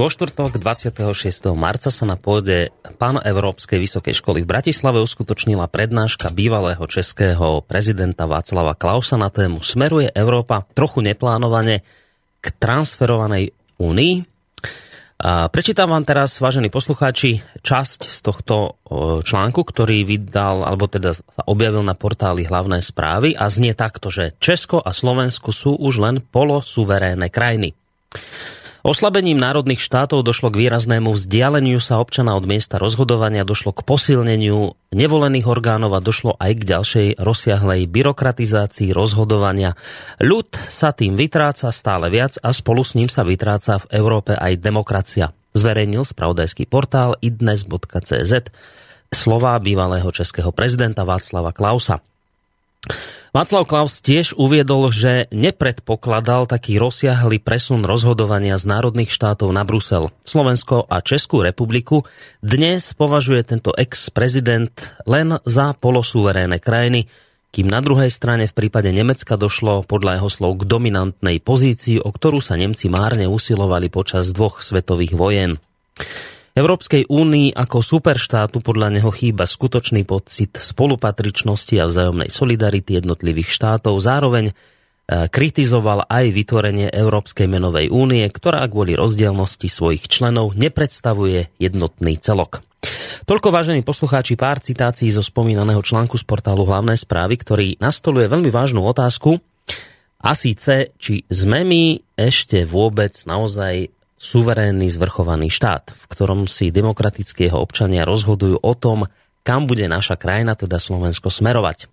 Vo štvrtok 26. marca sa na pôde Európskej vysokej školy v Bratislave uskutočnila prednáška bývalého českého prezidenta Václava Klausa na tému Smeruje Európa trochu neplánovane k transferovanej únii. Prečítam vám teraz, vážení poslucháči, časť z tohto článku, ktorý vydal, alebo teda sa objavil na portáli hlavné správy a znie takto, že Česko a Slovensko sú už len polosuverénne krajiny. Oslabením národných štátov došlo k výraznému vzdialeniu sa občana od miesta rozhodovania, došlo k posilneniu nevolených orgánov a došlo aj k ďalšej rozsiahlej byrokratizácii rozhodovania. Ľud sa tým vytráca stále viac a spolu s ním sa vytráca v Európe aj demokracia. Zverejnil spravodajský portál idnes.cz slová bývalého českého prezidenta Václava Klausa. Václav Klaus tiež uviedol, že nepredpokladal taký rozsiahly presun rozhodovania z národných štátov na Brusel. Slovensko a Českú republiku dnes považuje tento ex-prezident len za polosúverénne krajiny, kým na druhej strane v prípade Nemecka došlo podľa jeho slov k dominantnej pozícii, o ktorú sa Nemci márne usilovali počas dvoch svetových vojen. Európskej únii ako superštátu podľa neho chýba skutočný pocit spolupatričnosti a vzájomnej solidarity jednotlivých štátov. Zároveň e, kritizoval aj vytvorenie Európskej menovej únie, ktorá kvôli rozdielnosti svojich členov nepredstavuje jednotný celok. Toľko, vážení poslucháči, pár citácií zo spomínaného článku z portálu Hlavné správy, ktorý nastoluje veľmi vážnu otázku, a síce, či sme my ešte vôbec naozaj suverénny zvrchovaný štát, v ktorom si demokratickí jeho občania rozhodujú o tom, kam bude naša krajina, teda Slovensko, smerovať.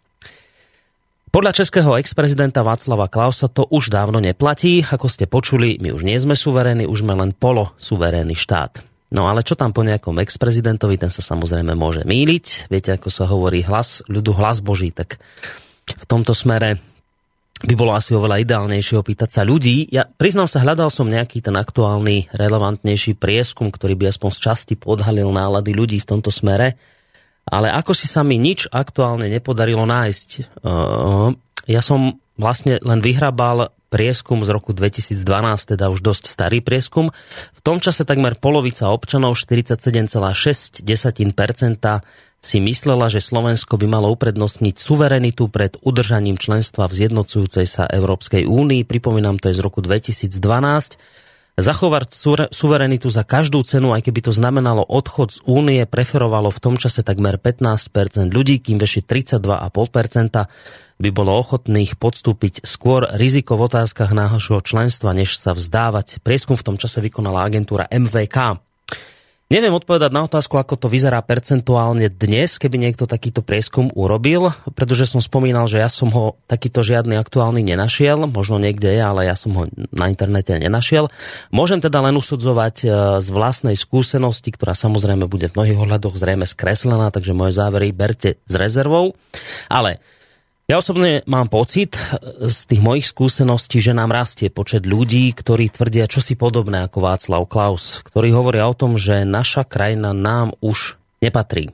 Podľa českého ex-prezidenta Václava Klausa to už dávno neplatí. Ako ste počuli, my už nie sme suverénni, už sme len polo suverénny štát. No ale čo tam po nejakom ex-prezidentovi, ten sa samozrejme môže míliť. Viete, ako sa hovorí hlas ľudu, hlas Boží, tak v tomto smere by bolo asi oveľa ideálnejšie opýtať sa ľudí. Ja priznám sa, hľadal som nejaký ten aktuálny, relevantnejší prieskum, ktorý by aspoň z časti podhalil nálady ľudí v tomto smere, ale ako si sa mi nič aktuálne nepodarilo nájsť. Uh, ja som vlastne len vyhrabal prieskum z roku 2012, teda už dosť starý prieskum. V tom čase takmer polovica občanov, 47,6% si myslela, že Slovensko by malo uprednostniť suverenitu pred udržaním členstva v zjednocujúcej sa Európskej únii. Pripomínam, to je z roku 2012. Zachovať suverenitu za každú cenu, aj keby to znamenalo odchod z únie, preferovalo v tom čase takmer 15% ľudí, kým veši 32,5% by bolo ochotných podstúpiť skôr riziko v otázkach nášho členstva, než sa vzdávať. Prieskum v tom čase vykonala agentúra MVK. Neviem odpovedať na otázku, ako to vyzerá percentuálne dnes, keby niekto takýto prieskum urobil, pretože som spomínal, že ja som ho takýto žiadny aktuálny nenašiel, možno niekde je, ale ja som ho na internete nenašiel. Môžem teda len usudzovať e, z vlastnej skúsenosti, ktorá samozrejme bude v mnohých ohľadoch zrejme skreslená, takže moje závery berte s rezervou. Ale ja osobne mám pocit e, z tých mojich skúseností, že nám rastie počet ľudí, ktorí tvrdia čosi podobné ako Václav Klaus, ktorí hovoria o tom, že naša krajina nám už nepatrí.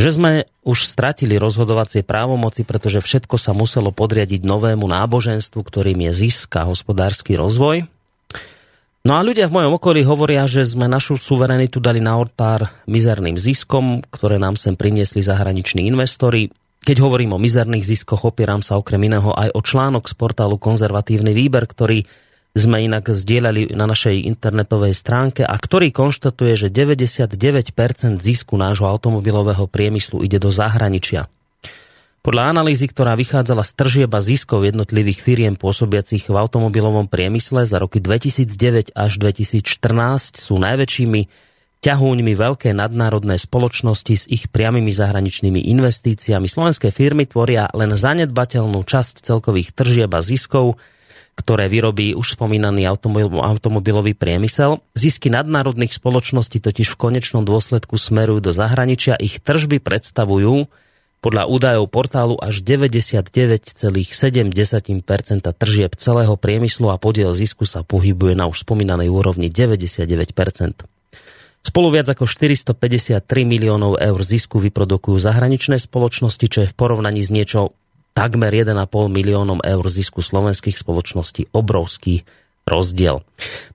Že sme už stratili rozhodovacie právomoci, pretože všetko sa muselo podriadiť novému náboženstvu, ktorým je zisk hospodársky rozvoj. No a ľudia v mojom okolí hovoria, že sme našu suverenitu dali na ortár mizerným ziskom, ktoré nám sem priniesli zahraniční investori, keď hovorím o mizerných ziskoch, opieram sa okrem iného aj o článok z portálu Konzervatívny výber, ktorý sme inak zdieľali na našej internetovej stránke a ktorý konštatuje, že 99% zisku nášho automobilového priemyslu ide do zahraničia. Podľa analýzy, ktorá vychádzala z tržieba ziskov jednotlivých firiem pôsobiacich v automobilovom priemysle za roky 2009 až 2014 sú najväčšími ťahúňmi veľké nadnárodné spoločnosti s ich priamými zahraničnými investíciami. Slovenské firmy tvoria len zanedbateľnú časť celkových tržieb a ziskov, ktoré vyrobí už spomínaný automobilový priemysel. Zisky nadnárodných spoločností totiž v konečnom dôsledku smerujú do zahraničia. Ich tržby predstavujú podľa údajov portálu až 99,7% tržieb celého priemyslu a podiel zisku sa pohybuje na už spomínanej úrovni 99%. Spolu viac ako 453 miliónov eur zisku vyprodukujú zahraničné spoločnosti, čo je v porovnaní s niečo takmer 1,5 miliónom eur zisku slovenských spoločností obrovský rozdiel.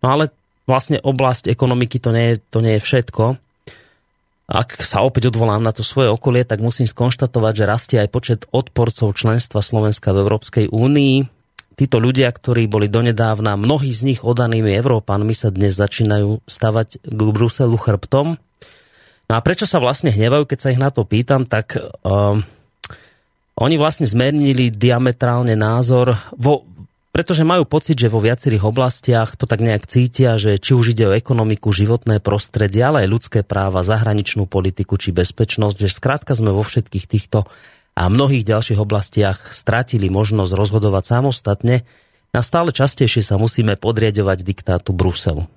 No ale vlastne oblasť ekonomiky to nie, je, to nie je všetko. Ak sa opäť odvolám na to svoje okolie, tak musím skonštatovať, že rastie aj počet odporcov členstva Slovenska v Európskej únii. Títo ľudia, ktorí boli donedávna, mnohí z nich odanými Európanmi, sa dnes začínajú stavať k Bruselu chrbtom. No a prečo sa vlastne hnevajú, keď sa ich na to pýtam, tak uh, oni vlastne zmenili diametrálne názor vo, pretože majú pocit, že vo viacerých oblastiach to tak nejak cítia, že či už ide o ekonomiku, životné prostredie, ale aj ľudské práva, zahraničnú politiku či bezpečnosť, že skrátka sme vo všetkých týchto a mnohých ďalších oblastiach stratili možnosť rozhodovať samostatne a stále častejšie sa musíme podriadovať diktátu Bruselu.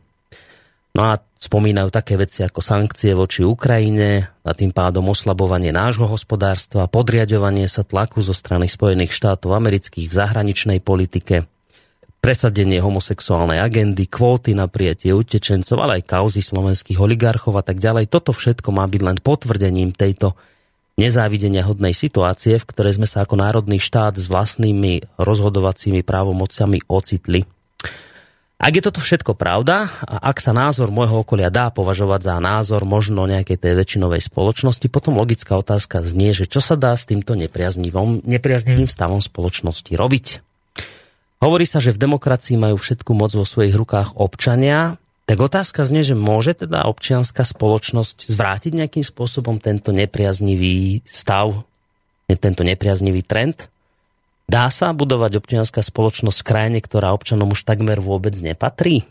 No a spomínajú také veci ako sankcie voči Ukrajine a tým pádom oslabovanie nášho hospodárstva, podriadovanie sa tlaku zo strany Spojených štátov amerických v zahraničnej politike, presadenie homosexuálnej agendy, kvóty na prijatie utečencov, ale aj kauzy slovenských oligarchov a tak ďalej. Toto všetko má byť len potvrdením tejto nezávidenia hodnej situácie, v ktorej sme sa ako národný štát s vlastnými rozhodovacími právomociami ocitli. Ak je toto všetko pravda a ak sa názor môjho okolia dá považovať za názor možno nejakej tej väčšinovej spoločnosti, potom logická otázka znie, že čo sa dá s týmto nepriaznivým, nepriaznivým stavom spoločnosti robiť. Hovorí sa, že v demokracii majú všetku moc vo svojich rukách občania, tak otázka znie, že môže teda občianská spoločnosť zvrátiť nejakým spôsobom tento nepriaznivý stav, tento nepriaznivý trend? Dá sa budovať občianská spoločnosť v krajine, ktorá občanom už takmer vôbec nepatrí?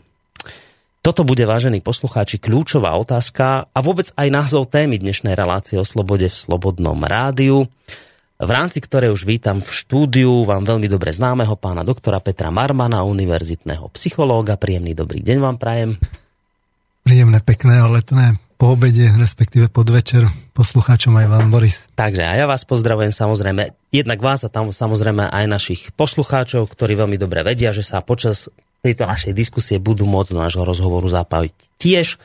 Toto bude, vážení poslucháči, kľúčová otázka a vôbec aj názov témy dnešnej relácie o slobode v Slobodnom rádiu, v rámci ktorej už vítam v štúdiu vám veľmi dobre známeho pána doktora Petra Marmana, univerzitného psychológa. Príjemný dobrý deň vám prajem. Príjemné, pekné letné po obede, respektíve podvečer poslucháčom aj vám, Boris. Takže a ja vás pozdravujem samozrejme, jednak vás a tam samozrejme aj našich poslucháčov, ktorí veľmi dobre vedia, že sa počas tejto našej diskusie budú môcť do nášho rozhovoru zapájiť tiež.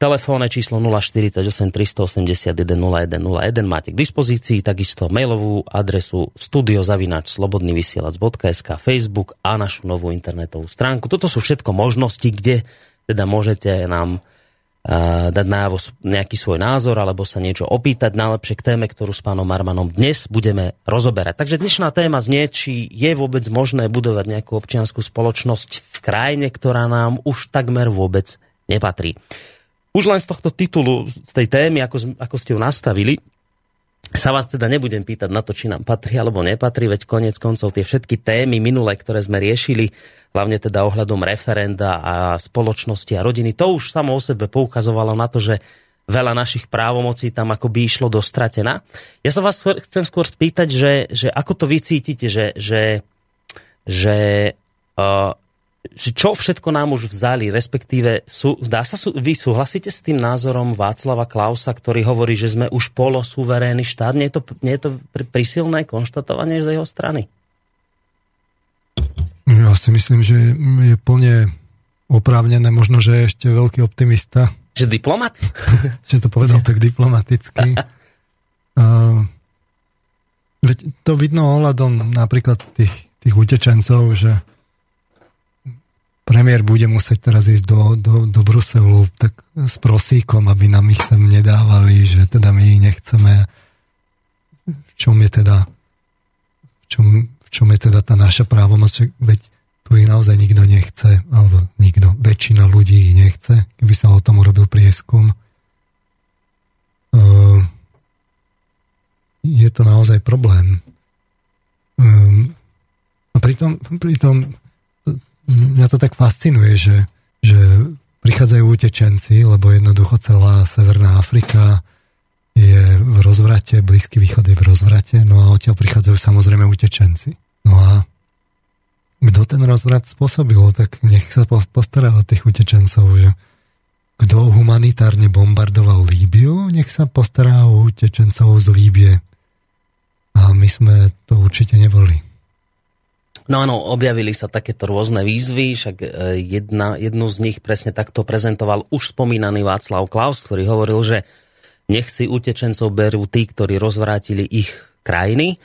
Telefónne číslo 048 381 0101 máte k dispozícii, takisto mailovú adresu studiozavináč.slobodnyvysielac.sk, Facebook a našu novú internetovú stránku. Toto sú všetko možnosti, kde teda môžete nám dať najavo nejaký svoj názor alebo sa niečo opýtať najlepšie k téme, ktorú s pánom Marmanom dnes budeme rozoberať. Takže dnešná téma znie, či je vôbec možné budovať nejakú občianskú spoločnosť v krajine, ktorá nám už takmer vôbec nepatrí. Už len z tohto titulu, z tej témy, ako, ako ste ju nastavili, sa vás teda nebudem pýtať na to, či nám patrí alebo nepatrí, veď konec koncov tie všetky témy minulé, ktoré sme riešili, hlavne teda ohľadom referenda a spoločnosti a rodiny, to už samo o sebe poukazovalo na to, že veľa našich právomocí tam ako by išlo do stratená. Ja sa vás chcem skôr spýtať, že, že ako to vy cítite, že, že, že uh, že čo všetko nám už vzali, respektíve sú, dá sa, sú, vy súhlasíte s tým názorom Václava Klausa, ktorý hovorí, že sme už polosuverénny štát? Nie je to, nie je to prisilné konštatovanie z jeho strany? Ja si myslím, že je plne oprávnené, možno, že je ešte veľký optimista. Že diplomat? že to povedal tak diplomaticky. uh, veď to vidno ohľadom napríklad tých, tých utečencov, že premiér bude musieť teraz ísť do, do, do Bruselu tak s prosíkom, aby nám ich sem nedávali, že teda my ich nechceme. V čom je teda v čom, v čom je teda tá naša právomoc, veď tu ich naozaj nikto nechce, alebo nikto, väčšina ľudí ich nechce, keby sa o tom urobil prieskum. Uh, je to naozaj problém. Um, a pritom, pritom mňa to tak fascinuje, že, že prichádzajú utečenci, lebo jednoducho celá Severná Afrika je v rozvrate, Blízky východ je v rozvrate, no a odtiaľ prichádzajú samozrejme utečenci. No a kto ten rozvrat spôsobil, tak nech sa postará o tých utečencov, že kto humanitárne bombardoval Líbiu, nech sa postará o utečencov z Líbie. A my sme to určite neboli. No áno, objavili sa takéto rôzne výzvy, však e, jedna, jednu z nich presne takto prezentoval už spomínaný Václav Klaus, ktorý hovoril, že nech si utečencov berú tí, ktorí rozvrátili ich krajiny.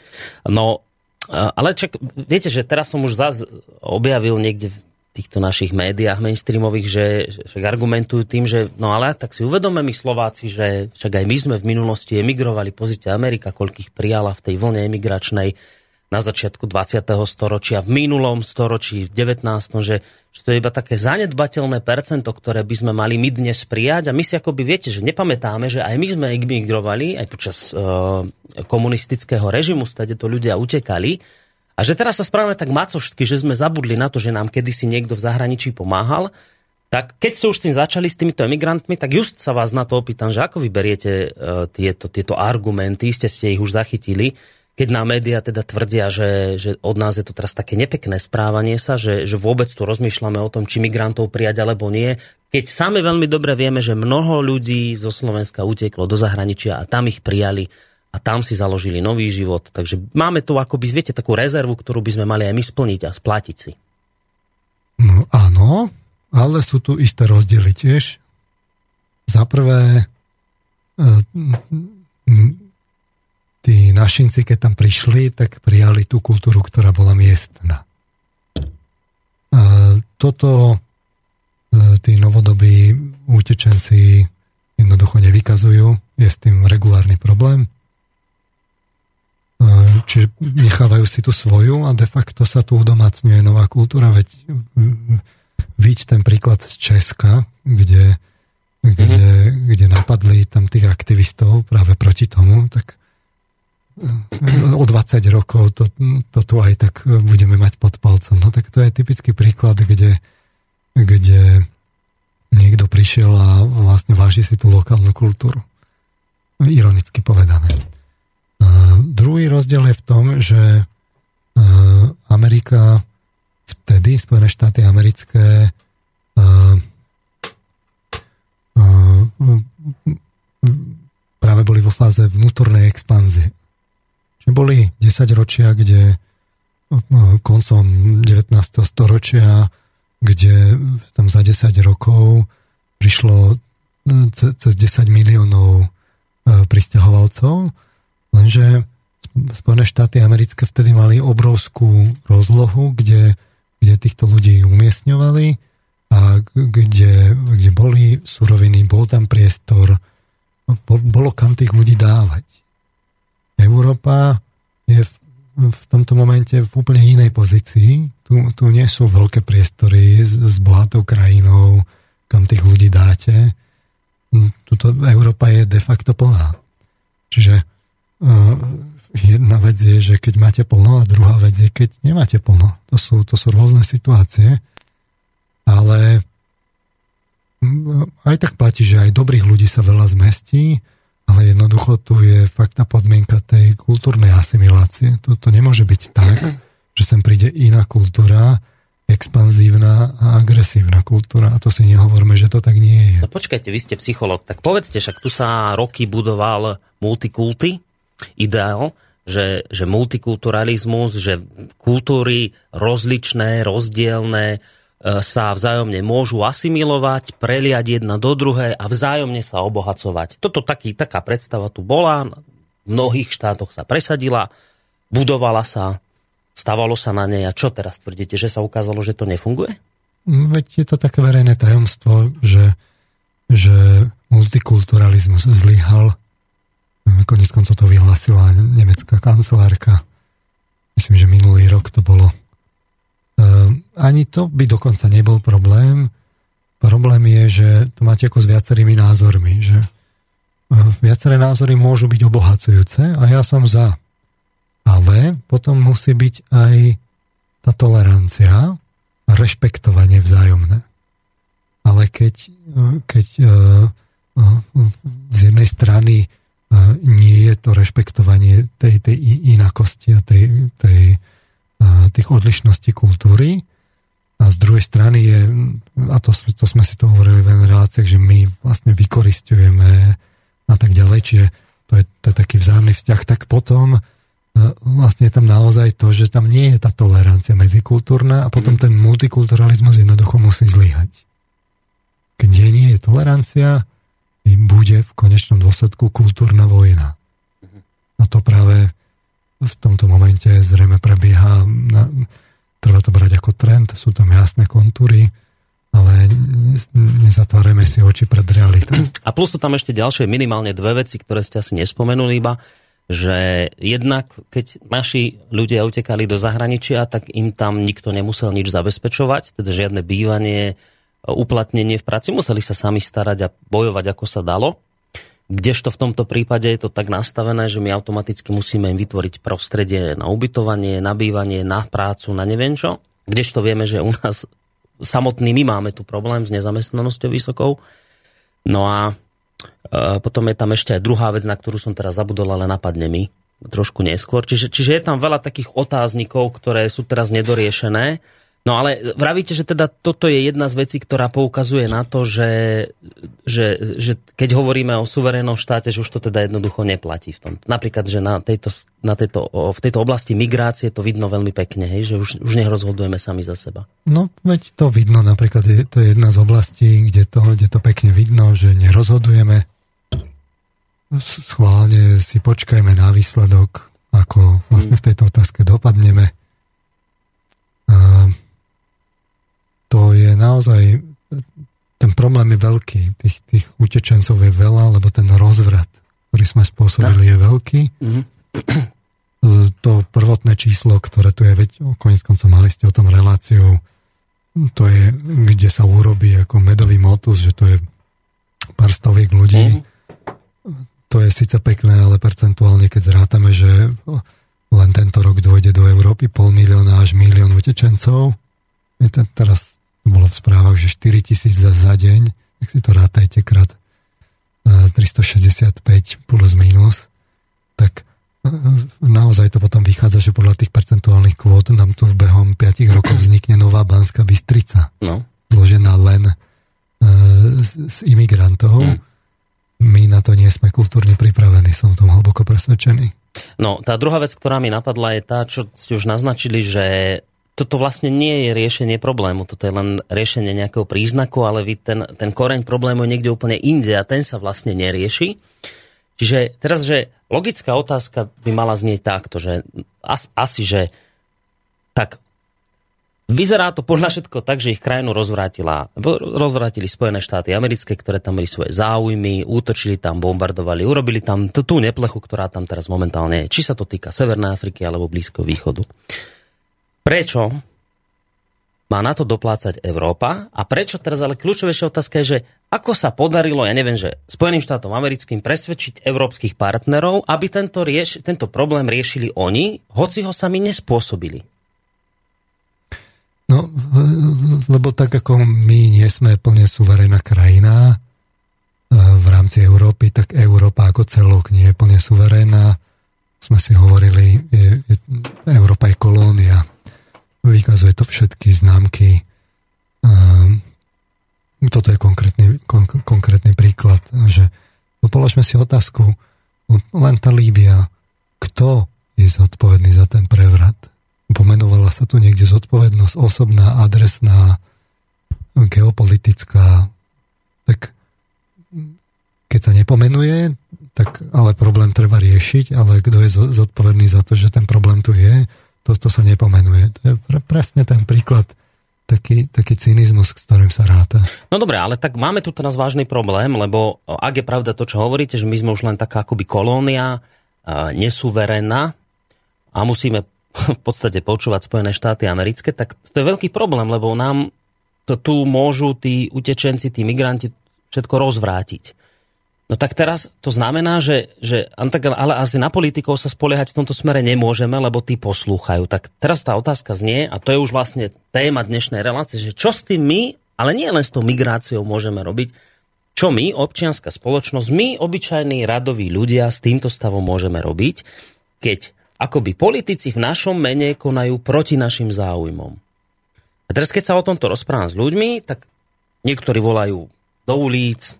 No, e, ale čak, viete, že teraz som už zase objavil niekde týchto našich médiách mainstreamových, že však argumentujú tým, že no ale tak si uvedome my Slováci, že však aj my sme v minulosti emigrovali, pozrite Amerika, koľkých prijala v tej vlne emigračnej na začiatku 20. storočia, v minulom storočí, v 19. Že, že to je iba také zanedbateľné percento, ktoré by sme mali my dnes prijať a my si akoby viete, že nepamätáme, že aj my sme emigrovali aj počas uh, komunistického režimu, stade to ľudia utekali a že teraz sa správame tak macošsky, že sme zabudli na to, že nám kedysi niekto v zahraničí pomáhal, tak keď ste už s tým začali, s týmito emigrantmi, tak just sa vás na to opýtam, že ako vyberiete uh, tieto, tieto argumenty, ste ste ich už zachytili, keď nám médiá teda tvrdia, že, že od nás je to teraz také nepekné správanie sa, že, že vôbec tu rozmýšľame o tom, či migrantov prijať alebo nie, keď sami veľmi dobre vieme, že mnoho ľudí zo Slovenska uteklo do zahraničia a tam ich prijali a tam si založili nový život. Takže máme tu akoby, viete, takú rezervu, ktorú by sme mali aj my splniť a splatiť si. No áno, ale sú tu isté rozdiely tiež. Za prvé, e, tí našinci, keď tam prišli, tak prijali tú kultúru, ktorá bola miestna. E, toto e, tí novodobí utečenci jednoducho nevykazujú. Je s tým regulárny problém. Čiže nechávajú si tu svoju a de facto sa tu udomacňuje nová kultúra, veď vidť ten príklad z Česka, kde, kde, mm-hmm. kde napadli tam tých aktivistov práve proti tomu, tak o 20 rokov to, to tu aj tak budeme mať pod palcom. No tak to je typický príklad, kde, kde niekto prišiel a vlastne váži si tú lokálnu kultúru. Ironicky povedané. Druhý rozdiel je v tom, že Amerika vtedy, Spojené štáty americké práve boli vo fáze vnútornej expanzie. Čiže boli 10 ročia, kde koncom 19. storočia, kde tam za 10 rokov prišlo cez 10 miliónov pristahovalcov Lenže Spojené štáty americké vtedy mali obrovskú rozlohu, kde, kde týchto ľudí umiestňovali a kde, kde boli suroviny, bol tam priestor, bolo kam tých ľudí dávať. Európa je v, v tomto momente v úplne inej pozícii. Tu, tu nie sú veľké priestory s, s bohatou krajinou, kam tých ľudí dáte. Tuto Európa je de facto plná. Čiže jedna vec je, že keď máte plno a druhá vec je, keď nemáte plno. To sú, to sú rôzne situácie, ale aj tak platí, že aj dobrých ľudí sa veľa zmestí, ale jednoducho tu je fakt tá podmienka tej kultúrnej asimilácie. To, to nemôže byť tak, že sem príde iná kultúra, expanzívna a agresívna kultúra. A to si nehovorme, že to tak nie je. No počkajte, vy ste psycholog, tak povedzte, však tu sa roky budoval multikulty, ideál, že, že multikulturalizmus, že kultúry rozličné, rozdielne sa vzájomne môžu asimilovať, preliať jedna do druhej a vzájomne sa obohacovať. Toto taký, taká predstava tu bola, v mnohých štátoch sa presadila, budovala sa, stávalo sa na nej a čo teraz tvrdíte, že sa ukázalo, že to nefunguje? Veď je to také verejné tajomstvo, že, že multikulturalizmus zlyhal Konec koncov to vyhlásila nemecká kancelárka. Myslím, že minulý rok to bolo. Ehm, ani to by dokonca nebol problém. Problém je, že to máte ako s viacerými názormi, že ehm, viaceré názory môžu byť obohacujúce a ja som za. Ale potom musí byť aj tá tolerancia rešpektovanie vzájomné. Ale keď, keď ehm, z jednej strany nie je to rešpektovanie tej, tej inakosti a tej, tej, tých odlišností kultúry. A z druhej strany je, a to, to sme si to hovorili v reláciách, že my vlastne vykoristujeme a tak ďalej, čiže to je, to je taký vzájomný vzťah, tak potom vlastne je tam naozaj to, že tam nie je tá tolerancia medzikultúrna a potom mhm. ten multikulturalizmus jednoducho musí zlyhať. Keď nie je tolerancia, bude v konečnom dôsledku kultúrna vojna. A to práve v tomto momente zrejme prebieha na treba to brať ako trend, sú tam jasné kontúry, ale nezatvárame si oči pred realitou. A plus sú tam ešte ďalšie minimálne dve veci, ktoré ste asi nespomenuli iba, že jednak, keď naši ľudia utekali do zahraničia, tak im tam nikto nemusel nič zabezpečovať, teda žiadne bývanie, uplatnenie v práci, museli sa sami starať a bojovať, ako sa dalo. Kdežto v tomto prípade je to tak nastavené, že my automaticky musíme im vytvoriť prostredie na ubytovanie, na bývanie, na prácu, na neviem čo. Kdežto vieme, že u nás samotný my máme tu problém s nezamestnanosťou vysokou. No a e, potom je tam ešte aj druhá vec, na ktorú som teraz zabudol, ale napadne mi trošku neskôr. Čiže, čiže je tam veľa takých otáznikov, ktoré sú teraz nedoriešené No ale vravíte, že teda toto je jedna z vecí, ktorá poukazuje na to, že, že, že keď hovoríme o suverénnom štáte, že už to teda jednoducho neplatí v tom. Napríklad, že na tejto, na tejto, v tejto oblasti migrácie to vidno veľmi pekne, hej, že už, už nerozhodujeme sami za seba. No, veď to vidno, napríklad je, to je jedna z oblastí, kde to, kde to pekne vidno, že nerozhodujeme. Schválne si počkajme na výsledok, ako vlastne v tejto otázke dopadneme. Uh, to je naozaj, ten problém je veľký. Tých, tých utečencov je veľa, lebo ten rozvrat, ktorý sme spôsobili, je veľký. Mm-hmm. To prvotné číslo, ktoré tu je, veď konec koncov mali ste o tom reláciu, to je, kde sa urobí ako medový motus, že to je pár stoviek ľudí. Mm-hmm. To je síce pekné, ale percentuálne, keď zrátame, že len tento rok dôjde do Európy pol milióna až milión utečencov, teraz bolo v správach, že 4 tisíc za, za deň, tak si to rátajte krát 365 e, plus minus, tak e, naozaj to potom vychádza, že podľa tých percentuálnych kvót nám tu v behom 5 rokov vznikne nová Banská Bystrica. No. Zložená len z, z imigrantov. Hmm. My na to nie sme kultúrne pripravení, som o tom hlboko presvedčený. No, tá druhá vec, ktorá mi napadla, je tá, čo ste už naznačili, že toto vlastne nie je riešenie problému, toto je len riešenie nejakého príznaku, ale vy ten, ten koreň problému je niekde úplne inde a ten sa vlastne nerieši. Čiže teraz, že logická otázka by mala znieť takto, že as, asi, že tak vyzerá to podľa všetko tak, že ich krajinu rozvrátila, rozvrátili Spojené štáty americké, ktoré tam mali svoje záujmy, útočili tam, bombardovali, urobili tam tú neplechu, ktorá tam teraz momentálne je. Či sa to týka Severnej Afriky alebo Blízkoho východu. Prečo má na to doplácať Európa a prečo teraz ale kľúčovejšia otázka je, že ako sa podarilo, ja neviem, že Spojeným štátom americkým presvedčiť európskych partnerov, aby tento, rieš, tento problém riešili oni, hoci ho sami nespôsobili. No, lebo tak ako my nie sme plne suverénna krajina e, v rámci Európy, tak Európa ako celok nie je plne suverénna. Sme si hovorili, je, je, Európa je kolónia Vykazuje to všetky známky. Ehm, toto je konkrétny, kon, konkrétny príklad, že no položme si otázku, no len tá Líbia, kto je zodpovedný za ten prevrat? Pomenovala sa tu niekde zodpovednosť osobná, adresná, geopolitická. Tak keď sa nepomenuje, tak ale problém treba riešiť, ale kto je zodpovedný za to, že ten problém tu je, to, to sa nepomenuje. To je pre, presne ten príklad, taký, taký cynizmus, s ktorým sa ráta. No dobre, ale tak máme tu teraz vážny problém, lebo ak je pravda to, čo hovoríte, že my sme už len taká akoby kolónia, nesúverená a musíme v podstate počúvať Spojené štáty americké, tak to je veľký problém, lebo nám to tu môžu tí utečenci, tí migranti všetko rozvrátiť. No tak teraz to znamená, že, že ale asi na politikov sa spoliehať v tomto smere nemôžeme, lebo tí poslúchajú. Tak teraz tá otázka znie, a to je už vlastne téma dnešnej relácie, že čo s tým my, ale nie len s tou migráciou môžeme robiť, čo my, občianská spoločnosť, my, obyčajní radoví ľudia, s týmto stavom môžeme robiť, keď akoby politici v našom mene konajú proti našim záujmom. A teraz, keď sa o tomto rozprávam s ľuďmi, tak niektorí volajú do ulic,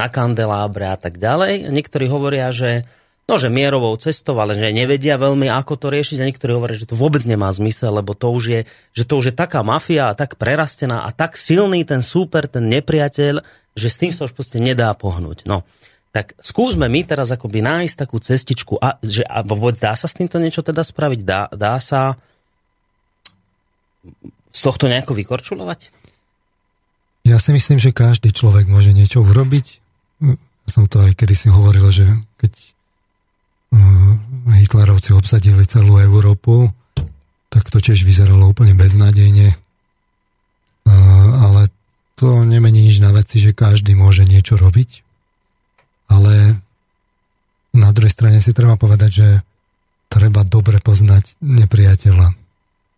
na kandelábre a tak ďalej. Niektorí hovoria, že no, že mierovou cestou, ale že nevedia veľmi, ako to riešiť a niektorí hovoria, že to vôbec nemá zmysel, lebo to už je, že to už je taká mafia a tak prerastená a tak silný ten súper, ten nepriateľ, že s tým sa už proste nedá pohnúť. No, tak skúsme my teraz akoby nájsť takú cestičku, a, že a vôbec dá sa s týmto niečo teda spraviť? Dá, dá sa z tohto nejako vykorčulovať? Ja si myslím, že každý človek môže niečo urobiť. Som to aj kedy si hovoril, že keď Hitlerovci obsadili celú Európu, tak to tiež vyzeralo úplne beznádejne. Ale to nemení nič na veci, že každý môže niečo robiť. Ale na druhej strane si treba povedať, že treba dobre poznať nepriateľa.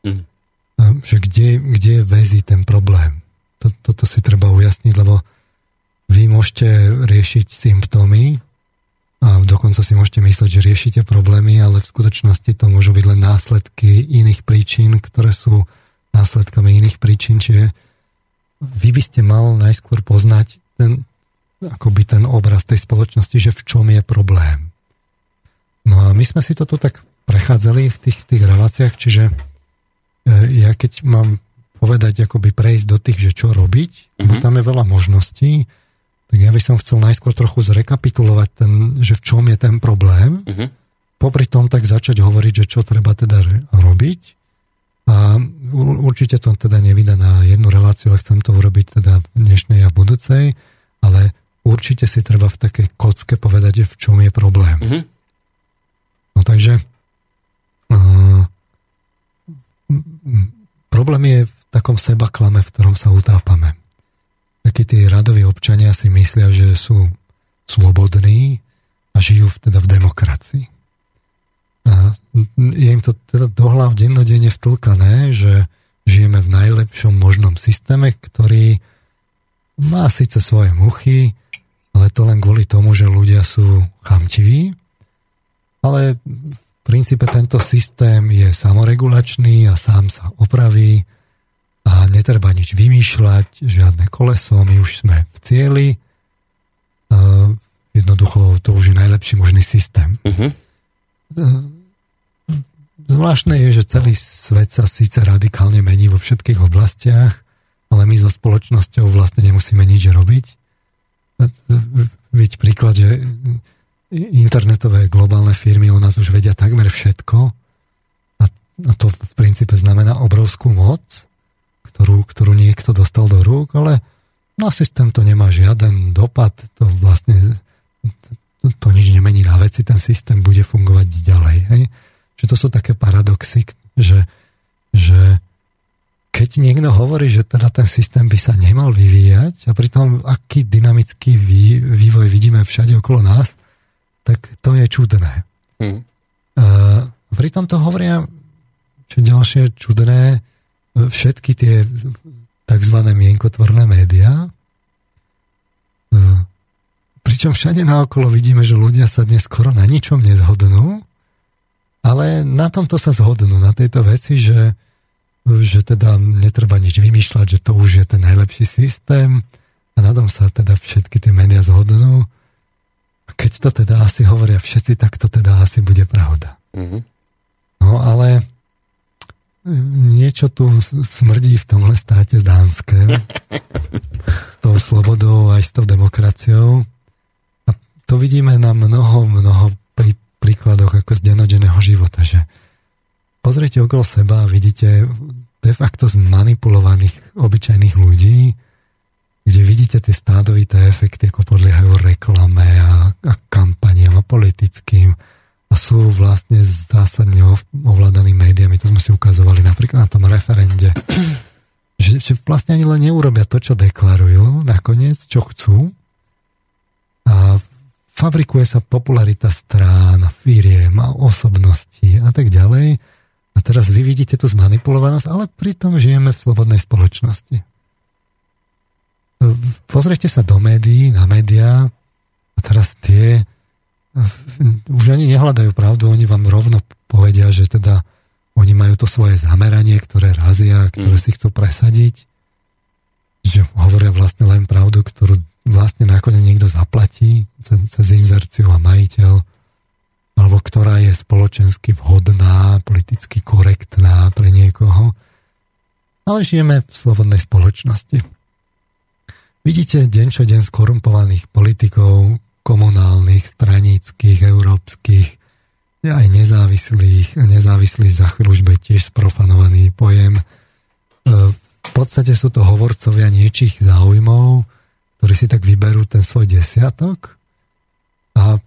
Mm. Že kde, kde väzí ten problém. Toto si treba ujasniť, lebo vy môžete riešiť symptómy a dokonca si môžete myslieť, že riešite problémy, ale v skutočnosti to môžu byť len následky iných príčin, ktoré sú následkami iných príčin, čiže vy by ste mal najskôr poznať ten, akoby ten obraz tej spoločnosti, že v čom je problém. No a my sme si to tu tak prechádzali v tých, tých reláciách, čiže e, ja keď mám povedať, akoby prejsť do tých, že čo robiť, mm-hmm. bo tam je veľa možností, tak ja by som chcel najskôr trochu zrekapitulovať, ten, že v čom je ten problém, mm-hmm. popri tom tak začať hovoriť, že čo treba teda robiť a určite to teda nevydá na jednu reláciu, ale chcem to urobiť teda v dnešnej a v budúcej, ale určite si treba v takej kocke povedať, že v čom je problém. Mm-hmm. No takže uh, problém je v takom seba klame, v ktorom sa utápame. Takí tí radoví občania si myslia, že sú slobodní a žijú teda v demokracii. A je im to teda do hlav dennodenne vtlkané, že žijeme v najlepšom možnom systéme, ktorý má síce svoje muchy, ale to len kvôli tomu, že ľudia sú chamtiví, ale v princípe tento systém je samoregulačný a sám sa opraví a netreba nič vymýšľať, žiadne koleso, my už sme v cieli. Uh, jednoducho to už je najlepší možný systém. Uh-huh. Uh, zvláštne je, že celý svet sa síce radikálne mení vo všetkých oblastiach, ale my so spoločnosťou vlastne nemusíme nič robiť. Byť príklad, že internetové globálne firmy u nás už vedia takmer všetko a, a to v princípe znamená obrovskú moc ktorú, ktorú niekto dostal do rúk, ale na systém to nemá žiaden dopad, to vlastne to, to nič nemení na veci, ten systém bude fungovať ďalej. Hej? Čiže to sú také paradoxy, že, že keď niekto hovorí, že teda ten systém by sa nemal vyvíjať a pritom aký dynamický vý, vývoj vidíme všade okolo nás, tak to je čudné. Hmm. Uh, pritom to hovoria, čo ďalšie čudné, všetky tie tzv. mienkotvorné médiá. E, pričom všade naokolo vidíme, že ľudia sa dnes skoro na ničom nezhodnú, ale na tomto sa zhodnú, na tejto veci, že, že teda netreba nič vymýšľať, že to už je ten najlepší systém a na tom sa teda všetky tie médiá zhodnú. A keď to teda asi hovoria všetci, tak to teda asi bude pravda. Mm-hmm. No ale niečo tu smrdí v tomhle státe z Dánske. s tou slobodou aj s tou demokraciou. A to vidíme na mnoho, mnoho prí, príkladoch ako z denodenného života, že pozrite okolo seba a vidíte de facto zmanipulovaných obyčajných ľudí, kde vidíte tie stádovité efekty, ako podliehajú reklame a, a kampaniam a politickým a sú vlastne zásadne ovládaní médiami. To sme si ukazovali napríklad na tom referende. Že, že vlastne ani len neurobia to, čo deklarujú nakoniec, čo chcú. A fabrikuje sa popularita strán, firiem a osobností a tak ďalej. A teraz vy vidíte tú zmanipulovanosť, ale pritom žijeme v slobodnej spoločnosti. Pozrite sa do médií, na médiá a teraz tie už ani nehľadajú pravdu, oni vám rovno povedia, že teda oni majú to svoje zameranie, ktoré razia, ktoré mm. si chcú presadiť, že hovoria vlastne len pravdu, ktorú vlastne nakoniec niekto zaplatí cez, cez inzerciu a majiteľ, alebo ktorá je spoločensky vhodná, politicky korektná pre niekoho. Ale žijeme v slobodnej spoločnosti. Vidíte deň čo deň skorumpovaných politikov, komunálnych, stranických, európskych, aj nezávislých, nezávislých za chvíľu už bude tiež sprofanovaný pojem. v podstate sú to hovorcovia niečích záujmov, ktorí si tak vyberú ten svoj desiatok a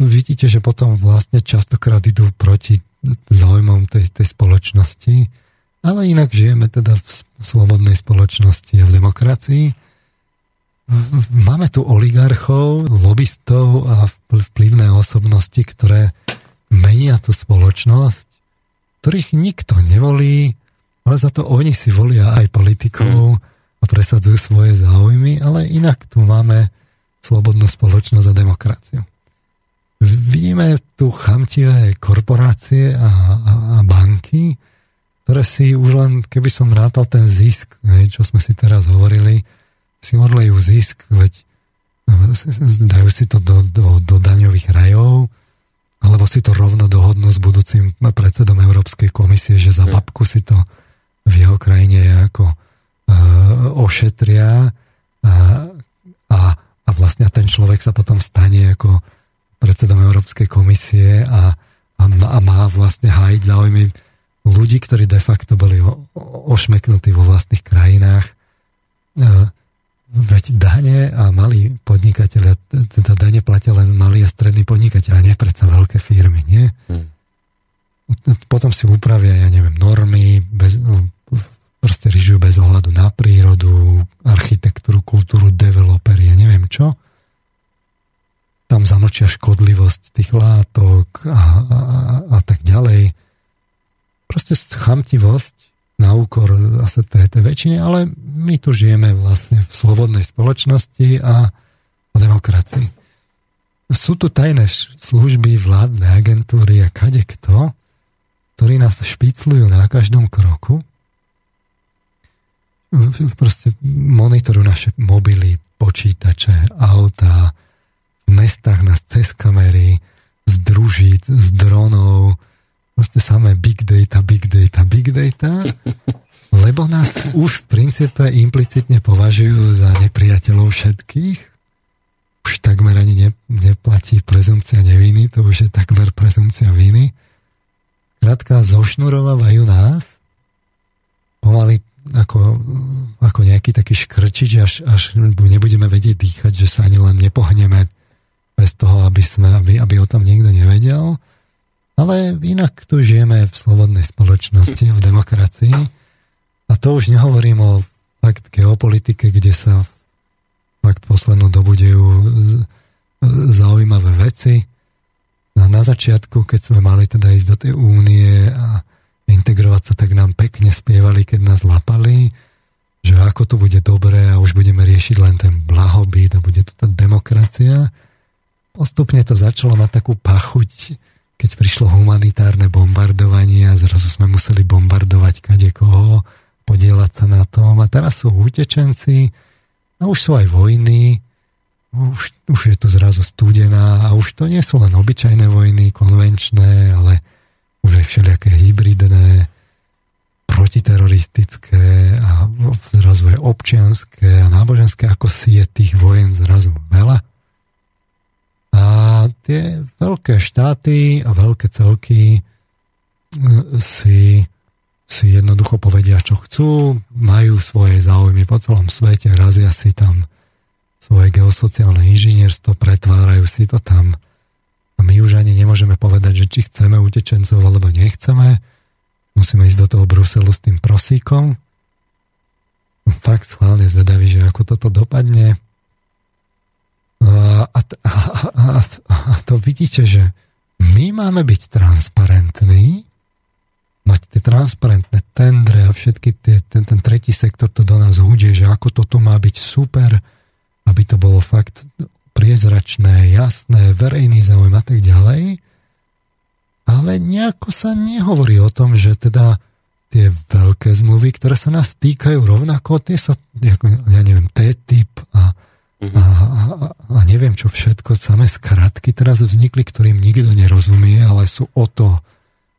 vidíte, že potom vlastne častokrát idú proti záujmom tej, tej spoločnosti, ale inak žijeme teda v slobodnej spoločnosti a v demokracii. Máme tu oligarchov, lobbystov a vplyvné osobnosti, ktoré menia tú spoločnosť, ktorých nikto nevolí, ale za to oni si volia aj politikov a presadzujú svoje záujmy, ale inak tu máme slobodnú spoločnosť a demokraciu. Vidíme tu chamtivé korporácie a, a, a banky, ktoré si už len, keby som rátal ten zisk, čo sme si teraz hovorili, si odlejú zisk, veď dajú si to do, do, do daňových rajov, alebo si to rovno dohodnú s budúcim predsedom Európskej komisie, že za hm. babku si to v jeho krajine ako uh, ošetria a, a, a vlastne ten človek sa potom stane ako predsedom Európskej komisie a, a, a má vlastne hájiť záujmy ľudí, ktorí de facto boli o, ošmeknutí vo vlastných krajinách. Uh, Veď dane a malí podnikateľia, teda dane platia len malí a strední podnikateľia, nie predsa veľké firmy, nie? Hmm. Potom si upravia, ja neviem, normy, bez, proste ryžujú bez ohľadu na prírodu, architektúru, kultúru, developeri, ja neviem čo. Tam zamlčia škodlivosť tých látok a, a, a, a tak ďalej. Proste chamtivosť na úkor zase tej, tej väčšine, ale my tu žijeme vlastne v slobodnej spoločnosti a v demokracii. Sú tu tajné služby, vládne agentúry a kade kto, ktorí nás špiclujú na každom kroku. Proste monitorujú naše mobily, počítače, auta, v mestách nás cez kamery, z družíc, z dronov, proste samé big data, big data, big data, lebo nás už v princípe implicitne považujú za nepriateľov všetkých. Už takmer ani ne, neplatí prezumcia neviny, to už je takmer prezumcia viny. Krátka, zošnurovávajú nás pomaly ako, ako nejaký taký škrčič, až, až nebudeme vedieť dýchať, že sa ani len nepohneme bez toho, aby, sme, aby, aby o tom niekto nevedel. Ale inak tu žijeme v slobodnej spoločnosti, v demokracii. A to už nehovorím o fakt geopolitike, kde sa fakt poslednú dobu dejú zaujímavé veci. A na začiatku, keď sme mali teda ísť do tej únie a integrovať sa, tak nám pekne spievali, keď nás lapali, že ako to bude dobré a už budeme riešiť len ten blahobyt a bude to tá demokracia. Postupne to začalo mať takú pachuť keď prišlo humanitárne bombardovanie a zrazu sme museli bombardovať kade koho, podielať sa na tom a teraz sú utečenci a už sú aj vojny, už, už je tu zrazu studená a už to nie sú len obyčajné vojny, konvenčné, ale už aj všelijaké hybridné, protiteroristické a zrazu aj občianské a náboženské, ako si je tých vojen zrazu veľa. A tie veľké štáty a veľké celky e, si, si jednoducho povedia, čo chcú, majú svoje záujmy po celom svete, razia si tam svoje geosociálne inžinierstvo, pretvárajú si to tam. A my už ani nemôžeme povedať, že či chceme utečencov alebo nechceme. Musíme ísť do toho Bruselu s tým prosíkom. Fakt schválne zvedavý, že ako toto dopadne. A, a, a, a to vidíte, že my máme byť transparentní, mať tie transparentné tendre a všetky tie, ten, ten tretí sektor to do nás hudie, že ako toto má byť super, aby to bolo fakt priezračné, jasné, verejný záujem a tak ďalej. Ale nejako sa nehovorí o tom, že teda tie veľké zmluvy, ktoré sa nás týkajú rovnako, tie sa, ja neviem, a, a neviem čo všetko, samé skratky teraz vznikli, ktorým nikto nerozumie, ale sú o to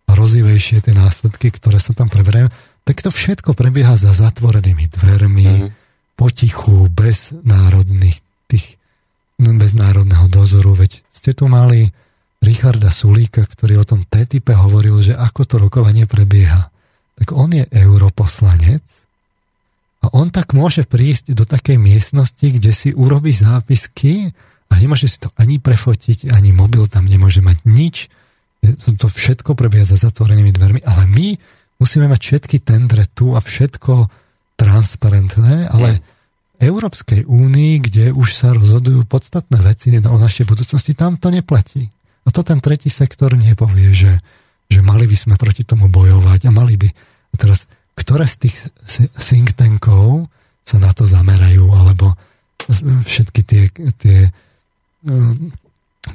rozivejšie tie následky, ktoré sa tam preberajú. Tak to všetko prebieha za zatvorenými dvermi, uh-huh. potichu, bez národných tých, no, bez národného dozoru. Veď ste tu mali Richarda Sulíka, ktorý o tom TTIP hovoril, že ako to rokovanie prebieha. Tak on je europoslanec A on tak môže prísť do takej miestnosti, kde si urobí zápisky a nemôže si to ani prefotiť, ani mobil tam nemôže mať nič. To, všetko prebieha za zatvorenými dvermi, ale my musíme mať všetky tendre tu a všetko transparentné, ale v Európskej únii, kde už sa rozhodujú podstatné veci o našej budúcnosti, tam to neplatí. A to ten tretí sektor nepovie, že, že mali by sme proti tomu bojovať a mali by. A teraz ktoré z tých think tankov sa na to zamerajú, alebo všetky tie, tie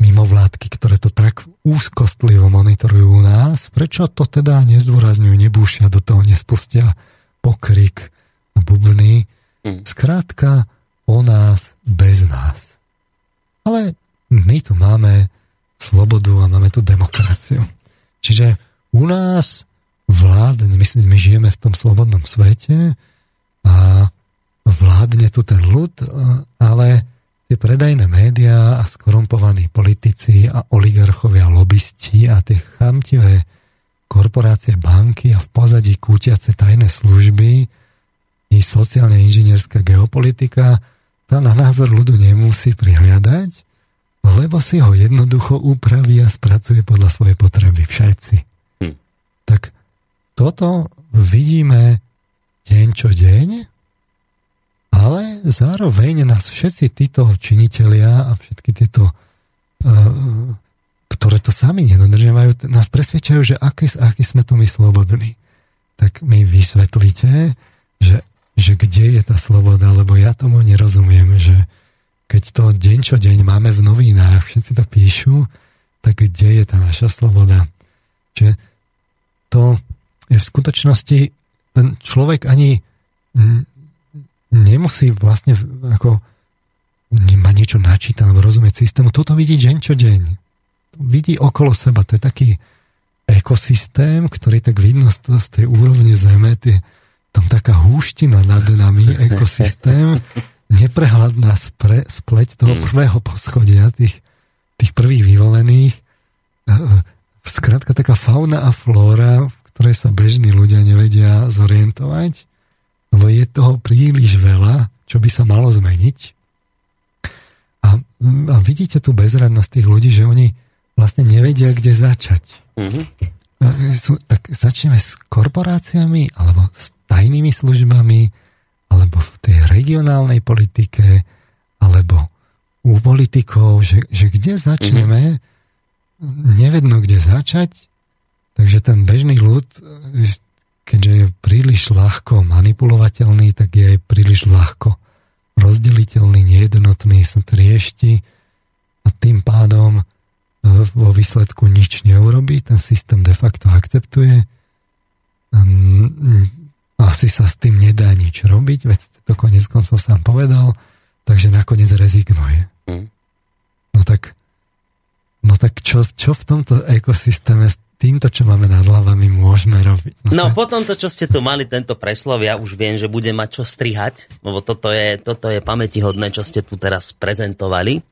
mimovládky, ktoré to tak úzkostlivo monitorujú u nás, prečo to teda nezdôrazňujú, nebúšia do toho, nespustia pokrik a bubny. Mm. Skrátka, o nás bez nás. Ale my tu máme slobodu a máme tu demokraciu. Čiže u nás vládne, my, my žijeme v tom slobodnom svete a vládne tu ten ľud, ale tie predajné médiá a skorumpovaní politici a oligarchovia, lobbysti a tie chamtivé korporácie, banky a v pozadí kútiace tajné služby i sociálne inžinierská geopolitika, tá na názor ľudu nemusí prihliadať, lebo si ho jednoducho upraví a spracuje podľa svojej potreby všetci. Hm. Tak toto vidíme deň čo deň, ale zároveň nás všetci títo činitelia a všetky tieto, uh, ktoré to sami nedodržiavajú, nás presvedčajú, že aký, aký sme to my slobodní. Tak mi vysvetlíte, že, že kde je tá sloboda, lebo ja tomu nerozumiem, že keď to deň čo deň máme v novinách, všetci to píšu, tak kde je tá naša sloboda? Čiže to v skutočnosti ten človek ani nemusí vlastne ako má niečo načítať alebo rozumieť systému. Toto vidí deň čo deň. Vidí okolo seba. To je taký ekosystém, ktorý tak vidno z, z tej úrovne Zeme, tie, tam taká húština nad nami, ekosystém, neprehľadná spre, spleť toho mm. prvého poschodia, tých, tých prvých vyvolených. Skrátka taká fauna a flóra, v ktoré sa bežní ľudia nevedia zorientovať, lebo je toho príliš veľa, čo by sa malo zmeniť. A, a vidíte tu bezradnosť tých ľudí, že oni vlastne nevedia, kde začať. Mm-hmm. Sú, tak začneme s korporáciami, alebo s tajnými službami, alebo v tej regionálnej politike, alebo u politikov, že, že kde začneme, mm-hmm. nevedno, kde začať, Takže ten bežný ľud, keďže je príliš ľahko manipulovateľný, tak je aj príliš ľahko rozdeliteľný, nejednotný, sa triešti a tým pádom e, vo výsledku nič neurobí, ten systém de facto akceptuje. Asi sa s tým nedá nič robiť, veď to konec koncov sám povedal, takže nakoniec rezignuje. Mm. No tak, no tak čo, čo v tomto ekosystéme týmto, čo máme nad hlavami, môžeme robiť. No, no po tomto, čo ste tu mali, tento preslov, ja už viem, že bude mať čo strihať, lebo toto je, toto je pamätihodné, čo ste tu teraz prezentovali.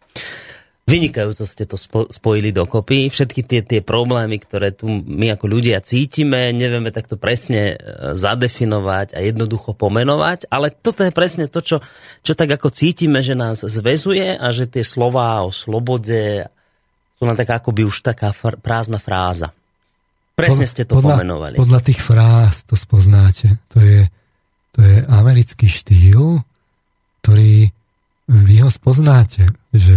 Vynikajúco ste to spojili dokopy. Všetky tie, tie problémy, ktoré tu my ako ľudia cítime, nevieme takto presne e, zadefinovať a jednoducho pomenovať, ale toto je presne to, čo, čo tak ako cítime, že nás zväzuje a že tie slová o slobode sú len taká akoby už taká prázdna fráza. Presne ste to podľa, pomenovali. Podľa tých fráz to spoznáte. To je, to je americký štýl, ktorý vy ho spoznáte, že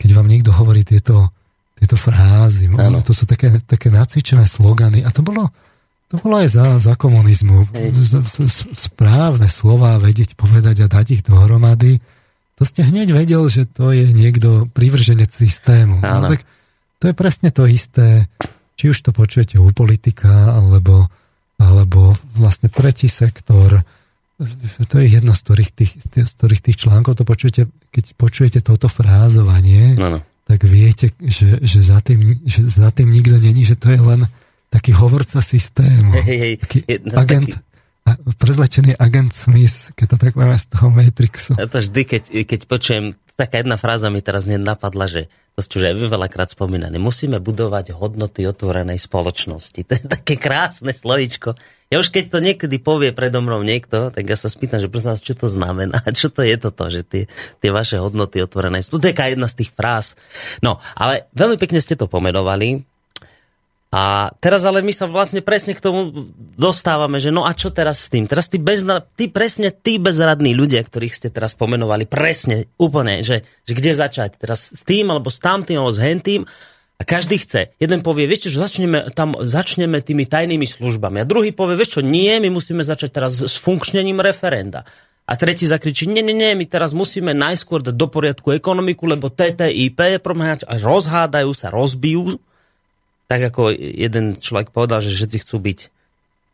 keď vám niekto hovorí tieto, tieto frázy, ano. to sú také, také nacvičené slogany a to bolo, to bolo aj za, za komunizmu. Správne slova vedieť, povedať a dať ich dohromady, to ste hneď vedel, že to je niekto privrženec systému. No, tak to je presne to isté či už to počujete u politika, alebo, alebo vlastne tretí sektor, to je jedno z ktorých tých, z ktorých tých článkov to počujete, keď počujete toto frázovanie, no, no. tak viete, že, že, za tým, že za tým nikto není, že to je len taký hovorca systému. Hej, hej, taký no, agent, taký... prezlečený agent Smith, keď to tak máme z toho Matrixu. Ja to vždy, keď, keď počujem taká jedna fráza mi teraz napadla, že to ste už aj vy veľakrát spomínané. Musíme budovať hodnoty otvorenej spoločnosti. To je také krásne slovičko. Ja už keď to niekedy povie predo mnou niekto, tak ja sa spýtam, že prosím vás, čo to znamená? Čo to je toto, že tie, tie vaše hodnoty otvorenej spoločnosti? To je jedna z tých fráz. No, ale veľmi pekne ste to pomenovali. A teraz ale my sa vlastne presne k tomu dostávame, že no a čo teraz s tým? Teraz tí, bezna, tí presne tí bezradní ľudia, ktorých ste teraz pomenovali, presne, úplne, že, že kde začať? Teraz s tým, alebo s tamtým, alebo s hentým. A každý chce. Jeden povie, vieš čo, začneme, tam, začneme tými tajnými službami. A druhý povie, vieš čo, nie, my musíme začať teraz s funkčnením referenda. A tretí zakričí, nie, nie, nie, my teraz musíme najskôr dať do poriadku ekonomiku, lebo TTIP je problém, a rozhádajú sa, rozbijú tak ako jeden človek povedal, že všetci chcú byť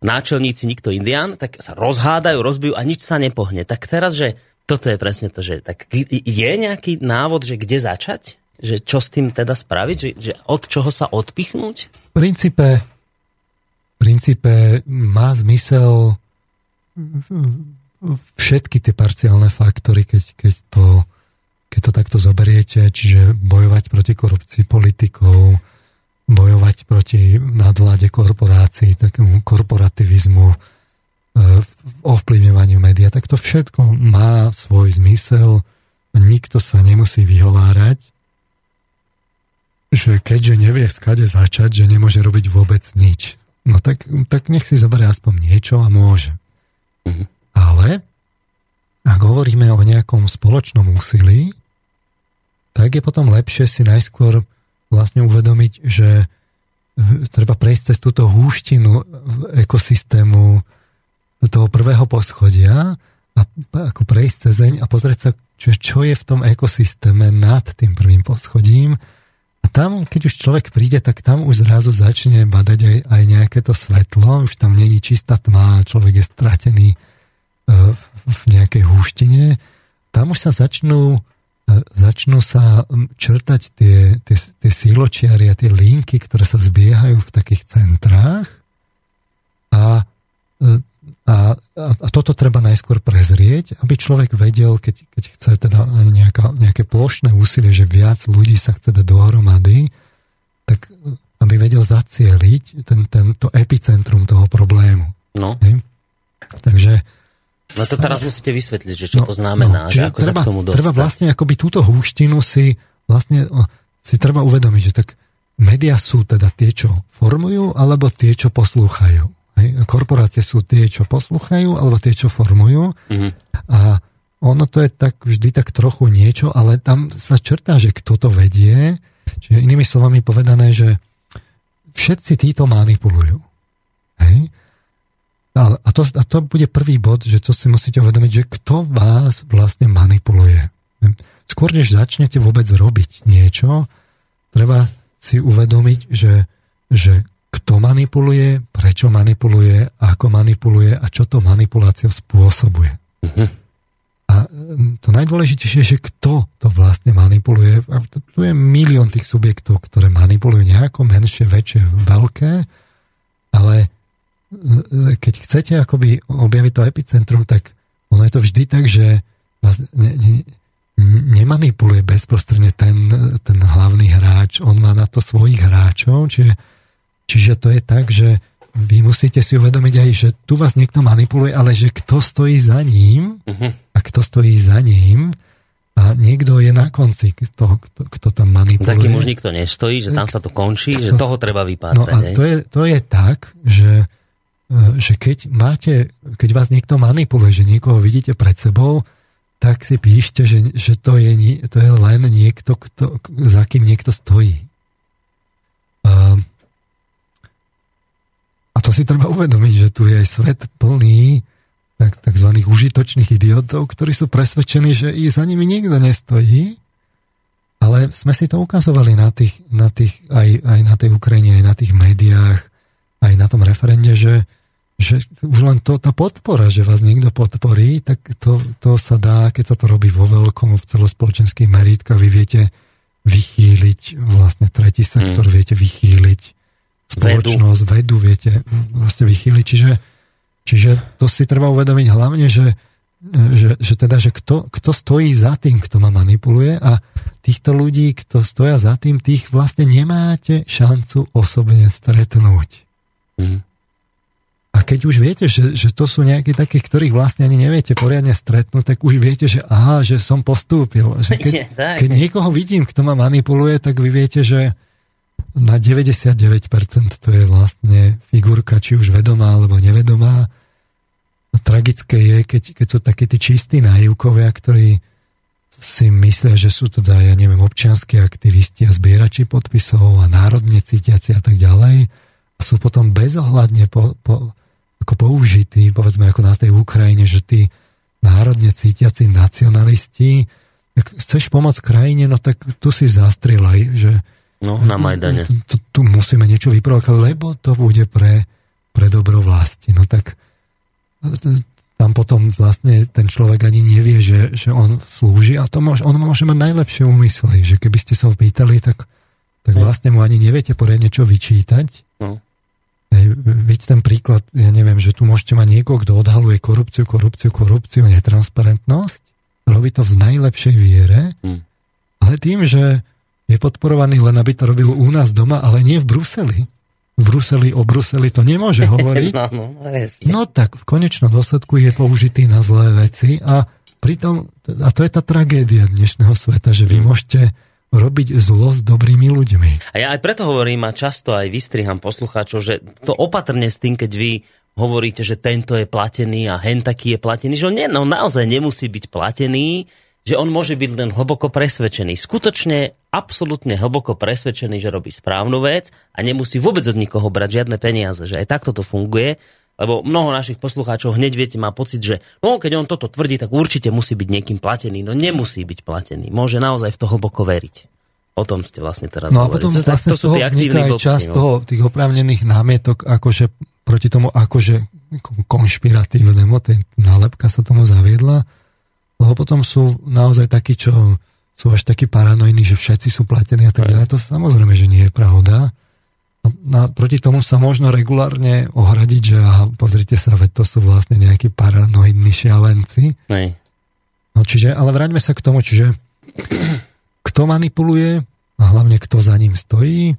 náčelníci, nikto indián, tak sa rozhádajú, rozbijú a nič sa nepohne. Tak teraz, že toto je presne to, že tak je nejaký návod, že kde začať? Že čo s tým teda spraviť? Že, že od čoho sa odpichnúť? V princípe, v princípe má zmysel všetky tie parciálne faktory, keď, keď, to, keď to takto zoberiete, čiže bojovať proti korupcii politikov, bojovať proti nadvláde korporácií, takému korporativizmu, e, ovplyvňovaniu média, tak to všetko má svoj zmysel. Nikto sa nemusí vyhovárať, že keďže nevie skade začať, že nemôže robiť vôbec nič. No tak, tak nech si zoberie aspoň niečo a môže. Mhm. Ale ak hovoríme o nejakom spoločnom úsilí, tak je potom lepšie si najskôr vlastne uvedomiť, že treba prejsť cez túto húštinu ekosystému toho prvého poschodia a ako prejsť cezeň a pozrieť sa, čo, čo je v tom ekosystéme nad tým prvým poschodím. A tam, keď už človek príde, tak tam už zrazu začne badať aj, aj nejaké to svetlo, už tam není čistá tma, človek je stratený e, v nejakej húštine. Tam už sa začnú začnú sa črtať tie, tie, tie síločiary a tie linky, ktoré sa zbiehajú v takých centrách a, e, a, a toto treba najskôr prezrieť, aby človek vedel, keď, keď chce teda nejaká, nejaké plošné úsilie, že viac ľudí sa chce dať dohromady, tak e, aby vedel zacieliť ten, tento epicentrum toho problému. No. Hej? Takže No to teraz musíte vysvetliť, že čo no, to znamená, no, že ako treba, sa k tomu dostať. Treba vlastne akoby túto húštinu si vlastne si treba uvedomiť, že tak médiá sú teda tie, čo formujú, alebo tie, čo poslúchajú. Hej? Korporácie sú tie, čo poslúchajú, alebo tie, čo formujú. Mm-hmm. A ono to je tak vždy tak trochu niečo, ale tam sa črtá, že kto to vedie. Čiže inými slovami povedané, že všetci títo manipulujú. Hej? A to, a to bude prvý bod, že to si musíte uvedomiť, že kto vás vlastne manipuluje. Skôr než začnete vôbec robiť niečo, treba si uvedomiť, že, že kto manipuluje, prečo manipuluje, ako manipuluje a čo to manipulácia spôsobuje. Uh-huh. A to najdôležitejšie je, že kto to vlastne manipuluje. A tu je milión tých subjektov, ktoré manipulujú nejako menšie, väčšie, veľké, ale keď chcete akoby objaviť to epicentrum, tak ono je to vždy tak, že vás ne, ne, nemanipuluje bezprostredne ten, ten hlavný hráč, on má na to svojich hráčov, čiže, čiže to je tak, že vy musíte si uvedomiť aj, že tu vás niekto manipuluje, ale že kto stojí za ním uh-huh. a kto stojí za ním a niekto je na konci, kto, kto, kto tam manipuluje. Za kým už nikto nestojí, že tam sa to končí, že toho treba vypátrať. No a to je, to je tak, že E, že keď máte, keď vás niekto manipuluje, že niekoho vidíte pred sebou, tak si píšte, že, že to, je, to je len niekto, kto, za kým niekto stojí. A, a to si treba uvedomiť, že tu je aj svet plný tak, tzv. užitočných idiotov, ktorí sú presvedčení, že i za nimi nikto nestojí, ale sme si to ukazovali na tých, na tých, aj, aj na tej Ukrajine, aj na tých médiách, aj na tom referende, že, že už len to, tá podpora, že vás niekto podporí, tak to, to sa dá, keď sa to robí vo veľkom, v celospoločenských merítkach, vy viete vychýliť vlastne tretí sektor, mm. viete vychýliť spoločnosť, vedu, vedu viete vlastne vychýliť. Čiže, čiže to si treba uvedomiť hlavne, že, že, že teda, že kto, kto stojí za tým, kto ma manipuluje a týchto ľudí, kto stoja za tým, tých vlastne nemáte šancu osobne stretnúť. Mm. A keď už viete, že, že to sú nejakí takí, ktorých vlastne ani neviete poriadne stretnúť, tak už viete, že aha, že som postúpil. Že keď, keď niekoho vidím, kto ma manipuluje, tak vy viete, že na 99% to je vlastne figurka, či už vedomá alebo nevedomá. No, tragické je, keď, keď sú takí tí čistí nájivkovia, ktorí si myslia, že sú teda, ja neviem, občianskí aktivisti a zbierači podpisov a národne cítiaci a tak ďalej a sú potom bezohľadne po, po, ako použití, povedzme ako na tej Ukrajine, že tí národne cítiaci nacionalisti, ak chceš pomôcť krajine, no tak tu si zastrelaj, že no, na Majdane. Tu, tu, tu musíme niečo vyprovokovať, lebo to bude pre, pre dobro vlasti. No tak tam potom vlastne ten človek ani nevie, že, že on slúži a to môže, on môže mať najlepšie úmysly, že keby ste sa ho pýtali, tak, tak vlastne mu ani neviete poriadne čo vyčítať. No. Veď ten príklad, ja neviem, že tu môžete mať niekoho, kto odhaluje korupciu, korupciu, korupciu, netransparentnosť, robí to v najlepšej viere, hmm. ale tým, že je podporovaný len, aby to robil u nás doma, ale nie v Bruseli. V Bruseli o Bruseli to nemôže hovoriť. no, no, no tak v konečnom dôsledku je použitý na zlé veci a pritom, a to je tá tragédia dnešného sveta, že vy môžete robiť zlo s dobrými ľuďmi. A ja aj preto hovorím a často aj vystriham poslucháčov, že to opatrne s tým, keď vy hovoríte, že tento je platený a hen taký je platený, že on nie, no, naozaj nemusí byť platený, že on môže byť len hlboko presvedčený. Skutočne absolútne hlboko presvedčený, že robí správnu vec a nemusí vôbec od nikoho brať žiadne peniaze. Že aj takto to funguje lebo mnoho našich poslucháčov hneď viete, má pocit, že no, keď on toto tvrdí, tak určite musí byť niekým platený. No nemusí byť platený. Môže naozaj v to hlboko veriť. O tom ste vlastne teraz No a potom to, vlastne to, to z toho vzniká aj časť no. toho, tých oprávnených námietok, akože proti tomu akože konšpiratívne, ten nálepka sa tomu zaviedla, lebo potom sú naozaj takí, čo sú až takí paranoidní, že všetci sú platení a tak ďalej. To samozrejme, že nie je pravda. Na, proti tomu sa možno regulárne ohradiť, že aha, pozrite sa, veď to sú vlastne nejakí paranoidní šialenci. Nej. No čiže, ale vráťme sa k tomu, čiže kto manipuluje a hlavne kto za ním stojí,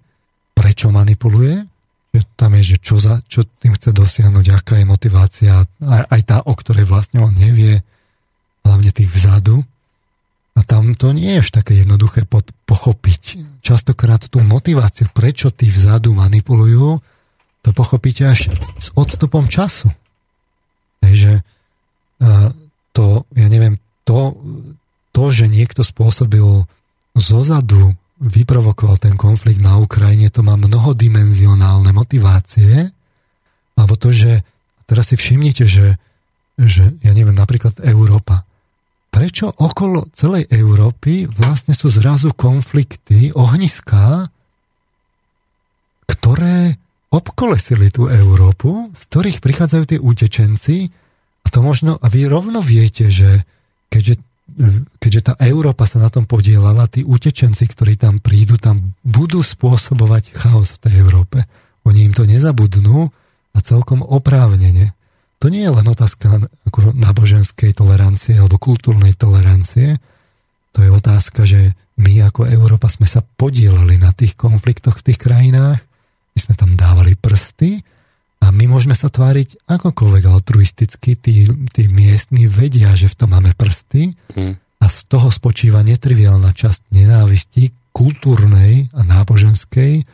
prečo manipuluje, že tam je, že čo, za, čo tým chce dosiahnuť, aká je motivácia, aj, aj tá, o ktorej vlastne on nevie, hlavne tých vzadu, a tam to nie je až také jednoduché pod. Častokrát tú motiváciu, prečo tí vzadu manipulujú, to pochopíte až s odstupom času. Takže to, ja neviem, to, to, že niekto spôsobil zozadu, vyprovokoval ten konflikt na Ukrajine, to má mnohodimenzionálne motivácie, alebo to, že teraz si všimnite, že, že ja neviem, napríklad Európa, prečo okolo celej Európy vlastne sú zrazu konflikty, ohniská, ktoré obkolesili tú Európu, z ktorých prichádzajú tie utečenci a to možno, a vy rovno viete, že keďže, keďže tá Európa sa na tom podielala, tí utečenci, ktorí tam prídu, tam budú spôsobovať chaos v tej Európe. Oni im to nezabudnú a celkom oprávnene to nie je len otázka ako náboženskej tolerancie alebo kultúrnej tolerancie, to je otázka, že my ako Európa sme sa podielali na tých konfliktoch v tých krajinách, my sme tam dávali prsty a my môžeme sa tváriť akokoľvek altruisticky, tí, tí miestni vedia, že v tom máme prsty mm. a z toho spočíva netriviálna časť nenávisti kultúrnej a náboženskej,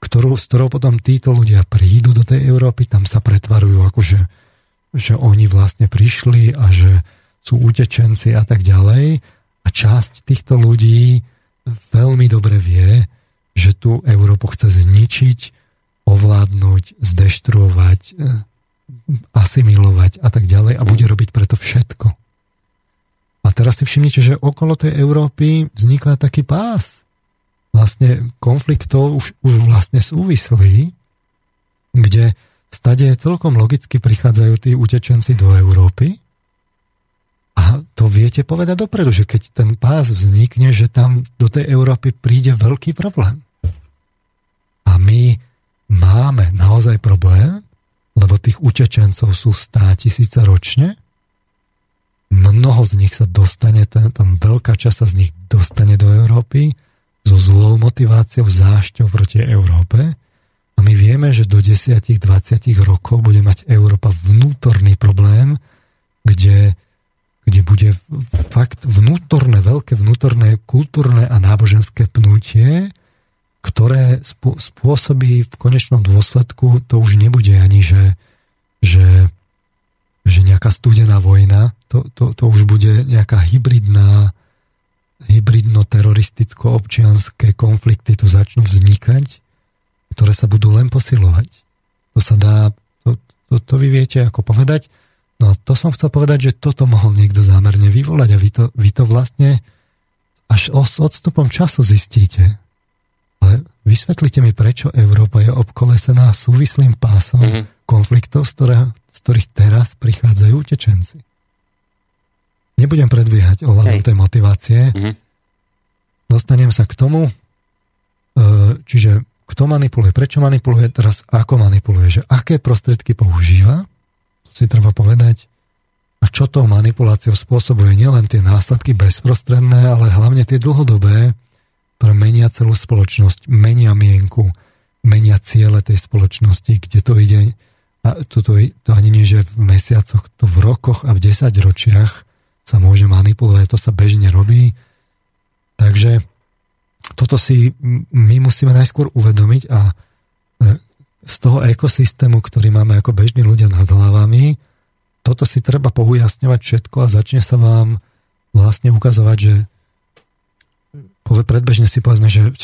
ktorú, s ktorou potom títo ľudia prídu do tej Európy, tam sa pretvarujú akože že oni vlastne prišli a že sú utečenci a tak ďalej. A časť týchto ľudí veľmi dobre vie, že tú Európu chce zničiť, ovládnuť, zdeštruovať, eh, asimilovať a tak ďalej a bude robiť preto všetko. A teraz si všimnite, že okolo tej Európy vzniká taký pás vlastne konfliktov už, už vlastne súvislý, kde Stade celkom logicky prichádzajú tí utečenci do Európy a to viete povedať dopredu, že keď ten pás vznikne, že tam do tej Európy príde veľký problém. A my máme naozaj problém, lebo tých utečencov sú stá tisíce ročne. mnoho z nich sa dostane, tam veľká časť z nich dostane do Európy so zlou motiváciou, zášťou proti Európe. A my vieme, že do 10-20 rokov bude mať Európa vnútorný problém, kde, kde bude fakt vnútorné, veľké vnútorné kultúrne a náboženské pnutie, ktoré spôsobí v konečnom dôsledku, to už nebude ani, že, že že nejaká studená vojna, to, to, to už bude nejaká hybridná, hybridno-teroristicko-občianské konflikty tu začnú vznikať, ktoré sa budú len posilovať. To sa dá, to, to, to vy viete ako povedať. No to som chcel povedať, že toto mohol niekto zámerne vyvolať a vy to, vy to vlastne až s odstupom času zistíte. Ale vysvetlite mi, prečo Európa je obkolesená súvislým pásom mm-hmm. konfliktov, z ktorého, z ktorých teraz prichádzajú utečenci. Nebudem predbiehať ohľadom tej motivácie. Mm-hmm. Dostanem sa k tomu, e, čiže kto manipuluje, prečo manipuluje, teraz ako manipuluje, že aké prostriedky používa, to si treba povedať, a čo tou manipuláciou spôsobuje nielen tie následky bezprostredné, ale hlavne tie dlhodobé, ktoré menia celú spoločnosť, menia mienku, menia ciele tej spoločnosti, kde to ide a to, to, to ani nie, že v mesiacoch, to v rokoch a v desaťročiach sa môže manipulovať, to sa bežne robí. Takže toto si my musíme najskôr uvedomiť a e, z toho ekosystému, ktorý máme ako bežní ľudia nad hlavami, toto si treba pohujasňovať všetko a začne sa vám vlastne ukazovať, že predbežne si povedzme, že,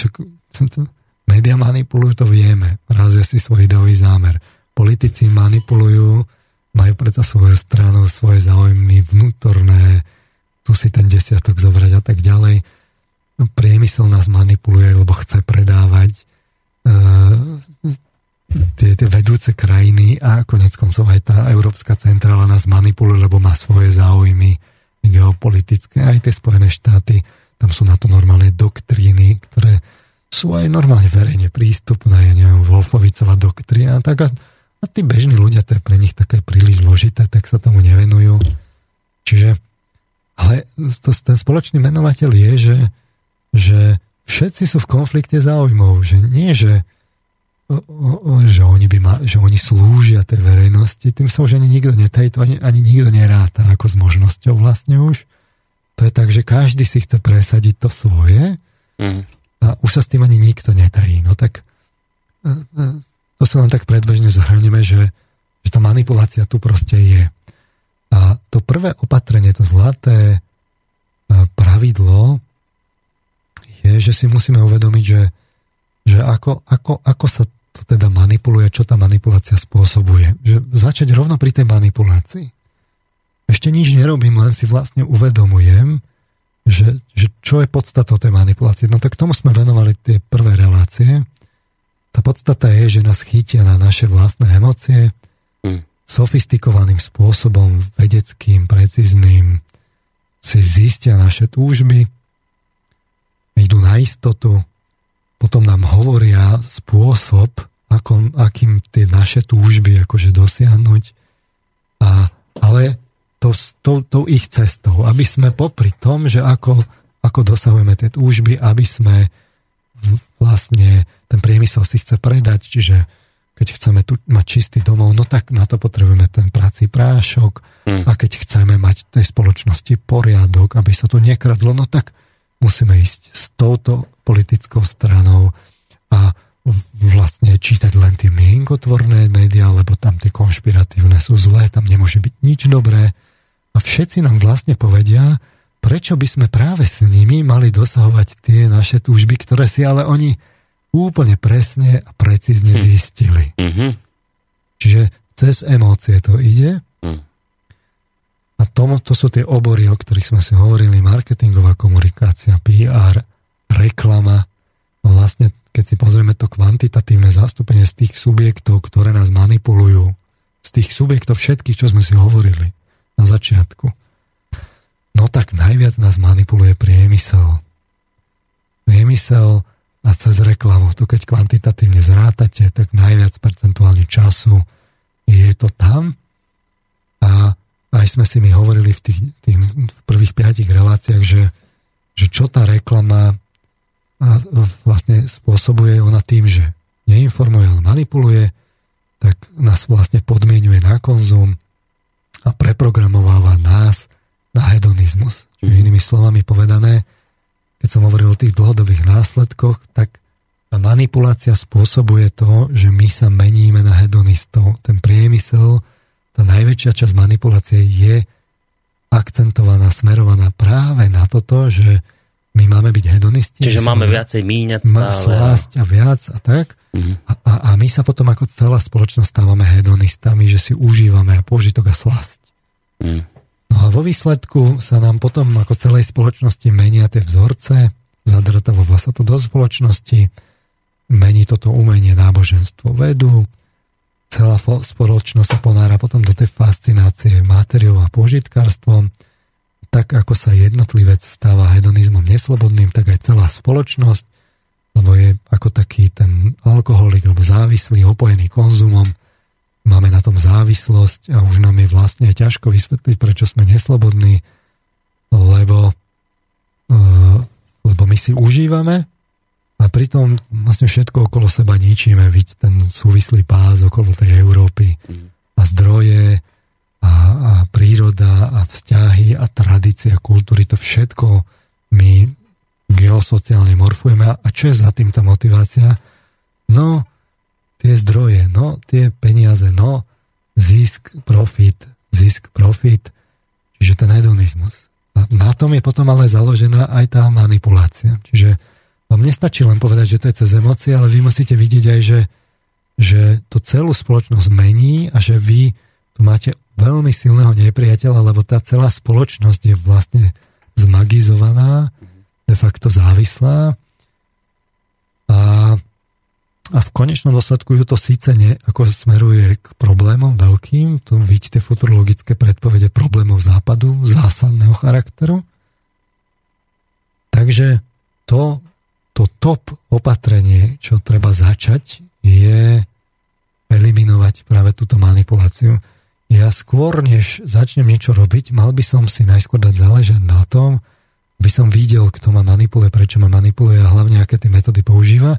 média manipulujú, to vieme, razia si svoj ideový zámer politici manipulujú, majú predsa svoju stranu, svoje záujmy vnútorné, tu si ten desiatok zobrať a tak ďalej. Priemysel nás manipuluje, lebo chce predávať uh, tie, tie vedúce krajiny a konec koncov aj tá Európska centrála nás manipuluje, lebo má svoje záujmy geopolitické. Aj tie Spojené štáty, tam sú na to normálne doktríny, ktoré sú aj normálne verejne prístupné, ja neviem, Wolfovicová doktrína, tak a a tí bežní ľudia, to je pre nich také príliš zložité, tak sa tomu nevenujú. Čiže, ale to, ten spoločný menovateľ je, že, že všetci sú v konflikte záujmov, že nie, že, o, o, že, oni by ma, že oni slúžia tej verejnosti, tým sa už ani nikto netají, to ani, ani nikto neráta ako s možnosťou vlastne už. To je tak, že každý si chce presadiť to svoje mm. a už sa s tým ani nikto netají. No tak e, e, to sa len tak predbežne zhrneme, že, že tá manipulácia tu proste je. A to prvé opatrenie, to zlaté e, pravidlo je, že si musíme uvedomiť, že, že ako, ako, ako sa to teda manipuluje, čo tá manipulácia spôsobuje. Že začať rovno pri tej manipulácii. Ešte nič nerobím, len si vlastne uvedomujem, že, že čo je podstatou tej manipulácie. No tak tomu sme venovali tie prvé relácie. Tá podstata je, že nás chytia na naše vlastné emócie mm. sofistikovaným spôsobom, vedeckým, precízným, si zistia naše túžby, idú na istotu, potom nám hovoria spôsob, ako, akým tie naše túžby akože dosiahnuť, a, ale to, to, to ich cestou, aby sme popri tom, že ako, ako dosahujeme tie túžby, aby sme vlastne ten priemysel si chce predať, čiže keď chceme tu mať čistý domov, no tak na to potrebujeme ten prací prášok hmm. a keď chceme mať tej spoločnosti poriadok, aby sa to nekradlo, no tak musíme ísť s touto politickou stranou a vlastne čítať len tie mienkotvorné médiá, lebo tam tie konšpiratívne sú zlé, tam nemôže byť nič dobré. A všetci nám vlastne povedia, prečo by sme práve s nimi mali dosahovať tie naše túžby, ktoré si ale oni úplne presne a precízne hm. zistili. Mm-hmm. Čiže cez emócie to ide. A tomu, to sú tie obory, o ktorých sme si hovorili, marketingová komunikácia, PR, reklama. No vlastne, keď si pozrieme to kvantitatívne zastúpenie z tých subjektov, ktoré nás manipulujú, z tých subjektov všetkých, čo sme si hovorili na začiatku, No tak najviac nás manipuluje priemysel. Priemysel a cez reklamu. Tu keď kvantitatívne zrátate, tak najviac percentuálne času je to tam a aj sme si my hovorili v tých, tých v prvých piatich reláciách, že, že čo tá reklama vlastne spôsobuje ona tým, že neinformuje, ale manipuluje, tak nás vlastne podmienuje na konzum a preprogramováva nás na hedonizmus. Čiže inými slovami povedané, keď som hovoril o tých dlhodobých následkoch, tak tá manipulácia spôsobuje to, že my sa meníme na hedonistov. Ten priemysel tá najväčšia časť manipulácie je akcentovaná, smerovaná práve na toto, že my máme byť hedonisti. Čiže máme viacej míňať stále. Slásť a viac a tak. Uh-huh. A, a, a my sa potom ako celá spoločnosť stávame hedonistami, že si užívame a požitok a slasť. Uh-huh. No a vo výsledku sa nám potom ako celej spoločnosti menia tie vzorce, zadrtavo sa to do spoločnosti, mení toto umenie náboženstvo vedu, celá spoločnosť sa ponára potom do tej fascinácie materiou a požitkárstvom. Tak ako sa jednotlivec stáva hedonizmom neslobodným, tak aj celá spoločnosť, lebo je ako taký ten alkoholik alebo závislý, opojený konzumom. Máme na tom závislosť a už nám je vlastne ťažko vysvetliť, prečo sme neslobodní, lebo, eh, lebo my si užívame a pritom vlastne všetko okolo seba ničíme, vidť ten súvislý pás okolo tej Európy mm. a zdroje a, a príroda a vzťahy a tradícia, kultúry, to všetko my geosociálne morfujeme. A čo je za tým tá motivácia? No, tie zdroje, no, tie peniaze, no, zisk, profit, zisk, profit, čiže ten hedonizmus. A na tom je potom ale založená aj tá manipulácia. Čiže vám nestačí len povedať, že to je cez emócie, ale vy musíte vidieť aj, že, že to celú spoločnosť mení a že vy tu máte veľmi silného nepriateľa, lebo tá celá spoločnosť je vlastne zmagizovaná, de facto závislá a, a v konečnom dôsledku ju to síce ne, ako smeruje k problémom veľkým, tu vidíte futurologické predpovede problémov západu, zásadného charakteru. Takže to to top opatrenie, čo treba začať, je eliminovať práve túto manipuláciu. Ja skôr, než začnem niečo robiť, mal by som si najskôr dať záležať na tom, aby som videl, kto ma manipuluje, prečo ma manipuluje a hlavne aké tie metódy používa.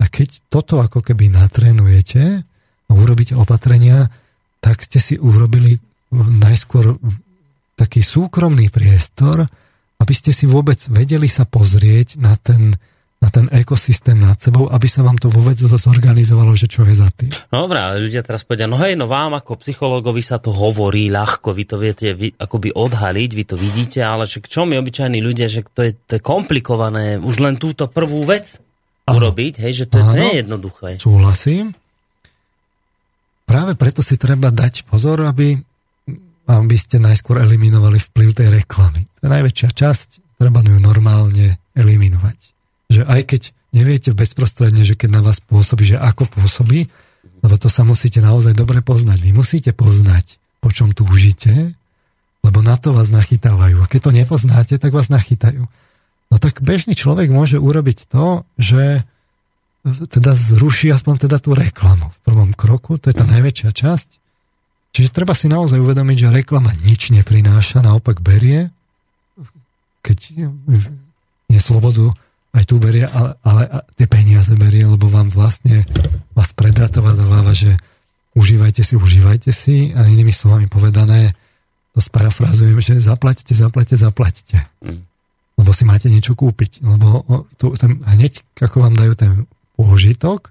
A keď toto ako keby natrénujete a urobíte opatrenia, tak ste si urobili najskôr taký súkromný priestor, aby ste si vôbec vedeli sa pozrieť na ten, na ten ekosystém nad sebou, aby sa vám to vôbec zorganizovalo, že čo je za tým. No dobré, ale ľudia teraz povedia, no hej, no vám ako psychológovi sa to hovorí ľahko, vy to viete vy, akoby odhaliť, vy to vidíte, ale že čo my obyčajní ľudia, že to je, to je komplikované, už len túto prvú vec Aha. urobiť, hej, že to Áno, je jednoduché. Súhlasím. Práve preto si treba dať pozor, aby, aby ste najskôr eliminovali vplyv tej reklamy. To je najväčšia časť, treba ju normálne eliminovať že aj keď neviete bezprostredne, že keď na vás pôsobí, že ako pôsobí, lebo to sa musíte naozaj dobre poznať. Vy musíte poznať, po čom túžite, lebo na to vás nachytávajú. A keď to nepoznáte, tak vás nachytajú. No tak bežný človek môže urobiť to, že e, teda zruší aspoň teda tú reklamu v prvom kroku, to je tá najväčšia časť. Čiže treba si naozaj uvedomiť, že reklama nič neprináša, naopak berie, keď je slobodu aj tu berie, ale, ale tie peniaze berie, lebo vám vlastne vás predratováva, že užívajte si, užívajte si a inými slovami povedané, to sparafrazujem, že zaplatíte, zaplatíte, zaplatíte. Mm. Lebo si máte niečo kúpiť. Lebo tu, ten, hneď, ako vám dajú ten pôžitok,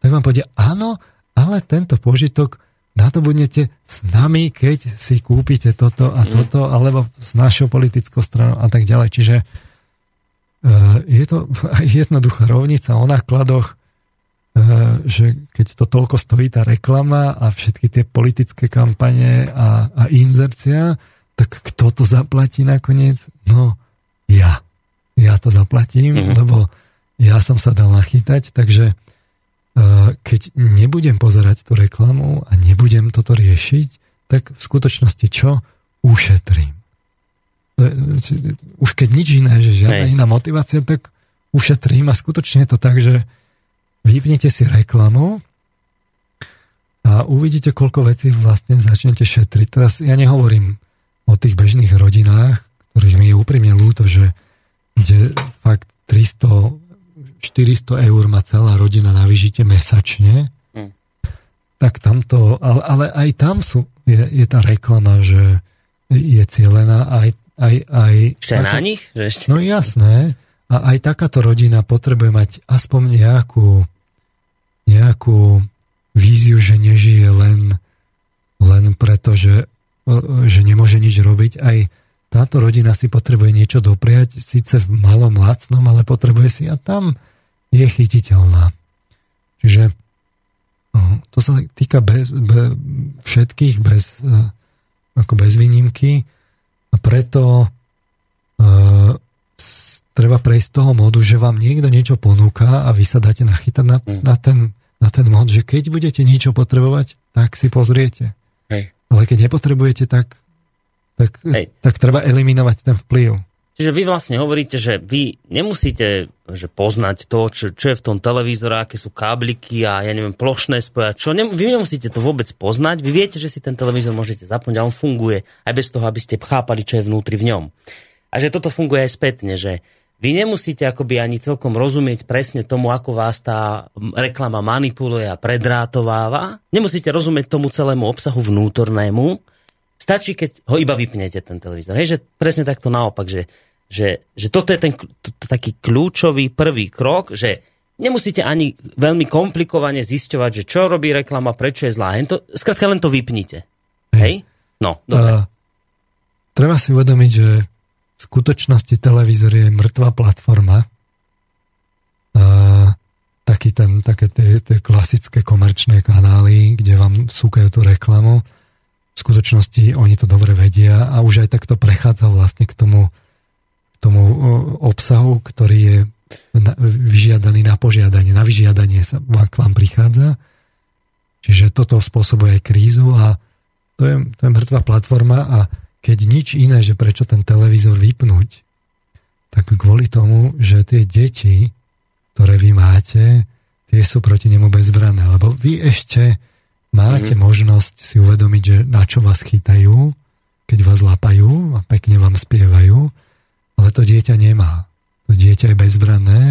tak vám povedia, áno, ale tento pôžitok na to budete s nami, keď si kúpite toto a mm. toto, alebo s našou politickou stranou a tak ďalej. Čiže je to jednoduchá rovnica o nákladoch, eh, že keď to toľko stojí tá reklama a všetky tie politické kampane a, a inzercia, tak kto to zaplatí nakoniec? No, ja. Ja to zaplatím, mm-hmm. lebo ja som sa dal nachytať, takže eh, keď nebudem pozerať tú reklamu a nebudem toto riešiť, tak v skutočnosti čo? Ušetrím už keď nič iné, že žiadna Hej. iná motivácia, tak ušetrím a skutočne je to tak, že vypnete si reklamu a uvidíte, koľko vecí vlastne začnete šetriť. Teraz ja nehovorím o tých bežných rodinách, ktorých mi je úprimne ľúto, že kde fakt 300, 400 eur má celá rodina na vyžitie mesačne, hmm. tak tamto, ale, ale aj tam sú, je, je tá reklama, že je cieľená aj, aj, aj ešte aj na nich? Že ešte... No jasné. A aj takáto rodina potrebuje mať aspoň nejakú, nejakú víziu, že nežije len, len preto, že, že nemôže nič robiť. Aj táto rodina si potrebuje niečo dopriať, síce v malom lacnom, ale potrebuje si a tam je chytiteľná. Čiže to sa týka bez, be, všetkých bez, e, ako bez výnimky a preto uh, treba prejsť z toho modu, že vám niekto niečo ponúka a vy sa dáte nachytať na, mm. na, ten, na ten mod, že keď budete niečo potrebovať, tak si pozriete. Hej. Ale keď nepotrebujete, tak, tak, tak treba eliminovať ten vplyv. Čiže vy vlastne hovoríte, že vy nemusíte že poznať to, čo, čo je v tom televízore, aké sú kábliky a ja neviem, plošné čo Ne, vy nemusíte to vôbec poznať. Vy viete, že si ten televízor môžete zapnúť a on funguje aj bez toho, aby ste chápali, čo je vnútri v ňom. A že toto funguje aj spätne, že vy nemusíte akoby ani celkom rozumieť presne tomu, ako vás tá reklama manipuluje a predrátováva. Nemusíte rozumieť tomu celému obsahu vnútornému. Stačí, keď ho iba vypnete, ten televízor. Hej, že presne takto naopak, že, že, že toto je ten taký kľúčový prvý krok, že nemusíte ani veľmi komplikovane zisťovať, že čo robí reklama, prečo je zlá. to, skrátka len to vypnite. Hej? No, dobre. Uh, treba si uvedomiť, že v skutočnosti televízor je mŕtva platforma. A taký ten, také tie, tie klasické komerčné kanály, kde vám súkajú tú reklamu. V skutočnosti oni to dobre vedia a už aj takto prechádza vlastne k tomu, tomu obsahu, ktorý je vyžiadaný na požiadanie. Na vyžiadanie sa k vám prichádza. Čiže toto spôsobuje krízu a to je, to je mŕtva platforma a keď nič iné, že prečo ten televízor vypnúť, tak kvôli tomu, že tie deti, ktoré vy máte, tie sú proti nemu bezbrané. Lebo vy ešte máte mm-hmm. možnosť si uvedomiť, že na čo vás chytajú, keď vás lapajú a pekne vám spievajú, ale to dieťa nemá. To dieťa je bezbranné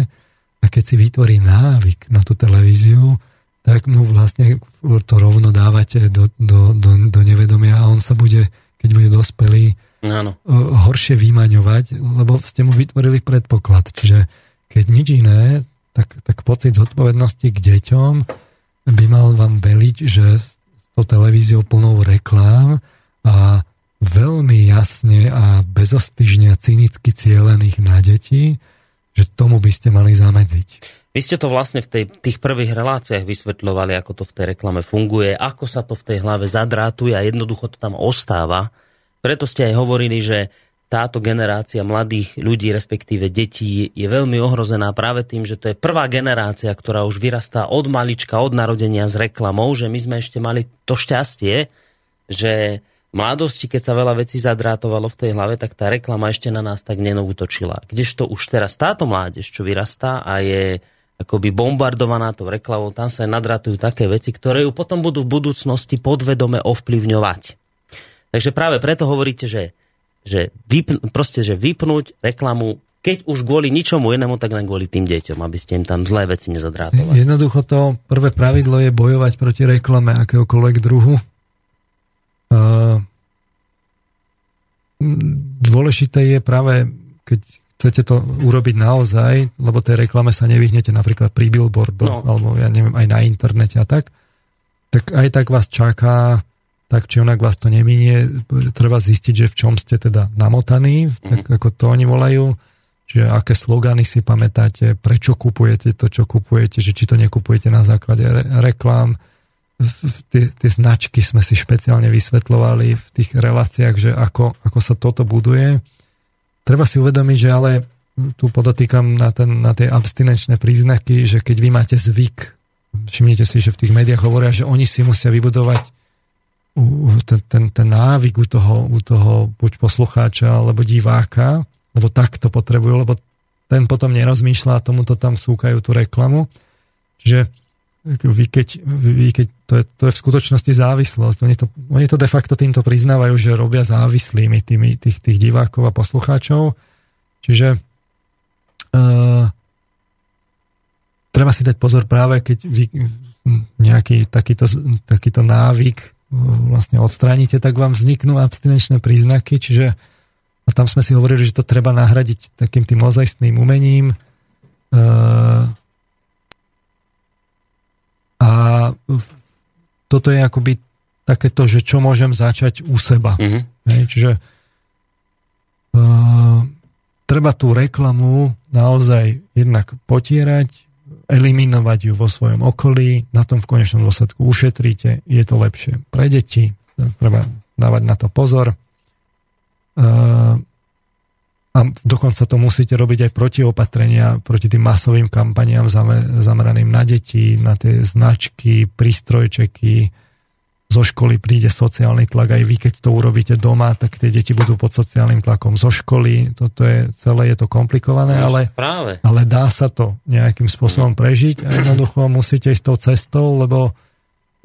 a keď si vytvorí návyk na tú televíziu, tak mu vlastne to rovno dávate do, do, do, do nevedomia a on sa bude keď bude dospelý, Áno. horšie vymaňovať, lebo ste mu vytvorili predpoklad. Čiže keď nič iné, tak, tak pocit zodpovednosti k deťom by mal vám veliť, že s tou televíziou plnou reklám a veľmi jasne a bezostyžne a cynicky cielených na deti, že tomu by ste mali zamedziť. Vy ste to vlastne v tej, tých prvých reláciách vysvetľovali, ako to v tej reklame funguje, ako sa to v tej hlave zadrátuje a jednoducho to tam ostáva. Preto ste aj hovorili, že táto generácia mladých ľudí, respektíve detí, je veľmi ohrozená práve tým, že to je prvá generácia, ktorá už vyrastá od malička, od narodenia s reklamou, že my sme ešte mali to šťastie, že mladosti, keď sa veľa vecí zadrátovalo v tej hlave, tak tá reklama ešte na nás tak nenoutočila. Kdežto už teraz táto mládež, čo vyrastá a je akoby bombardovaná tou reklamou, tam sa nadratujú také veci, ktoré ju potom budú v budúcnosti podvedome ovplyvňovať. Takže práve preto hovoríte, že, že, vypn- proste, že vypnúť reklamu, keď už kvôli ničomu inému, tak len kvôli tým deťom, aby ste im tam zlé veci nezadrátovali. Jednoducho to prvé pravidlo je bojovať proti reklame akéhokoľvek druhu. Uh, dôležité je práve, keď chcete to urobiť naozaj, lebo tej reklame sa nevyhnete napríklad pri billboardoch, no. alebo ja neviem, aj na internete a tak, tak aj tak vás čaká, tak či onak vás to neminie, treba zistiť, že v čom ste teda namotaní, mm-hmm. tak ako to oni volajú, čiže aké slogany si pamätáte, prečo kupujete to, čo kupujete, že či to nekupujete na základe re- reklám, tie, tie značky sme si špeciálne vysvetľovali v tých reláciách, že ako, ako sa toto buduje Treba si uvedomiť, že ale tu podotýkam na, ten, na tie abstinenčné príznaky, že keď vy máte zvyk, všimnite si, že v tých médiách hovoria, že oni si musia vybudovať ten, ten, ten návyk u toho, u toho buď poslucháča alebo diváka, lebo tak to potrebujú, lebo ten potom nerozmýšľa a tomuto tam súkajú tú reklamu. Čiže vy keď, vy keď to, je, to je v skutočnosti závislosť. Oni to, oni to de facto týmto priznávajú, že robia závislými tými, tých, tých divákov a poslucháčov. Čiže uh, treba si dať pozor práve, keď vy nejaký takýto, takýto návyk uh, vlastne odstránite, tak vám vzniknú abstinenčné príznaky, čiže a tam sme si hovorili, že to treba nahradiť takým tým ozajstným umením. Uh, a toto je akoby takéto, že čo môžem začať u seba. Mm-hmm. Hej, čiže uh, treba tú reklamu naozaj jednak potierať, eliminovať ju vo svojom okolí, na tom v konečnom dôsledku ušetríte, je to lepšie pre deti, treba dávať na to pozor. A dokonca to musíte robiť aj protiopatrenia proti tým masovým kampaniám zameraným na deti, na tie značky, prístrojčeky. Zo školy príde sociálny tlak, aj vy keď to urobíte doma, tak tie deti budú pod sociálnym tlakom zo školy. Toto je, celé je to komplikované, ale, Práve. ale dá sa to nejakým spôsobom prežiť a jednoducho musíte ísť tou cestou, lebo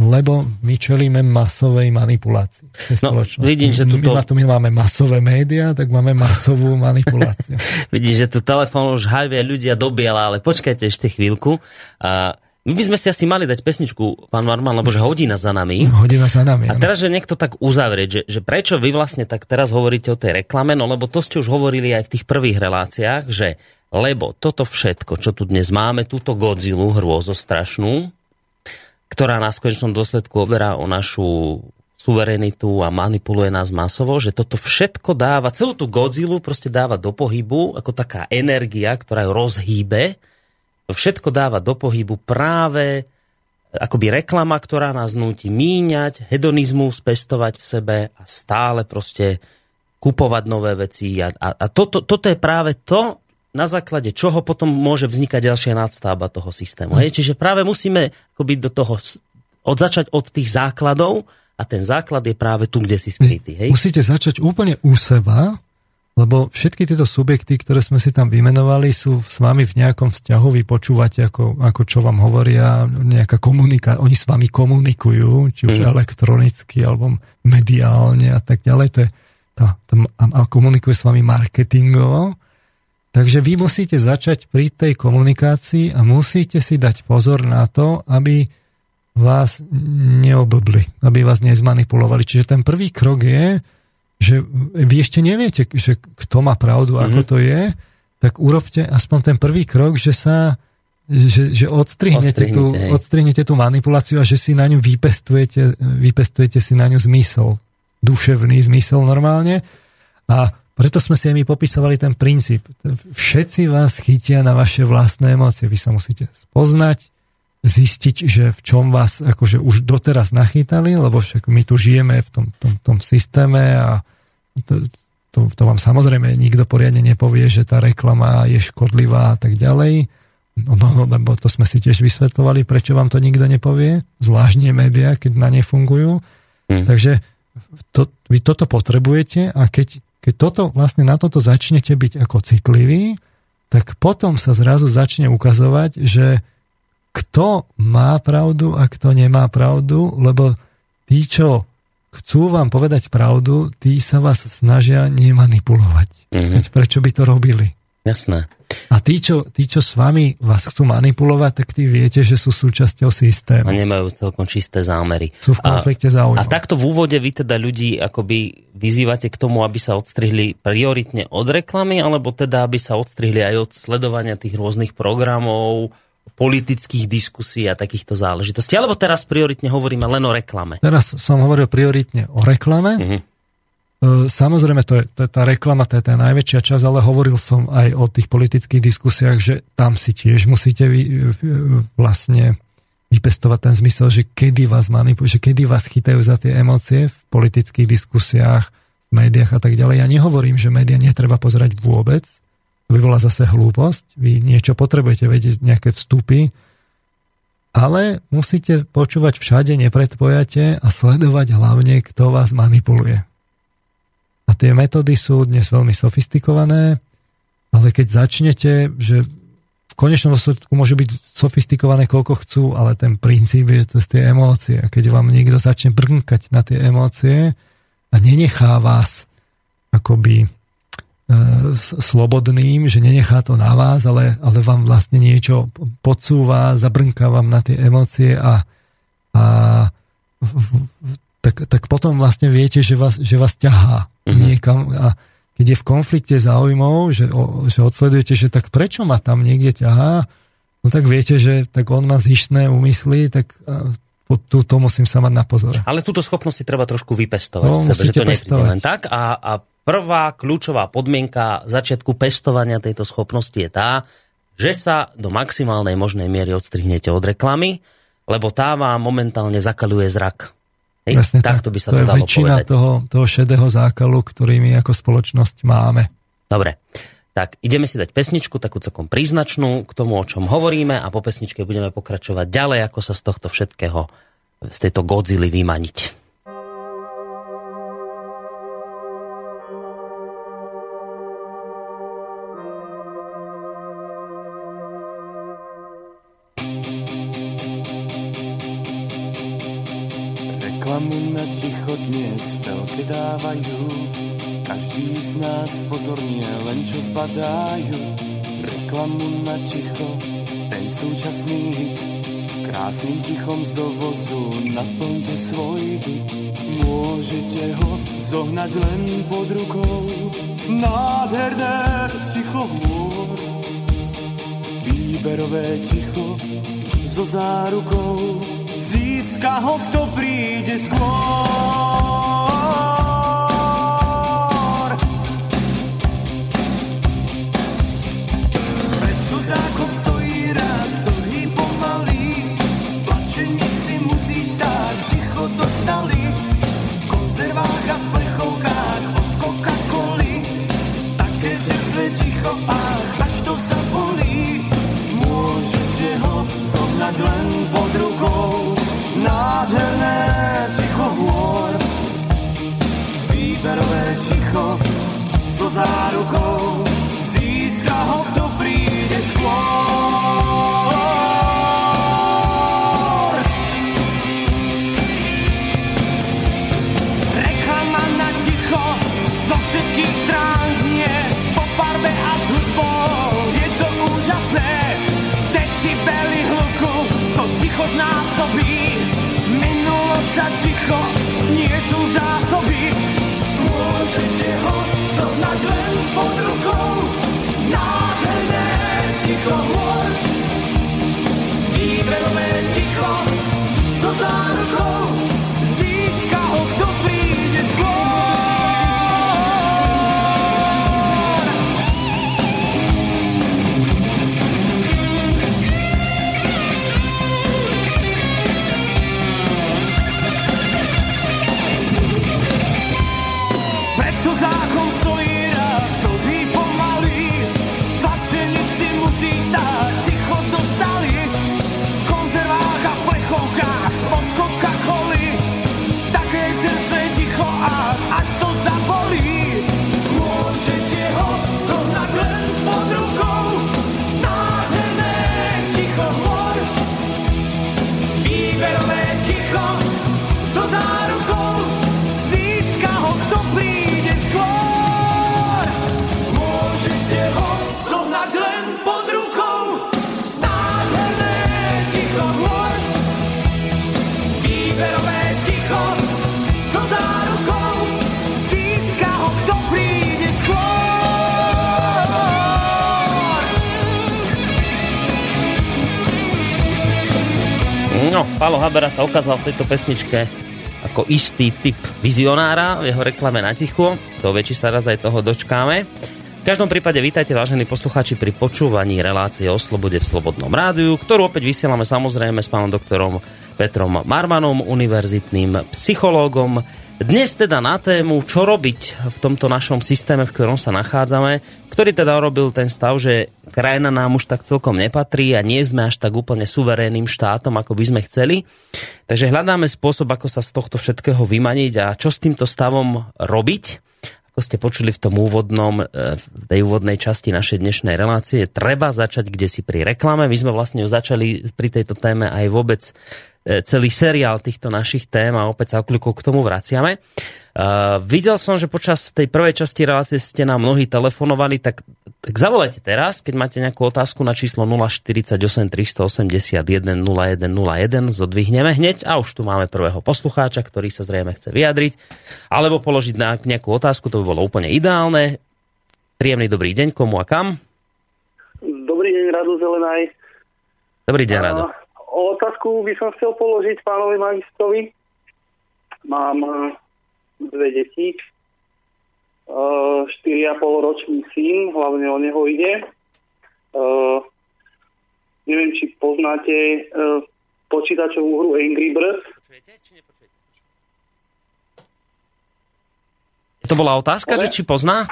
lebo my čelíme masovej manipulácii. No, vidím, že tuto... my, tu my máme masové médiá, tak máme masovú manipuláciu. vidím, že tu telefón už hajvie ľudia dobiela, ale počkajte ešte chvíľku. A my by sme si asi mali dať pesničku, pán Marman, lebo že hodina za nami. Hodina za nami. A teraz, že niekto tak uzavrieť, že, že prečo vy vlastne tak teraz hovoríte o tej reklame, no lebo to ste už hovorili aj v tých prvých reláciách, že lebo toto všetko, čo tu dnes máme, túto Godzilla hrôzostrašnú, ktorá nás v konečnom dôsledku oberá o našu suverenitu a manipuluje nás masovo, že toto všetko dáva, celú tú Godzilla proste dáva do pohybu ako taká energia, ktorá ju rozhýbe. To všetko dáva do pohybu práve akoby reklama, ktorá nás núti míňať, hedonizmus pestovať v sebe a stále proste kupovať nové veci. A, a, a toto, toto je práve to, na základe čoho potom môže vznikať ďalšia nadstavba toho systému. Hej? Čiže práve musíme akoby do toho od začať od tých základov a ten základ je práve tu, kde si skrytý. Hej? Musíte začať úplne u seba, lebo všetky tieto subjekty, ktoré sme si tam vymenovali, sú s vami v nejakom vzťahu, vy počúvate, ako, ako čo vám hovoria, nejaká komunika, oni s vami komunikujú, či už mm. elektronicky, alebo mediálne a tak ďalej. To je, tá, tá, a komunikuje s vami marketingovo Takže vy musíte začať pri tej komunikácii a musíte si dať pozor na to, aby vás neoblbli, aby vás nezmanipulovali. Čiže ten prvý krok je, že vy ešte neviete, že kto má pravdu, mm-hmm. ako mhm. to je, tak urobte aspoň ten prvý krok, že sa že, že odstrihnete, tú, odstrihnete tú manipuláciu a že si na ňu vypestujete, vypestujete si na ňu zmysel, duševný zmysel normálne a preto sme si aj my popisovali ten princíp. Všetci vás chytia na vaše vlastné emócie. Vy sa musíte spoznať, zistiť, že v čom vás akože už doteraz nachytali, lebo však my tu žijeme v tom, tom, tom systéme a to, to, to vám samozrejme nikto poriadne nepovie, že tá reklama je škodlivá a tak ďalej. No, no, no, lebo to sme si tiež vysvetovali, prečo vám to nikto nepovie, zvlášť médiá, keď na ne fungujú. Hmm. Takže to, vy toto potrebujete a keď, keď toto, vlastne na toto začnete byť ako citlivý, tak potom sa zrazu začne ukazovať, že kto má pravdu a kto nemá pravdu, lebo tí, čo chcú vám povedať pravdu, tí sa vás snažia nemanipulovať. Mm-hmm. Prečo by to robili? Jasné. A tí čo, tí, čo s vami vás chcú manipulovať, tak tí viete, že sú súčasťou systému. A nemajú celkom čisté zámery. Sú v konflikte záujmov. A takto v úvode vy teda ľudí akoby vyzývate k tomu, aby sa odstrihli prioritne od reklamy, alebo teda, aby sa odstrihli aj od sledovania tých rôznych programov, politických diskusí a takýchto záležitostí. Alebo teraz prioritne hovoríme len o reklame. Teraz som hovoril prioritne o reklame. E, samozrejme, to je, to je tá reklama, to je tá najväčšia časť, ale hovoril som aj o tých politických diskusiách, že tam si tiež musíte vy, vlastne vypestovať ten zmysel, že kedy vás manipulujú, že kedy vás chytajú za tie emócie v politických diskusiách, v médiách a tak ďalej. Ja nehovorím, že médiá netreba pozerať vôbec, to by bola zase hlúposť. Vy niečo potrebujete vedieť, nejaké vstupy, ale musíte počúvať všade, nepredpojate a sledovať hlavne, kto vás manipuluje. A tie metódy sú dnes veľmi sofistikované, ale keď začnete, že v konečnom dôsledku môže byť sofistikované koľko chcú, ale ten princíp je cez tie emócie. A keď vám niekto začne brnkať na tie emócie a nenechá vás akoby e, slobodným, že nenechá to na vás, ale, ale vám vlastne niečo podsúva, zabrnká vám na tie emócie a, a tak, tak potom vlastne viete, že vás, že vás ťahá mm-hmm. niekam a keď je v konflikte záujmov, že, o, že odsledujete, že tak prečo ma tam niekde ťahá, no tak viete, že tak on má zištné úmysly, tak tú, to musím sa mať na pozor. Ale túto schopnosť si treba trošku vypestovať no, v sebe, že to nepríde len tak. A, a prvá kľúčová podmienka začiatku pestovania tejto schopnosti je tá, že sa do maximálnej možnej miery odstrihnete od reklamy, lebo tá vám momentálne zakaluje zrak. Hej, Presne tak, to by sa to, to je dalo väčšina povedať. Toho, toho šedého zákalu, ktorý my ako spoločnosť máme. Dobre, tak ideme si dať pesničku, takú celkom príznačnú k tomu, o čom hovoríme a po pesničke budeme pokračovať ďalej, ako sa z tohto všetkého, z tejto Godzilla vymaniť. Ticho dnes v telke dávajú. Každý z nás pozorne len čo zbadajú Reklamu na ticho, ten súčasný hit. Krásnym tichom z dovozu naplňte svoj byt. Môžete ho zohnať len pod rukou. Nádherné ticho hôr Výberové ticho so zárukou získa ho, kto príde skôr. Pred zákon stojí rád, dlhý pomalý, plačenici musí stáť, ticho dostali, v konzervách a v plechovkách od Coca-Coly, také čerstvé ticho, ach, až to zabolí, môžete ho zohnať len zárukou získa ho, kto príde skôr. Reklama na ticho zo všetkých strán znie po farbe a s. Je to úžasné, decibely hluku, to ticho znásobí sa ticho, nie sú zásoby. Ticho hôr. No, Pálo Habera sa ukázal v tejto pesničke ako istý typ vizionára v jeho reklame na ticho. To väčší sa raz aj toho dočkáme. V každom prípade vítajte, vážení poslucháči, pri počúvaní relácie o slobode v Slobodnom rádiu, ktorú opäť vysielame samozrejme s pánom doktorom Petrom Marmanom, univerzitným psychológom, dnes teda na tému, čo robiť v tomto našom systéme, v ktorom sa nachádzame, ktorý teda robil ten stav, že krajina nám už tak celkom nepatrí a nie sme až tak úplne suverénnym štátom, ako by sme chceli. Takže hľadáme spôsob, ako sa z tohto všetkého vymaniť a čo s týmto stavom robiť. Ako ste počuli v tom úvodnom, e, v tej úvodnej časti našej dnešnej relácie, treba začať kde si pri reklame. My sme vlastne začali pri tejto téme aj vôbec e, celý seriál týchto našich tém a opäť sa okľuku k tomu vraciame. Uh, videl som, že počas tej prvej časti relácie ste nám mnohí telefonovali, tak, tak zavolajte teraz, keď máte nejakú otázku na číslo 048 381 0101, zodvihneme hneď a už tu máme prvého poslucháča, ktorý sa zrejme chce vyjadriť, alebo položiť na nejakú otázku, to by bolo úplne ideálne. Príjemný dobrý deň, komu a kam? Dobrý deň, Rado Zelenaj. Dobrý deň, Rado. Otázku by som chcel položiť pánovi magistrovi. Mám dve deti, 4,5 ročný syn, hlavne o neho ide. Uh, neviem, či poznáte uh, počítačovú hru Angry Birds. To bola otázka, že či pozná?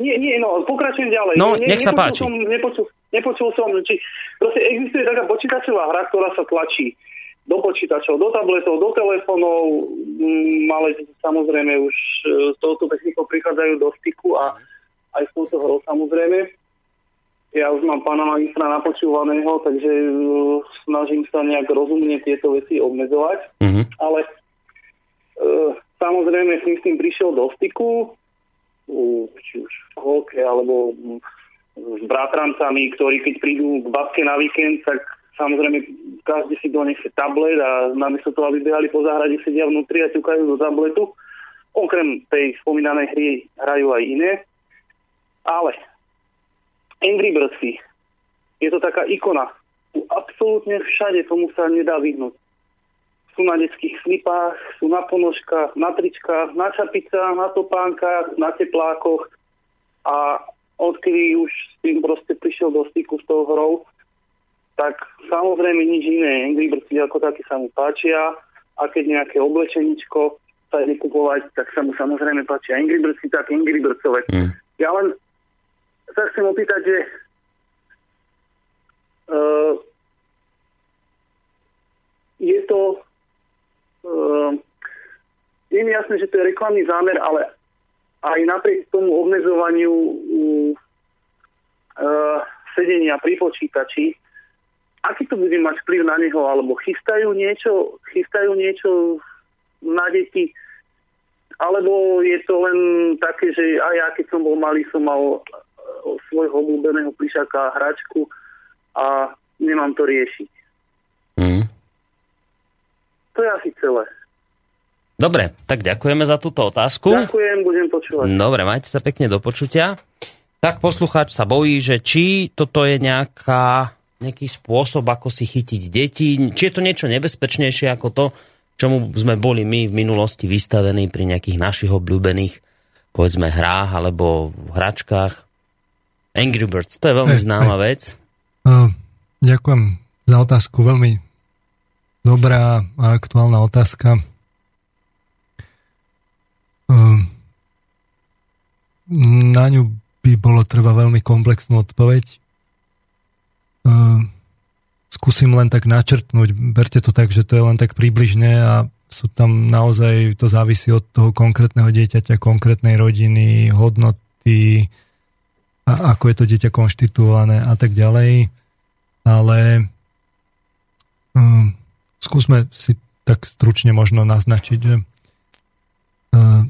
Nie, nie, no, pokračujem ďalej. No, ne, nech sa páči. Som, nepočul, nepočul som, či proste existuje taká počítačová hra, ktorá sa tlačí do počítačov, do tabletov, do telefónov. Mm, samozrejme už e, s touto technikou prichádzajú do styku a aj s touto hrou samozrejme. Ja už mám pána magistra napočúvaného, takže e, snažím sa nejak rozumne tieto veci obmedzovať. Mm-hmm. Ale e, samozrejme som s tým prišiel do styku, či už v školke, alebo s bratrancami, ktorí keď prídu k babke na víkend, tak Samozrejme, každý si donesie tablet a namiesto toho, aby behali po záhrade, sedia vnútri a ťukajú do tabletu. Okrem tej spomínanej hry hrajú aj iné. Ale Angry Birdsy je to taká ikona. Absolútne všade tomu sa nedá vyhnúť. Sú na detských slipách, sú na ponožkách, na tričkách, na čapicách, na topánkach, na teplákoch a odkedy už s tým proste prišiel do styku s tou hrou, tak samozrejme nič iné. Angry Birds ako také sa mu páčia a keď nejaké oblečeničko sa ide kupovať, tak sa mu samozrejme páčia Angry Birds, tak Angry Birdsové. Mm. Ja len sa chcem opýtať, že uh, je to uh, je mi jasné, že to je reklamný zámer, ale aj napriek tomu obmedzovaniu uh, sedenia pri počítači, aký to bude mať vplyv na neho, alebo chystajú niečo, chystajú niečo na deti, alebo je to len také, že aj ja keď som bol malý, som mal svojho obľúbeného plišaka hračku a nemám to riešiť. Mm. To je asi celé. Dobre, tak ďakujeme za túto otázku. Ďakujem, budem počúvať. Dobre, majte sa pekne do počutia. Tak poslucháč sa bojí, že či toto je nejaká nejaký spôsob, ako si chytiť deti? Či je to niečo nebezpečnejšie ako to, čomu sme boli my v minulosti vystavení pri nejakých našich obľúbených povedzme hrách alebo hračkách? Angry Birds, to je veľmi hey, známa hey. vec. Uh, ďakujem za otázku, veľmi dobrá a aktuálna otázka. Uh, na ňu by bolo treba veľmi komplexnú odpoveď. Ehm, skúsim len tak načrtnúť. Berte to tak, že to je len tak približne a sú tam naozaj, to závisí od toho konkrétneho dieťaťa, konkrétnej rodiny, hodnoty, a ako je to dieťa konštituované a tak ďalej. Ale um, skúsme si tak stručne možno naznačiť, že uh,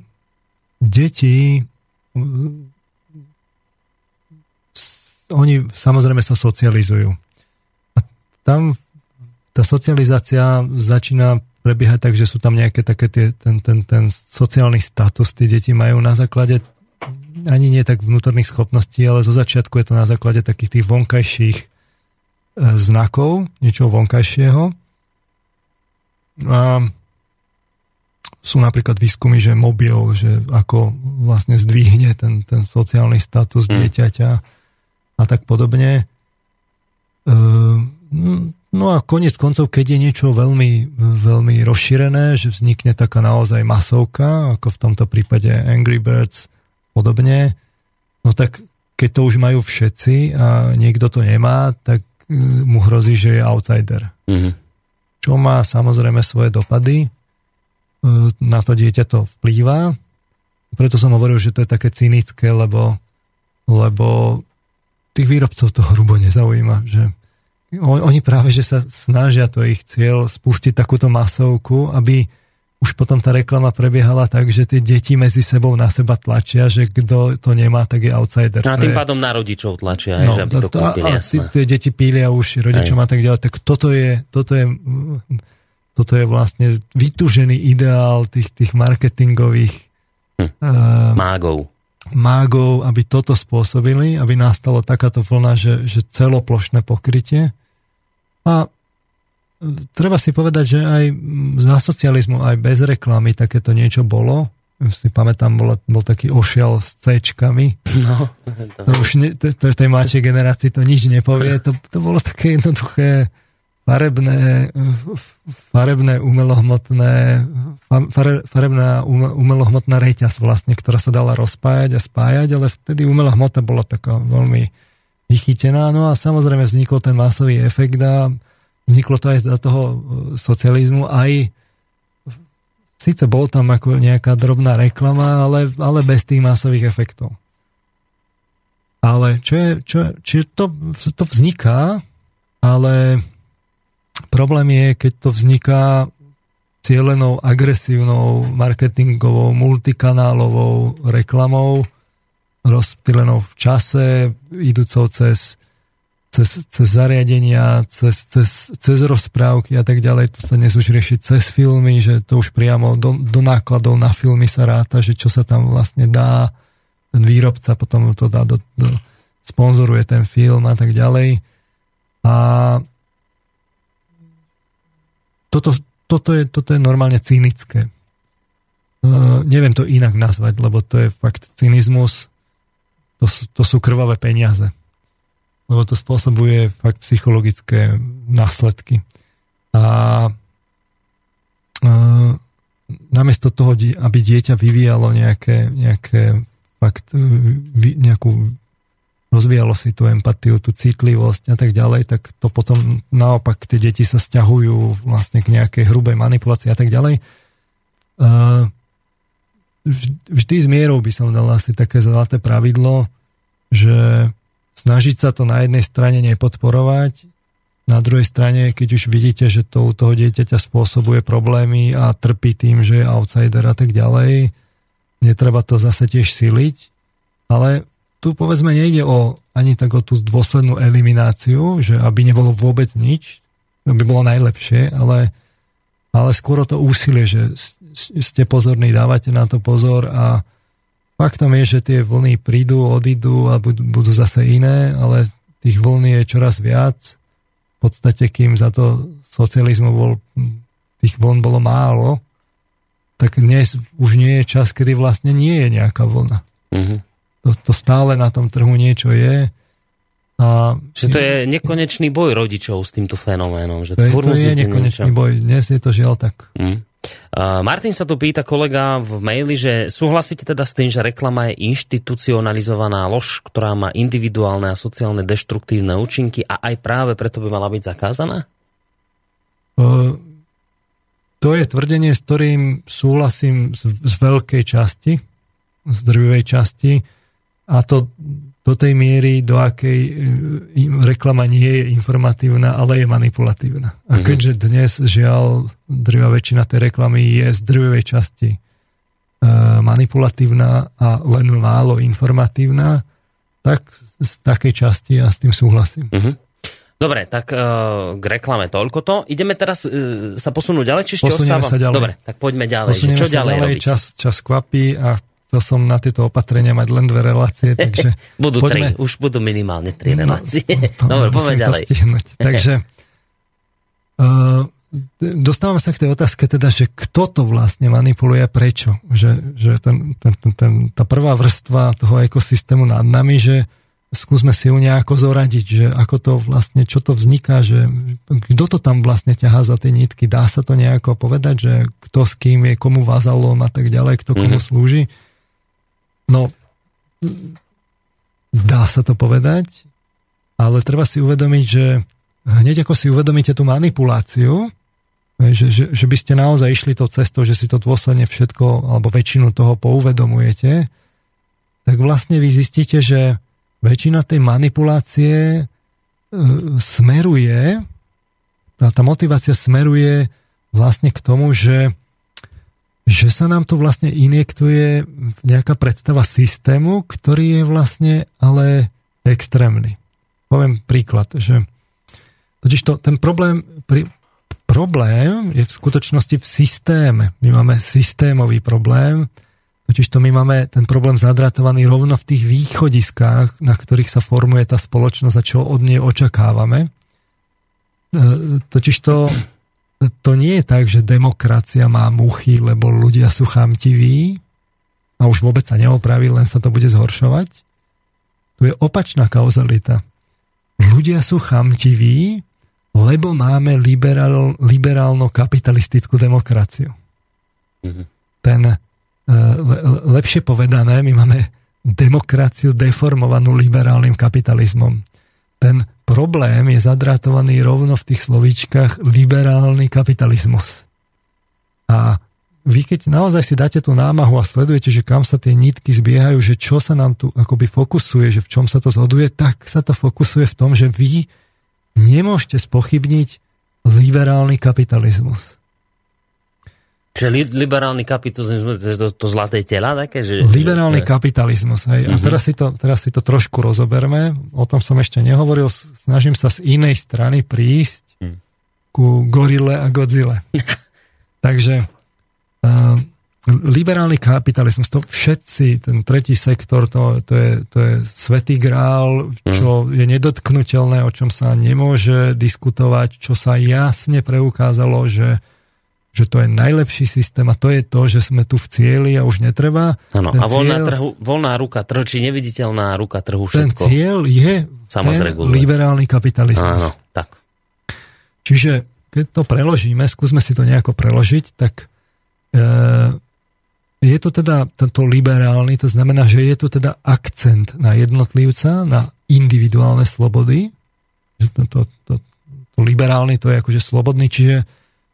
deti oni samozrejme sa socializujú. A tam tá socializácia začína prebiehať tak, že sú tam nejaké také tie, ten, ten, ten sociálny status, tí deti majú na základe ani nie tak vnútorných schopností, ale zo začiatku je to na základe takých tých vonkajších e, znakov, niečoho vonkajšieho. A sú napríklad výskumy, že mobil, že ako vlastne zdvihne ten, ten sociálny status mm. dieťaťa a tak podobne. Ehm, no a konec koncov, keď je niečo veľmi, veľmi rozšírené, že vznikne taká naozaj masovka, ako v tomto prípade Angry Birds podobne, no tak keď to už majú všetci a niekto to nemá, tak e, mu hrozí, že je outsider. Mm-hmm. Čo má samozrejme svoje dopady, e, na to dieťa to vplýva, preto som hovoril, že to je také cynické, lebo, lebo tých výrobcov to hrubo nezaujíma, že oni práve, že sa snažia, to ich cieľ, spustiť takúto masovku, aby už potom tá reklama prebiehala tak, že tie deti medzi sebou na seba tlačia, že kto to nemá, tak je outsider. No a tým pádom na rodičov tlačia, no, že aby to, to kúpili, a, a tie deti pília už rodičom aj. a tak ďalej. Tak toto je, toto je, toto je vlastne vytúžený ideál tých, tých marketingových hm. uh, mágov mágov, aby toto spôsobili, aby nastalo takáto vlna, že, že celoplošné pokrytie. A e, treba si povedať, že aj za socializmu, aj bez reklamy takéto niečo bolo. Si pamätám, bol, bol taký ošiel s C-čkami. No, to už ne, to, to, tej mladšej generácii to nič nepovie. To, to bolo také jednoduché farebné, farebné umelohmotné, farebná umelohmotná reťaz vlastne, ktorá sa dala rozpájať a spájať, ale vtedy umelá hmota bola taká veľmi vychytená. No a samozrejme vznikol ten masový efekt a vzniklo to aj za toho e, socializmu, aj síce bol tam ako nejaká drobná reklama, ale, ale bez tých masových efektov. Ale čo je, čo, či to, to vzniká, ale Problém je, keď to vzniká cielenou, agresívnou, marketingovou, multikanálovou reklamou, rozptýlenou v čase, idúcou cez, cez, cez zariadenia, cez, cez, cez rozprávky a tak ďalej. To sa dnes už rieši cez filmy, že to už priamo do, do nákladov na filmy sa ráta, že čo sa tam vlastne dá. Ten výrobca potom to dá do, do sponzoruje ten film a tak ďalej. A toto, toto, je, toto je normálne cynické. Uh, neviem to inak nazvať, lebo to je fakt cynizmus. To sú, to sú krvavé peniaze. Lebo to spôsobuje fakt psychologické následky. A uh, namiesto toho, aby dieťa vyvíjalo nejaké, nejaké fakt, nejakú rozvíjalo si tú empatiu, tú citlivosť a tak ďalej, tak to potom naopak tie deti sa stiahujú vlastne k nejakej hrubej manipulácii a tak ďalej. Vždy s mierou by som dal asi také zlaté pravidlo, že snažiť sa to na jednej strane nepodporovať, na druhej strane, keď už vidíte, že to u toho dieťaťa spôsobuje problémy a trpí tým, že je outsider a tak ďalej, netreba to zase tiež siliť, ale tu povedzme nejde o ani tak o tú dôslednú elimináciu, že aby nebolo vôbec nič, to by bolo najlepšie, ale, ale skôr to úsilie, že ste pozorní, dávate na to pozor a faktom je, že tie vlny prídu, odídu a budú, budú zase iné, ale tých vlny je čoraz viac. V podstate, kým za to socializmu bol, tých vln bolo málo, tak dnes už nie je čas, kedy vlastne nie je nejaká vlna. Mm-hmm to, to stále na tom trhu niečo je. A, že to je nekonečný boj rodičov s týmto fenoménom. Že to, je, to je nekonečný niečo. boj. Dnes je to žiaľ tak. Mm. Uh, Martin sa tu pýta kolega v maili, že súhlasíte teda s tým, že reklama je inštitucionalizovaná lož, ktorá má individuálne a sociálne deštruktívne účinky a aj práve preto by mala byť zakázaná? Uh, to je tvrdenie, s ktorým súhlasím z, z veľkej časti, z drvivej časti a to do tej miery, do akej e, reklama nie je informatívna, ale je manipulatívna. A mhm. keďže dnes, žiaľ, drvá väčšina tej reklamy je z drvivej časti uh, manipulatívna a len málo informatívna, tak z takej časti ja s tým súhlasím. Uh-huh. Dobre, tak uh, k reklame toľko to. Ideme teraz uh, sa posunúť ďalej, či ešte Posunieme ostáva? sa ďalej. Dobre, tak poďme ďalej. Posunieme Čo sa ďalej, ďalej robiť? Čas, čas kvapí a chcel som na tieto opatrenia mať len dve relácie, takže... budú poďme... tri, už budú minimálne tri no, relácie. No, Dobre, poďme ďalej. Takže uh, dostávame sa k tej otázke teda, že kto to vlastne manipuluje a prečo. Že, že ten, ten, ten, ten, tá prvá vrstva toho ekosystému nad nami, že skúsme si ju nejako zoradiť, že ako to vlastne, čo to vzniká, že kto to tam vlastne ťahá za tie nitky, dá sa to nejako povedať, že kto s kým je, komu vazalom a tak ďalej, kto komu mm-hmm. slúži. No, dá sa to povedať, ale treba si uvedomiť, že hneď ako si uvedomíte tú manipuláciu, Že, že, že by ste naozaj išli tou cestou, že si to dôsledne všetko, alebo väčšinu toho pouvedomujete, tak vlastne vy zistíte, že väčšina tej manipulácie e, smeruje, tá, tá motivácia smeruje vlastne k tomu, že, že sa nám tu vlastne injektuje nejaká predstava systému, ktorý je vlastne ale extrémny. Poviem príklad, že totiž to, ten problém, pri, problém je v skutočnosti v systéme. My máme systémový problém, totiž to my máme ten problém zadratovaný rovno v tých východiskách, na ktorých sa formuje tá spoločnosť a čo od nej očakávame. E, totiž to, to nie je tak, že demokracia má muchy, lebo ľudia sú chamtiví a už vôbec sa neopraví, len sa to bude zhoršovať. Tu je opačná kauzalita. Ľudia sú chamtiví, lebo máme liberál, liberálno-kapitalistickú demokraciu. Mm-hmm. Ten, e, le, lepšie povedané, my máme demokraciu deformovanú liberálnym kapitalizmom. Ten problém je zadrátovaný rovno v tých slovíčkach liberálny kapitalizmus. A vy keď naozaj si dáte tú námahu a sledujete, že kam sa tie nitky zbiehajú, že čo sa nám tu akoby fokusuje, že v čom sa to zhoduje, tak sa to fokusuje v tom, že vy nemôžete spochybniť liberálny kapitalizmus. Čiže li, liberálny kapitalizmus, to je to, to zlaté tela také? Že, liberálny že... kapitalizmus, hej. Uh-huh. A mhm. teraz si, to, teraz si to trošku rozoberme, o tom som ešte nehovoril, snažím sa z inej strany prísť uh-huh. ku gorile a Godzile. Takže uh, liberálny kapitalizmus, to všetci, ten tretí sektor, to, to, je, to je svetý grál, čo mm. je nedotknutelné, o čom sa nemôže diskutovať, čo sa jasne preukázalo, že, že to je najlepší systém a to je to, že sme tu v cieli a už netreba. Ano, a voľná, cieľ, trhu, voľná ruka trhu, či neviditeľná ruka trhu všetko. Ten cieľ je ten liberálny kapitalizmus. Áno, tak. Čiže keď to preložíme, skúsme si to nejako preložiť, tak e, je to teda tento liberálny, to znamená, že je tu teda akcent na jednotlivca, na individuálne slobody. Že to, to, to, to liberálny to je akože slobodný, čiže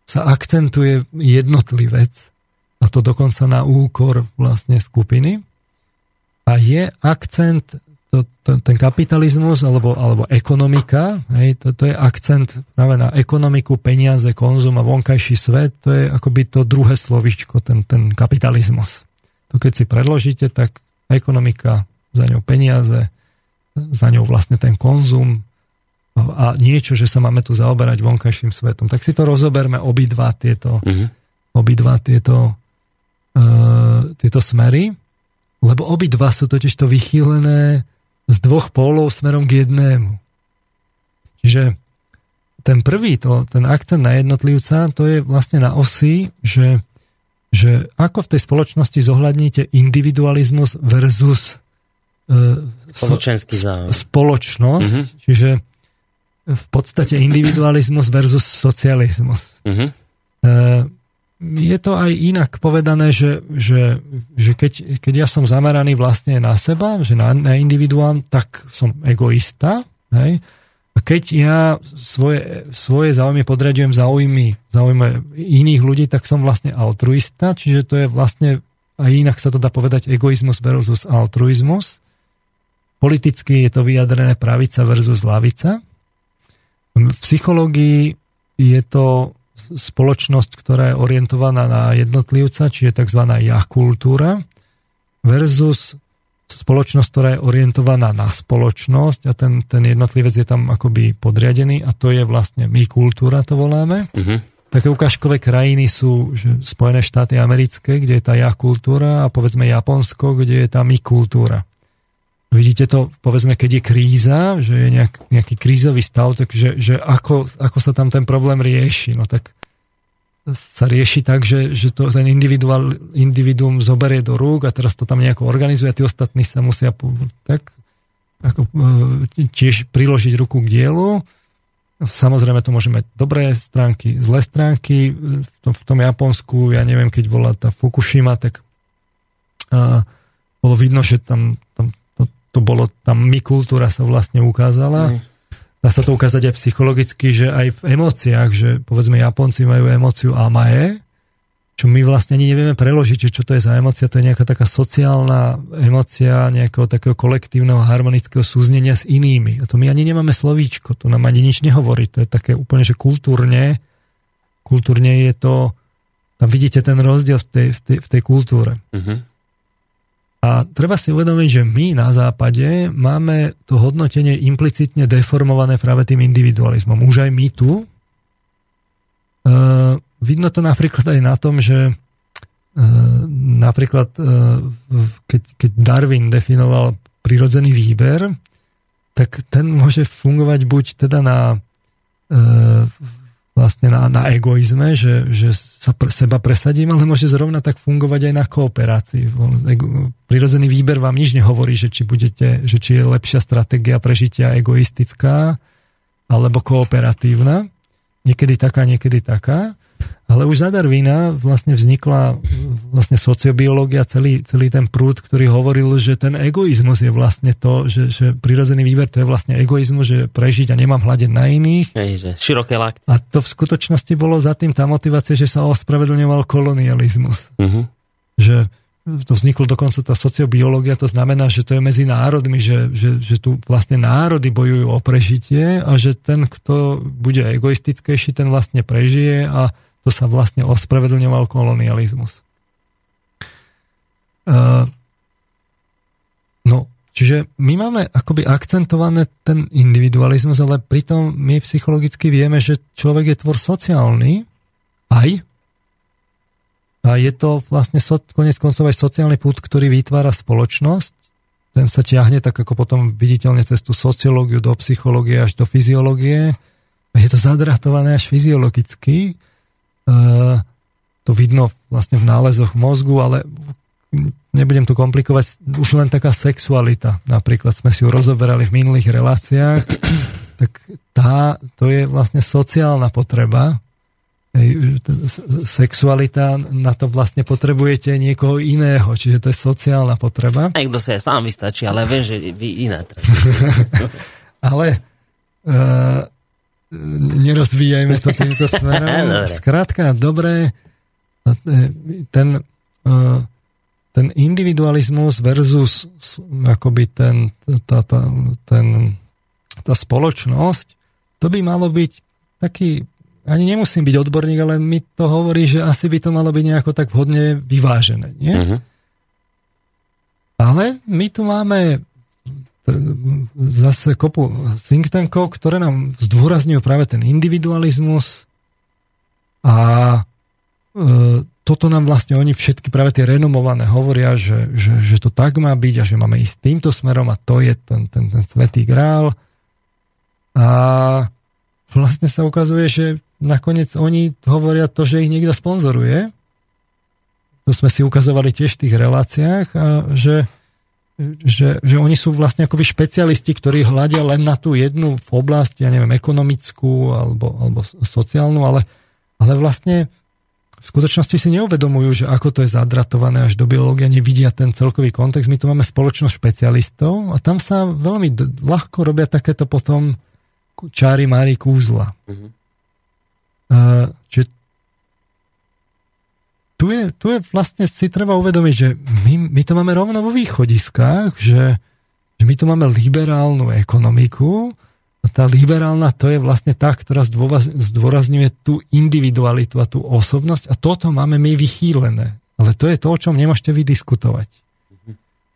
sa akcentuje jednotlivec a to dokonca na úkor vlastne skupiny. A je akcent to, to, ten kapitalizmus alebo, alebo ekonomika, hej, to, to je akcent práve na ekonomiku, peniaze, konzum a vonkajší svet, to je akoby to druhé slovičko, ten, ten kapitalizmus. To keď si predložíte, tak ekonomika, za ňou peniaze, za ňou vlastne ten konzum a niečo, že sa máme tu zaoberať vonkajším svetom. Tak si to rozoberme obidva tieto, mm-hmm. obidva tieto, uh, tieto smery, lebo obidva sú totiž to vychýlené z dvoch pólov smerom k jednému. Čiže ten prvý, to, ten akcent na jednotlivca, to je vlastne na osi, že, že ako v tej spoločnosti zohľadníte individualizmus versus uh, Spoločenský so, spoločnosť, uh-huh. čiže v podstate individualizmus versus socializmus. Uh-huh. Uh, je to aj inak povedané, že, že, že keď, keď ja som zameraný vlastne na seba, že na, na individuál, tak som egoista. Hej? A keď ja svoje, svoje záujmy podriadujem záujmy, záujmy iných ľudí, tak som vlastne altruista, čiže to je vlastne, aj inak sa to dá povedať, egoizmus versus altruizmus. Politicky je to vyjadrené pravica versus lavica. V psychológii je to spoločnosť, ktorá je orientovaná na jednotlivca, čiže tzv. ja kultúra, versus spoločnosť, ktorá je orientovaná na spoločnosť a ten, ten jednotlivec je tam akoby podriadený a to je vlastne my kultúra, to voláme. Uh-huh. Také ukážkové krajiny sú že Spojené štáty americké, kde je tá ja kultúra a povedzme Japonsko, kde je tá my kultúra. Vidíte to, povedzme, keď je kríza, že je nejak, nejaký krízový stav, takže že ako, ako sa tam ten problém rieši. No tak sa rieši tak, že, že to ten individuál, individuum zoberie do rúk a teraz to tam nejako organizuje a tí ostatní sa musia tak ako, e, tiež priložiť ruku k dielu. Samozrejme to môže mať dobré stránky, zlé stránky. V tom, v tom Japonsku, ja neviem, keď bola tá Fukushima, tak a, bolo vidno, že tam, tam to, bolo, tam my kultúra sa vlastne ukázala. Mm. dá sa to ukázať aj psychologicky, že aj v emóciách, že povedzme Japonci majú emóciu amae, čo my vlastne ani nevieme preložiť, čo to je za emócia, to je nejaká taká sociálna emócia nejakého takého kolektívneho harmonického súznenia s inými. A to my ani nemáme slovíčko, to nám ani nič nehovorí, to je také úplne, že kultúrne, kultúrne je to, tam vidíte ten rozdiel v tej, v tej, v tej kultúre. Uh-huh. A treba si uvedomiť, že my na západe máme to hodnotenie implicitne deformované práve tým individualizmom. Už aj my tu, uh, vidno to napríklad aj na tom, že e, napríklad e, keď, keď Darwin definoval prirodzený výber, tak ten môže fungovať buď teda na e, vlastne na, na egoizme, že, že sa pre, seba presadím, ale môže zrovna tak fungovať aj na kooperácii. Prirodzený výber vám nič nehovorí, že či, budete, že či je lepšia stratégia prežitia egoistická alebo kooperatívna. Niekedy taká, niekedy taká. Ale už za Darwina vlastne vznikla vlastne sociobiológia, celý, celý ten prúd, ktorý hovoril, že ten egoizmus je vlastne to, že, že prirodzený výber to je vlastne egoizmus, že prežiť a nemám hľadiť na iných. Hej, že široké lakty. A to v skutočnosti bolo za tým tá motivácia, že sa ospravedlňoval kolonializmus. Uh-huh. Že to vzniklo dokonca tá sociobiológia, to znamená, že to je medzi národmi, že, že, že tu vlastne národy bojujú o prežitie a že ten, kto bude egoistickejší, ten vlastne prežije a to sa vlastne ospravedlňoval kolonializmus. Uh, no, čiže my máme akoby akcentované ten individualizmus, ale pritom my psychologicky vieme, že človek je tvor sociálny, aj, a je to vlastne so, konec koncov aj sociálny pút, ktorý vytvára spoločnosť. Ten sa ťahne tak ako potom viditeľne cez tú sociológiu do psychológie až do fyziológie. Je to zadratované až fyziologicky. Eh, to vidno vlastne v nálezoch mozgu, ale nebudem to komplikovať, už len taká sexualita, napríklad sme si ju rozoberali v minulých reláciách, tak tá, to je vlastne sociálna potreba, sexualita, na to vlastne potrebujete niekoho iného, čiže to je sociálna potreba. Aj kto sa ja sám vystačí, ale vieš, že vy iné. ale uh, nerozvíjajme to týmto smerom. Skrátka, dobré, ten, e, ten individualizmus versus akoby ten, tá, tá, ten, tá spoločnosť, to by malo byť taký, ani nemusím byť odborník, ale mi to hovorí, že asi by to malo byť nejako tak vhodne vyvážené. Nie? Uh-huh. Ale my tu máme zase kopu think tankov, ktoré nám zdôrazňujú práve ten individualizmus a e, toto nám vlastne oni všetky práve tie renomované hovoria, že, že, že to tak má byť a že máme ísť týmto smerom a to je ten, ten, ten svetý grál. A vlastne sa ukazuje, že nakoniec oni hovoria to, že ich niekto sponzoruje. To sme si ukazovali tiež v tých reláciách a že že, že oni sú vlastne akoby špecialisti, ktorí hľadia len na tú jednu oblasť, ja neviem, ekonomickú alebo, alebo sociálnu, ale, ale vlastne v skutočnosti si neuvedomujú, že ako to je zadratované až do biológie, nevidia ten celkový kontext. My tu máme spoločnosť špecialistov a tam sa veľmi ľahko robia takéto potom čári mári kúzla. Mm-hmm. Čiže tu je, tu je vlastne si treba uvedomiť, že my, my to máme rovno vo východiskách, že, že my tu máme liberálnu ekonomiku a tá liberálna to je vlastne tá, ktorá zdôrazňuje tú individualitu a tú osobnosť a toto máme my vychýlené. Ale to je to, o čom nemôžete vydiskutovať.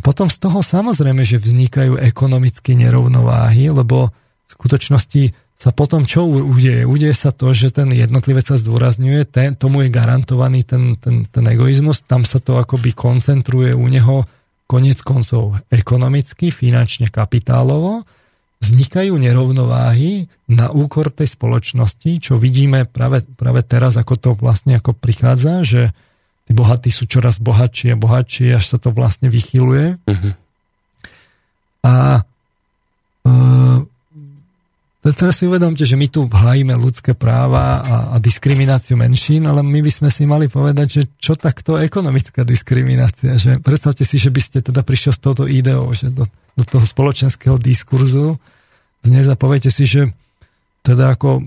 Potom z toho samozrejme, že vznikajú ekonomické nerovnováhy, lebo v skutočnosti sa potom čo udeje? Udeje sa to, že ten jednotlivec sa zdôrazňuje, ten, tomu je garantovaný ten, ten, ten egoizmus, tam sa to akoby koncentruje u neho konec koncov ekonomicky, finančne, kapitálovo, vznikajú nerovnováhy na úkor tej spoločnosti, čo vidíme práve, práve teraz, ako to vlastne ako prichádza, že tí bohatí sú čoraz bohatší a bohatší, až sa to vlastne vychyluje. Uh-huh. A e, Teraz si uvedomte, že my tu hájime ľudské práva a, a diskrimináciu menšín, ale my by sme si mali povedať, že čo takto ekonomická diskriminácia. Že predstavte si, že by ste teda prišiel s touto ideou, že do, do toho spoločenského diskurzu dnes a poviete si, že teda ako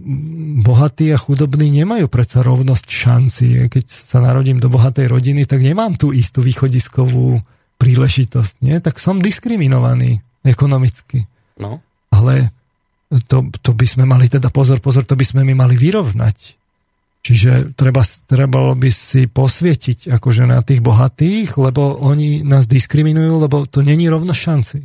bohatí a chudobní nemajú predsa rovnosť šanci. Keď sa narodím do bohatej rodiny, tak nemám tú istú východiskovú príležitosť. Nie? Tak som diskriminovaný ekonomicky. No. Ale to, to by sme mali teda pozor, pozor, to by sme mi mali vyrovnať. Čiže treba, trebalo by si posvietiť akože na tých bohatých, lebo oni nás diskriminujú, lebo to není rovno šanci.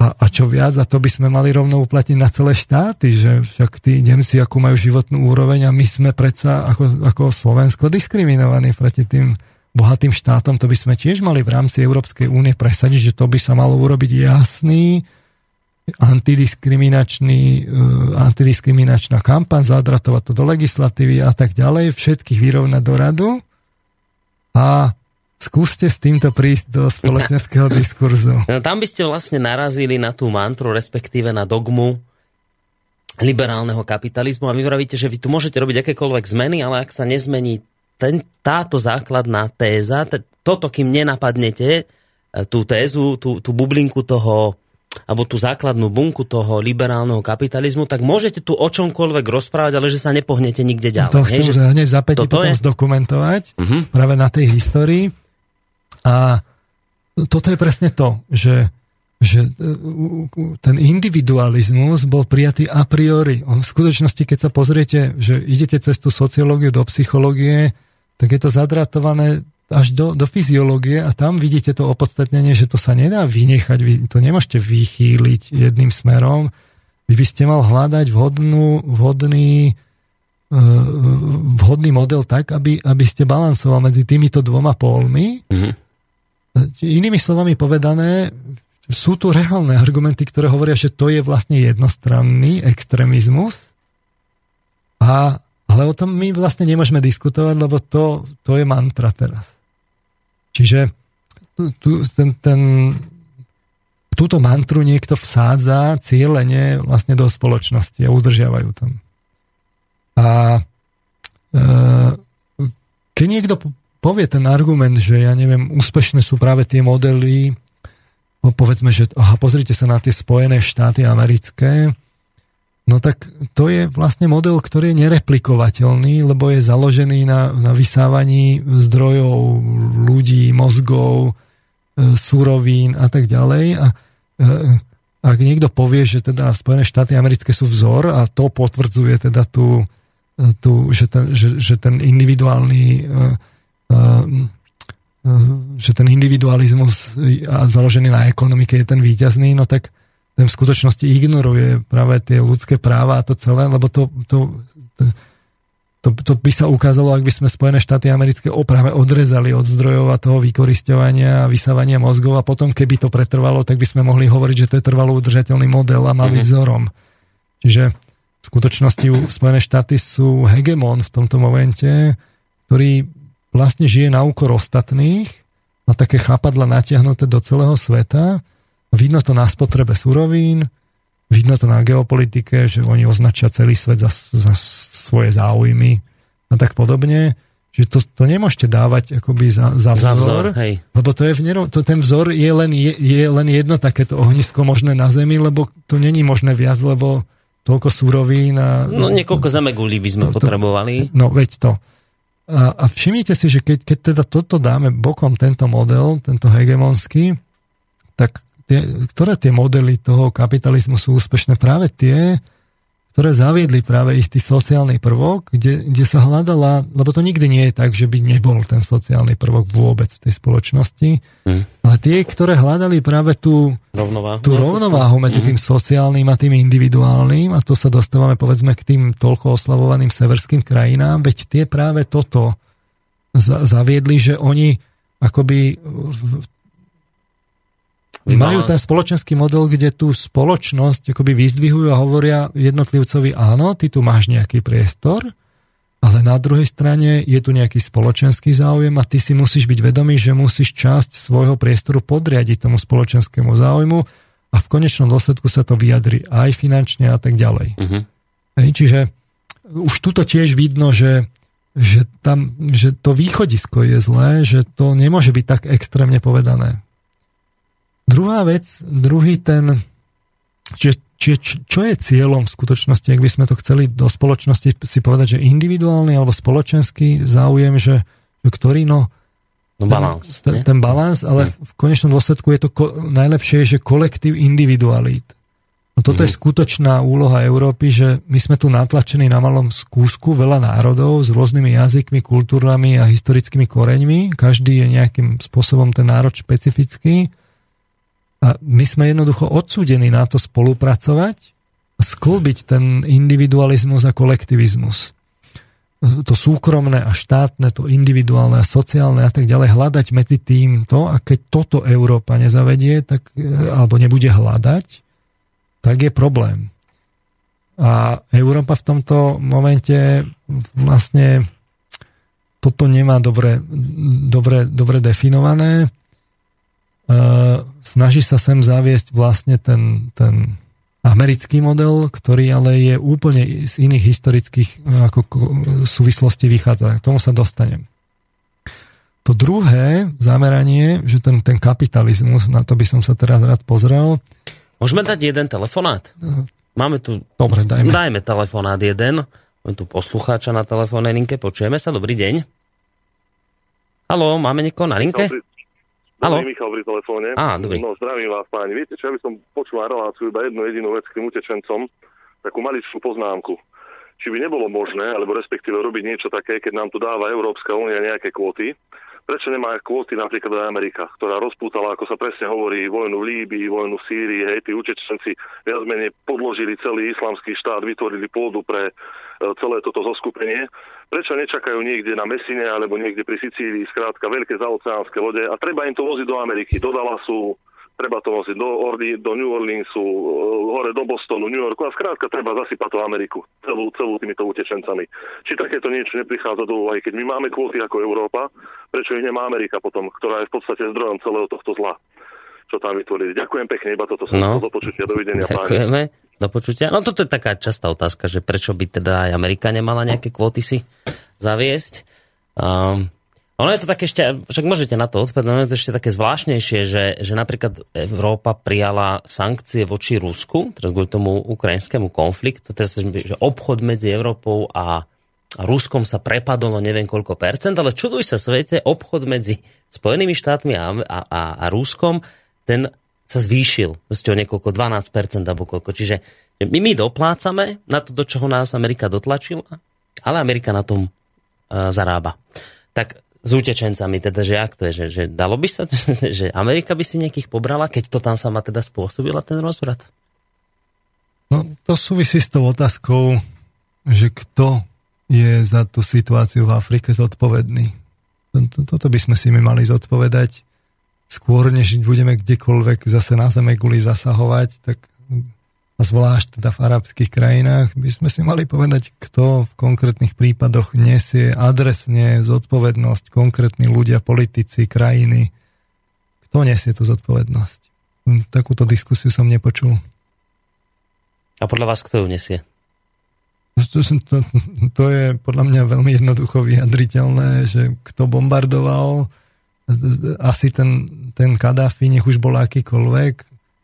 A, a čo viac, a to by sme mali rovno uplatniť na celé štáty, že však tí Nemci, akú majú životnú úroveň a my sme predsa ako, ako Slovensko diskriminovaní proti tým bohatým štátom, to by sme tiež mali v rámci Európskej únie presadiť, že to by sa malo urobiť jasný, antidiskriminačný, uh, antidiskriminačná kampaň, zadratovať to do legislatívy a tak ďalej, všetkých vyrovnať do radu a Skúste s týmto prísť do spoločenského diskurzu. No, tam by ste vlastne narazili na tú mantru, respektíve na dogmu liberálneho kapitalizmu a vy vravíte, že vy tu môžete robiť akékoľvek zmeny, ale ak sa nezmení ten, táto základná téza, t- toto, kým nenapadnete, e, tú tézu, tú, tú bublinku toho alebo tú základnú bunku toho liberálneho kapitalizmu, tak môžete tu o čomkoľvek rozprávať, ale že sa nepohnete nikde ďalej. To chcem, že hneď za potom je? zdokumentovať uh-huh. práve na tej histórii. A toto je presne to, že, že e, ten individualizmus bol prijatý a priori. V skutočnosti, keď sa pozriete, že idete cez tú sociológiu do psychológie, tak je to zadratované až do, do fyziológie a tam vidíte to opodstatnenie, že to sa nedá vynechať, vy to nemôžete vychýliť jedným smerom. Vy by ste mal hľadať vhodnú, vhodný, e, vhodný model tak, aby, aby ste balansoval medzi týmito dvoma pólmi. Mm-hmm Inými slovami povedané, sú tu reálne argumenty, ktoré hovoria, že to je vlastne jednostranný extrémizmus, a, ale o tom my vlastne nemôžeme diskutovať, lebo to, to je mantra teraz. Čiže tu, ten, ten, túto mantru niekto vsádza cieľene vlastne do spoločnosti a udržiavajú tam. A e, keď niekto povie ten argument, že ja neviem, úspešné sú práve tie modely, no povedzme, že aha, pozrite sa na tie Spojené štáty americké, no tak to je vlastne model, ktorý je nereplikovateľný, lebo je založený na, na vysávaní zdrojov, ľudí, mozgov, e, surovín a tak ďalej. A e, ak niekto povie, že teda Spojené štáty americké sú vzor a to potvrdzuje teda tú, e, tú že, ten, že, že ten individuálny Ehm, ehm, že ten individualizmus založený na ekonomike je ten výťazný, no tak ten v skutočnosti ignoruje práve tie ľudské práva a to celé, lebo to, to, to, to, to by sa ukázalo, ak by sme Spojené štáty americké oprave odrezali od zdrojov a toho vykoristovania a vysávania mozgov a potom, keby to pretrvalo, tak by sme mohli hovoriť, že to je trvalo udržateľný model a má byť mhm. vzorom. Čiže v skutočnosti Spojené štáty sú hegemon v tomto momente, ktorý vlastne žije na úkor ostatných, má také chápadla natiahnuté do celého sveta. Vidno to na spotrebe surovín, vidno to na geopolitike, že oni označia celý svet za, za svoje záujmy a tak podobne. Že to, to nemôžete dávať akoby za, za vzor, za vzor hej. lebo to je v nero, to, ten vzor je len, je, je len jedno takéto ohnisko možné na Zemi, lebo to není možné viac, lebo toľko surovín a... No niekoľko zamegulí by sme to, potrebovali. No veď to. A, a všimnite si, že keď, keď teda toto dáme bokom, tento model, tento hegemonský, tak tie, ktoré tie modely toho kapitalizmu sú úspešné? Práve tie, ktoré zaviedli práve istý sociálny prvok, kde, kde sa hľadala, lebo to nikdy nie je tak, že by nebol ten sociálny prvok vôbec v tej spoločnosti, hmm. ale tie, ktoré hľadali práve tú rovnováhu, tú rovnováhu medzi hmm. tým sociálnym a tým individuálnym, a to sa dostávame povedzme k tým toľko oslavovaným severským krajinám, veď tie práve toto zaviedli, že oni akoby majú ten spoločenský model, kde tú spoločnosť akoby vyzdvihujú a hovoria jednotlivcovi, áno, ty tu máš nejaký priestor, ale na druhej strane je tu nejaký spoločenský záujem a ty si musíš byť vedomý, že musíš časť svojho priestoru podriadiť tomu spoločenskému záujmu a v konečnom dôsledku sa to vyjadri aj finančne a tak ďalej. Uh-huh. Hej, čiže už tuto tiež vidno, že, že, tam, že to východisko je zlé, že to nemôže byť tak extrémne povedané. Druhá vec, druhý ten, čiže čiže čo je cieľom v skutočnosti, ak by sme to chceli do spoločnosti si povedať, že individuálny alebo spoločenský záujem, že, že ktorý, no, no balans, ten, ten balans, ale v konečnom dôsledku je to ko, najlepšie, že kolektív individualít. No toto mm-hmm. je mhm. skutočná úloha Európy, že my sme tu natlačení na malom skúsku veľa národov s rôznymi jazykmi, kultúrami a historickými koreňmi. Každý je nejakým spôsobom ten národ špecifický. A my sme jednoducho odsúdení na to spolupracovať a sklbiť ten individualizmus a kolektivizmus. To súkromné a štátne, to individuálne a sociálne a tak ďalej, hľadať medzi tým to a keď toto Európa nezavedie, tak, alebo nebude hľadať, tak je problém. A Európa v tomto momente vlastne toto nemá dobre, dobre, dobre definované. E, snaží sa sem zaviesť vlastne ten, ten americký model, ktorý ale je úplne z iných historických e, ako, súvislostí vychádza. K tomu sa dostanem. To druhé zameranie, že ten, ten kapitalizmus, na to by som sa teraz rád pozrel, Môžeme dať jeden telefonát? Máme tu... Dobre, dajme. Dajme telefonát jeden. Máme tu poslucháča na telefónnej linke. Počujeme sa? Dobrý deň. Haló, máme niekoho na linke? Haló? Michal pri telefóne. Á, dobrý. No, zdravím vás, páni. Viete, čo ja by som počul reláciu iba jednu jedinú vec k tým utečencom, takú maličkú poznámku. Či by nebolo možné, alebo respektíve robiť niečo také, keď nám tu dáva Európska únia nejaké kvóty, Prečo nemá kvóty napríklad aj Amerika, ktorá rozpútala, ako sa presne hovorí, vojnu v Líbii, vojnu v Sýrii, hej, tí utečenci viac menej podložili celý islamský štát, vytvorili pôdu pre celé toto zoskupenie. Prečo nečakajú niekde na Mesine alebo niekde pri Sicílii, skrátka veľké zaoceánske lode a treba im to voziť do Ameriky, do Dallasu, treba to nosiť do, Orly, do New Orleansu, eh, hore do Bostonu, New Yorku a skrátka treba zasypať to Ameriku celú, celú týmito utečencami. Či takéto niečo neprichádza do úvahy, keď my máme kvóty ako Európa, prečo ich nemá Amerika potom, ktorá je v podstate zdrojom celého tohto zla čo tam vytvorili. Ďakujem pekne, iba toto som no, do počutia, dovidenia. Ďakujeme, páni. Do počutia. No toto je taká častá otázka, že prečo by teda aj Amerika nemala nejaké kvóty si zaviesť. Um, ono je to také ešte, však môžete na to odpovedať, ono je to ešte také zvláštnejšie, že, že napríklad Európa prijala sankcie voči Rusku, teraz kvôli tomu ukrajinskému konfliktu, teraz, že obchod medzi Európou a Ruskom sa prepadlo neviem koľko percent, ale čuduj sa svete, obchod medzi Spojenými štátmi a, a, a, a Ruskom, ten sa zvýšil o niekoľko 12% alebo koľko. Čiže my, my doplácame na to, do čoho nás Amerika dotlačila, ale Amerika na tom uh, zarába. Tak s utečencami, teda, že ak to je, že, že dalo by sa, že Amerika by si nejakých pobrala, keď to tam sama teda spôsobila ten rozvrat? No, to súvisí s tou otázkou, že kto je za tú situáciu v Afrike zodpovedný. Toto by sme si my mali zodpovedať skôr, než budeme kdekoľvek zase na zeme guli zasahovať, tak a zvlášť teda v arabských krajinách, by sme si mali povedať, kto v konkrétnych prípadoch nesie adresne zodpovednosť, konkrétni ľudia, politici, krajiny. Kto nesie tú zodpovednosť? Hm, takúto diskusiu som nepočul. A podľa vás kto ju nesie? To, to, to je podľa mňa veľmi jednoducho vyjadriteľné, že kto bombardoval, asi ten, ten Kadáfi, nech už bol akýkoľvek,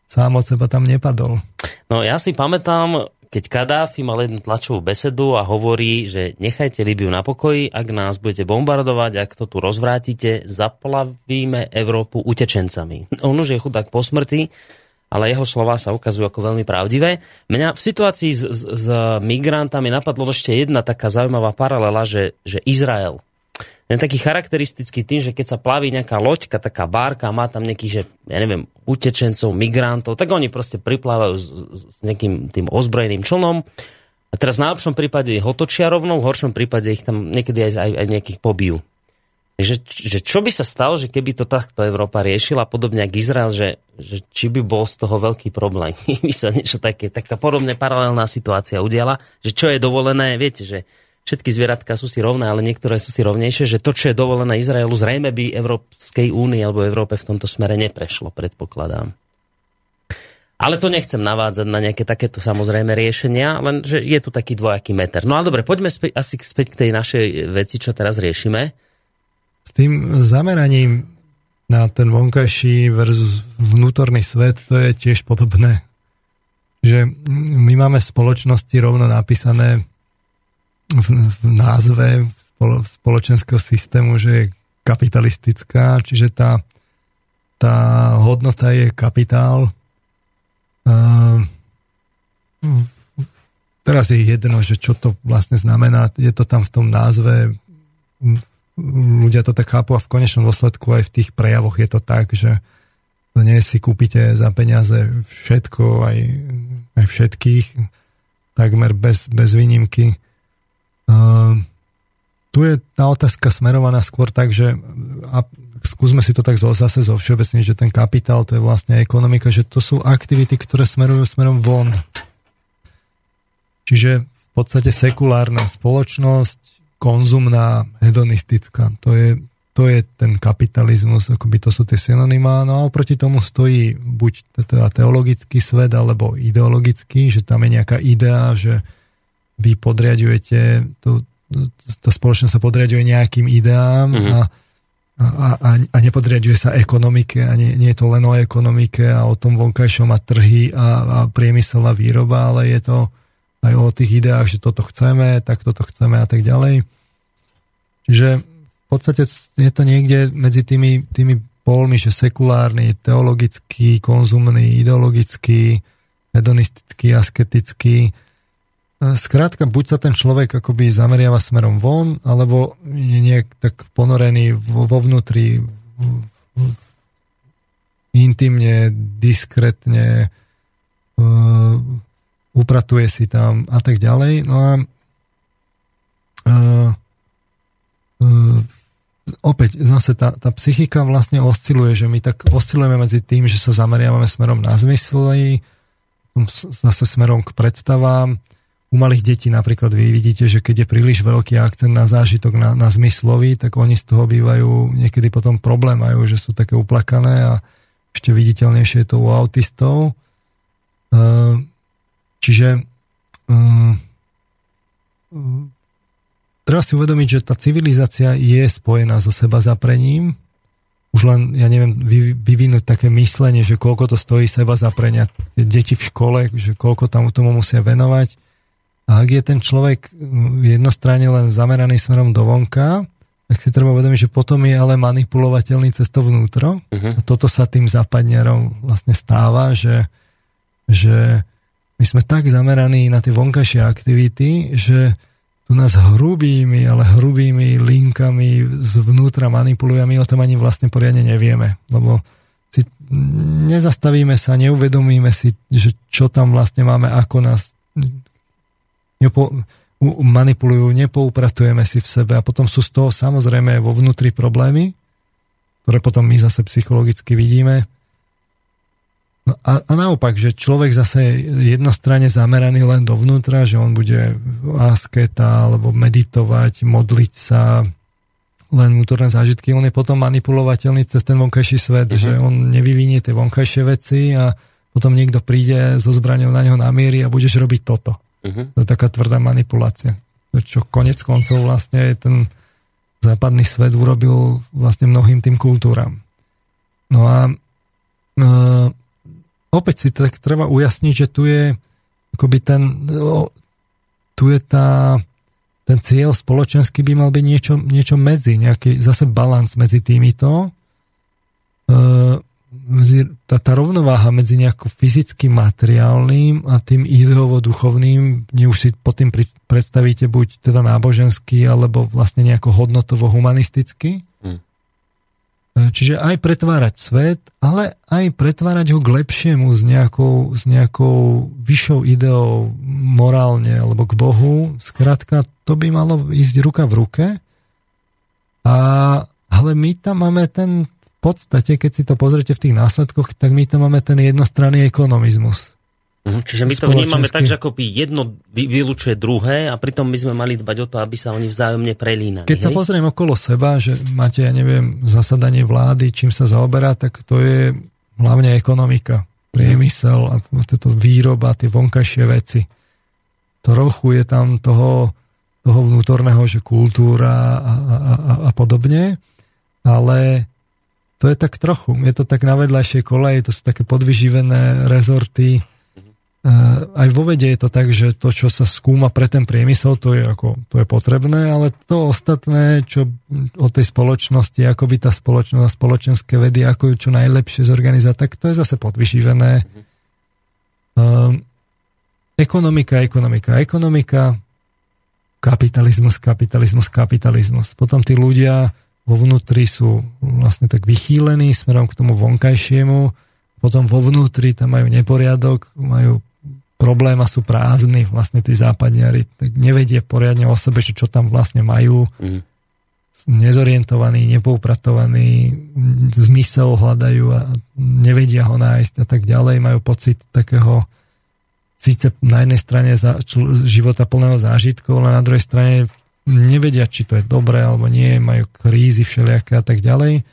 sám od seba tam nepadol. No ja si pamätám, keď Kadáfi mal jednu tlačovú besedu a hovorí, že nechajte Libiu na pokoji, ak nás budete bombardovať, ak to tu rozvrátite, zaplavíme Európu utečencami. On už je chudák po smrti, ale jeho slova sa ukazujú ako veľmi pravdivé. Mňa v situácii s, s, s migrantami napadlo ešte jedna taká zaujímavá paralela, že, že Izrael ten taký charakteristický tým, že keď sa plaví nejaká loďka, taká bárka, má tam nejakých, že, ja neviem, utečencov, migrantov, tak oni proste priplávajú s, s nejakým tým ozbrojeným člnom. A teraz v najlepšom prípade ich otočia rovno, v horšom prípade ich tam niekedy aj, aj, aj nejakých pobijú. Že, že čo by sa stalo, že keby to takto Európa riešila, podobne ako Izrael, že, že či by bol z toho veľký problém. by sa niečo také, taká podobne paralelná situácia udiala, že čo je dovolené, viete, že všetky zvieratka sú si rovné, ale niektoré sú si rovnejšie, že to, čo je dovolené Izraelu, zrejme by Európskej únii alebo Európe v tomto smere neprešlo, predpokladám. Ale to nechcem navádzať na nejaké takéto samozrejme riešenia, len že je tu taký dvojaký meter. No ale dobre, poďme späť, asi späť k tej našej veci, čo teraz riešime. S tým zameraním na ten vonkajší versus vnútorný svet, to je tiež podobné. že my máme v spoločnosti rovno napísané v, v názve spoločenského systému, že je kapitalistická, čiže tá, tá hodnota je kapitál. Uh, teraz je jedno, že čo to vlastne znamená, je to tam v tom názve, ľudia to tak chápu a v konečnom dôsledku aj v tých prejavoch je to tak, že dnes si kúpite za peniaze všetko, aj, aj všetkých, takmer bez, bez výnimky. Uh, tu je tá otázka smerovaná skôr tak, že a skúsme si to tak zase zo všeobecne, že ten kapitál, to je vlastne ekonomika, že to sú aktivity, ktoré smerujú smerom von. Čiže v podstate sekulárna spoločnosť, konzumná, hedonistická, to je, to je ten kapitalizmus, akoby to sú tie synonymá, no a oproti tomu stojí buď teda teologický svet, alebo ideologický, že tam je nejaká idea, že vy podriadujete tú, tá spoločnosť sa podriaduje nejakým ideám mm-hmm. a, a, a, a nepodriaduje sa ekonomike a nie, nie je to len o ekonomike a o tom vonkajšom a trhy a, a priemyselná výroba, ale je to aj o tých ideách, že toto chceme, tak toto chceme a tak ďalej. Čiže v podstate je to niekde medzi tými, tými polmi, že sekulárny, teologický, konzumný, ideologický, hedonistický, asketický. Skrátka, buď sa ten človek akoby zameriava smerom von, alebo je nejak tak ponorený vo, vo vnútri intimne, diskretne, uh, upratuje si tam a tak ďalej. No a uh, uh, opäť zase tá, tá psychika vlastne osciluje, že my tak oscilujeme medzi tým, že sa zameriavame smerom na zmysly, zase smerom k predstavám. Malých detí napríklad vy vidíte, že keď je príliš veľký akcent na zážitok, na, na zmyslový, tak oni z toho bývajú niekedy potom problém, majú, že sú také uplakané a ešte viditeľnejšie je to u autistov. Čiže treba si uvedomiť, že tá civilizácia je spojená so seba zaprením. Už len, ja neviem, vyvinúť také myslenie, že koľko to stojí seba zaprenia deti v škole, že koľko tam tomu musia venovať. A ak je ten človek jednostranne len zameraný smerom do vonka, tak si treba uvedomiť, že potom je ale manipulovateľný cez to vnútro. Uh-huh. A toto sa tým západňarom vlastne stáva, že, že my sme tak zameraní na tie vonkajšie aktivity, že tu nás hrubými, ale hrubými linkami zvnútra manipulujú a my o tom ani vlastne poriadne nevieme, lebo si nezastavíme sa, neuvedomíme si, že čo tam vlastne máme, ako nás nepo, manipulujú, nepoupratujeme si v sebe a potom sú z toho samozrejme vo vnútri problémy, ktoré potom my zase psychologicky vidíme No a, a naopak, že človek zase jednostranne zameraný len dovnútra, že on bude asketa alebo meditovať, modliť sa, len vnútorné zážitky, on je potom manipulovateľný cez ten vonkajší svet, uh-huh. že on nevyvinie tie vonkajšie veci a potom niekto príde so zbraňou na neho namierí a budeš robiť toto. Uh-huh. To je taká tvrdá manipulácia. Čo konec koncov vlastne ten západný svet urobil vlastne mnohým tým kultúram. No a uh, opäť si tak treba ujasniť, že tu je akoby ten, tu je tá, ten cieľ spoločenský by mal byť niečo, niečo medzi, nejaký zase balans medzi týmito. E, tá, tá rovnováha medzi nejakým fyzickým materiálnym a tým ideovo-duchovným, nie už si pod tým predstavíte buď teda náboženský, alebo vlastne nejako hodnotovo-humanisticky. Čiže aj pretvárať svet, ale aj pretvárať ho k lepšiemu s nejakou, s nejakou vyššou ideou morálne alebo k Bohu. Skrátka, to by malo ísť ruka v ruke. A, ale my tam máme ten, podstate, keď si to pozrite v tých následkoch, tak my tam máme ten jednostranný ekonomizmus. Mhm, čiže my to vnímame tak, že ako by jedno vylúčuje druhé a pritom by sme mali dbať o to, aby sa oni vzájomne prelínali. Keď hej? sa pozriem okolo seba, že máte, ja neviem, zasadanie vlády, čím sa zaoberá, tak to je hlavne ekonomika, priemysel a toto výroba, tie vonkajšie veci. Trochu je tam toho, toho vnútorného, že kultúra a, a, a, a podobne, ale to je tak trochu, je to tak na vedľajšej koleji, to sú také podvyživené rezorty, aj vo vede je to tak, že to, čo sa skúma pre ten priemysel, to je, ako, to je potrebné, ale to ostatné, čo o tej spoločnosti, ako by tá spoločnosť a spoločenské vedy, ako ju čo najlepšie zorganizovať, tak to je zase podvyživené. Um, ekonomika, ekonomika, ekonomika, kapitalizmus, kapitalizmus, kapitalizmus. Potom tí ľudia vo vnútri sú vlastne tak vychýlení smerom k tomu vonkajšiemu, potom vo vnútri tam majú neporiadok, majú problém a sú prázdni vlastne tí západniari, tak nevedie poriadne o sebe, že čo tam vlastne majú. Mm. Sú nezorientovaní, nepoupratovaní, zmysel hľadajú a nevedia ho nájsť a tak ďalej. Majú pocit takého síce na jednej strane za, života plného zážitkov, ale na druhej strane nevedia, či to je dobré alebo nie, majú krízy všelijaké a tak ďalej.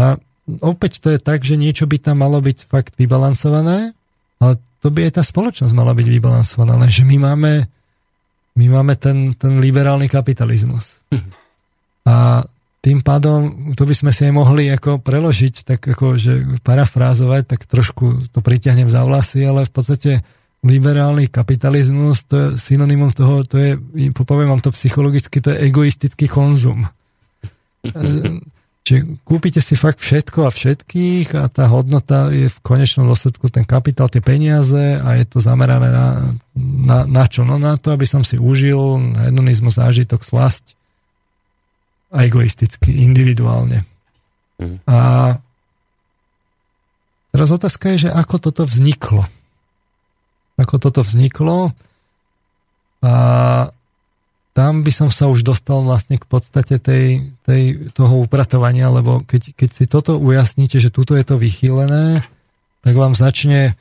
A opäť to je tak, že niečo by tam malo byť fakt vybalansované, ale to by aj tá spoločnosť mala byť vybalansovaná, lenže my máme, my máme ten, ten liberálny kapitalizmus. A tým pádom to by sme si aj mohli ako preložiť, tak ako, že parafrázovať, tak trošku to pritiahnem za vlasy, ale v podstate liberálny kapitalizmus, to je synonymum toho, to je, poviem vám to psychologicky, to je egoistický konzum. Čiže kúpite si fakt všetko a všetkých a tá hodnota je v konečnom dôsledku ten kapitál, tie peniaze a je to zamerané na, na, na čo? No na to, aby som si užil hedonizmus, zážitok, slasť a egoisticky, individuálne. Mm. A teraz otázka je, že ako toto vzniklo. Ako toto vzniklo a tam by som sa už dostal vlastne k podstate tej, tej, toho upratovania, lebo keď, keď si toto ujasníte, že tuto je to vychýlené, tak vám začne,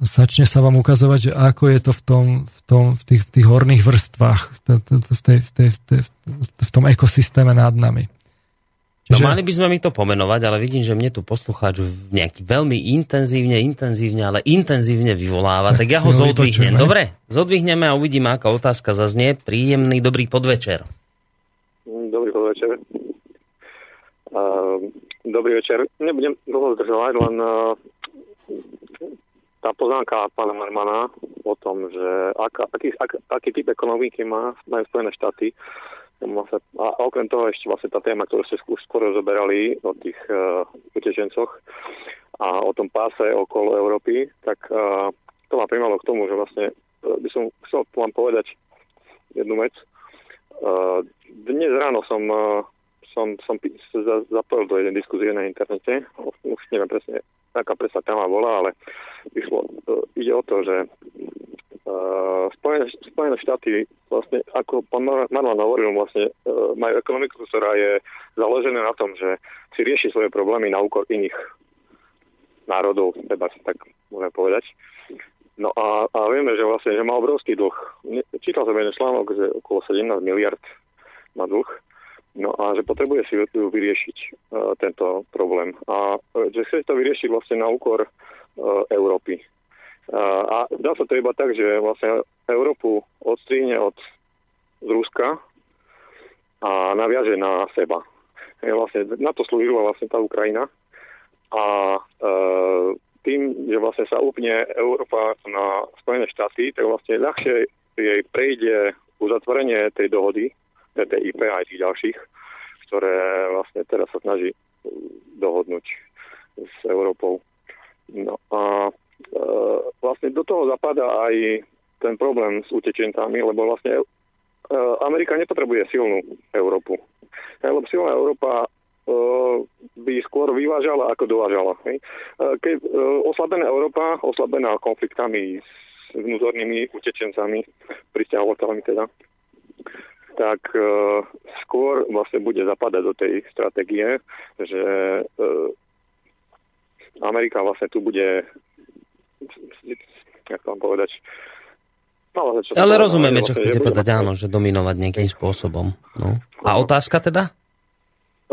začne sa vám ukazovať, že ako je to v tom, v tom, v tých, v tých horných vrstvách, v, tej, v, tej, v, tej, v, tom ekosystéme nad nami. No že... mali by sme mi to pomenovať, ale vidím, že mne tu poslucháč nejaký veľmi intenzívne, intenzívne, ale intenzívne vyvoláva, tak ja ho zodvihnem. Dobre, zodvihneme a uvidíme, aká otázka zaznie. Príjemný, dobrý podvečer. Dobrý podvečer. Uh, dobrý večer. Nebudem dlho zdržovať, len uh, tá poznámka pána Marmana o tom, že aká, aký, ak, aký typ ekonomiky má, majú Spojené štáty, a okrem toho ešte vlastne tá téma, ktorú ste už skoro zoberali o tých uh, utečencoch a o tom páse okolo Európy, tak uh, to ma primalo k tomu, že vlastne uh, by som chcel vám povedať jednu vec. Uh, dnes ráno som, uh, som, som zapojil do jednej diskuzie na internete. Už neviem presne, aká presná téma bola, ale išlo, uh, ide o to, že Uh, Spojené, štáty vlastne, ako pán Marlan hovoril, vlastne uh, majú ekonomiku, ktorá je založená na tom, že si rieši svoje problémy na úkor iných národov, teda tak môžem povedať. No a, a vieme, že vlastne, že má obrovský dlh. Čítal som jeden článok, že okolo 17 miliard má dlh. No a že potrebuje si vyriešiť uh, tento problém. A že chce to vyriešiť vlastne na úkor Európy. A dá sa to iba tak, že vlastne Európu odstríne od Ruska a naviaže na seba. Je vlastne, na to slúžila vlastne tá Ukrajina. A e, tým, že vlastne sa upne Európa na Spojené štáty, tak vlastne ľahšie jej prejde uzatvorenie tej dohody, TTIP aj tých ďalších, ktoré vlastne teraz sa snaží dohodnúť s Európou. No a E, vlastne do toho zapadá aj ten problém s utečencami, lebo vlastne e, Amerika nepotrebuje silnú Európu. Lebo silná Európa e, by skôr vyvážala ako dovážala. Keď oslabená Európa, oslabená konfliktami s vnútornými utečencami, pristahovalcami teda, tak skôr vlastne bude zapadať do tej stratégie, že Amerika vlastne tu bude jak vám povedať, No, ale, ale rozumieme, čo chcete povedať, áno, že dominovať nejakým spôsobom. No. A otázka teda?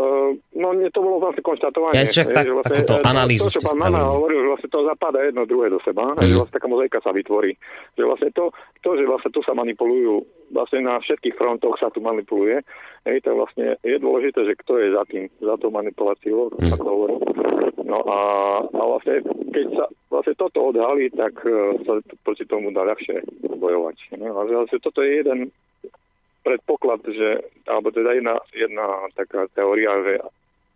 Uh, no, nie, to bolo vlastne konštatovanie. Ja, čak, tak, vlastne, takúto analýzu to, čo pán Mana hovoril, že vlastne to zapadá jedno druhé do seba, mm. že vlastne taká mozaika sa vytvorí. Že vlastne to, to, že vlastne tu sa manipulujú, vlastne na všetkých frontoch sa tu manipuluje, hej, tak vlastne je dôležité, že kto je za tým, za tou manipuláciou, mm. ako hovorím. No a, a vlastne, keď sa vlastne toto odhalí, tak uh, sa proti tomu dá ľahšie bojovať. Ne? A vlastne toto je jeden predpoklad, že, alebo teda jedna, jedna taká teória, že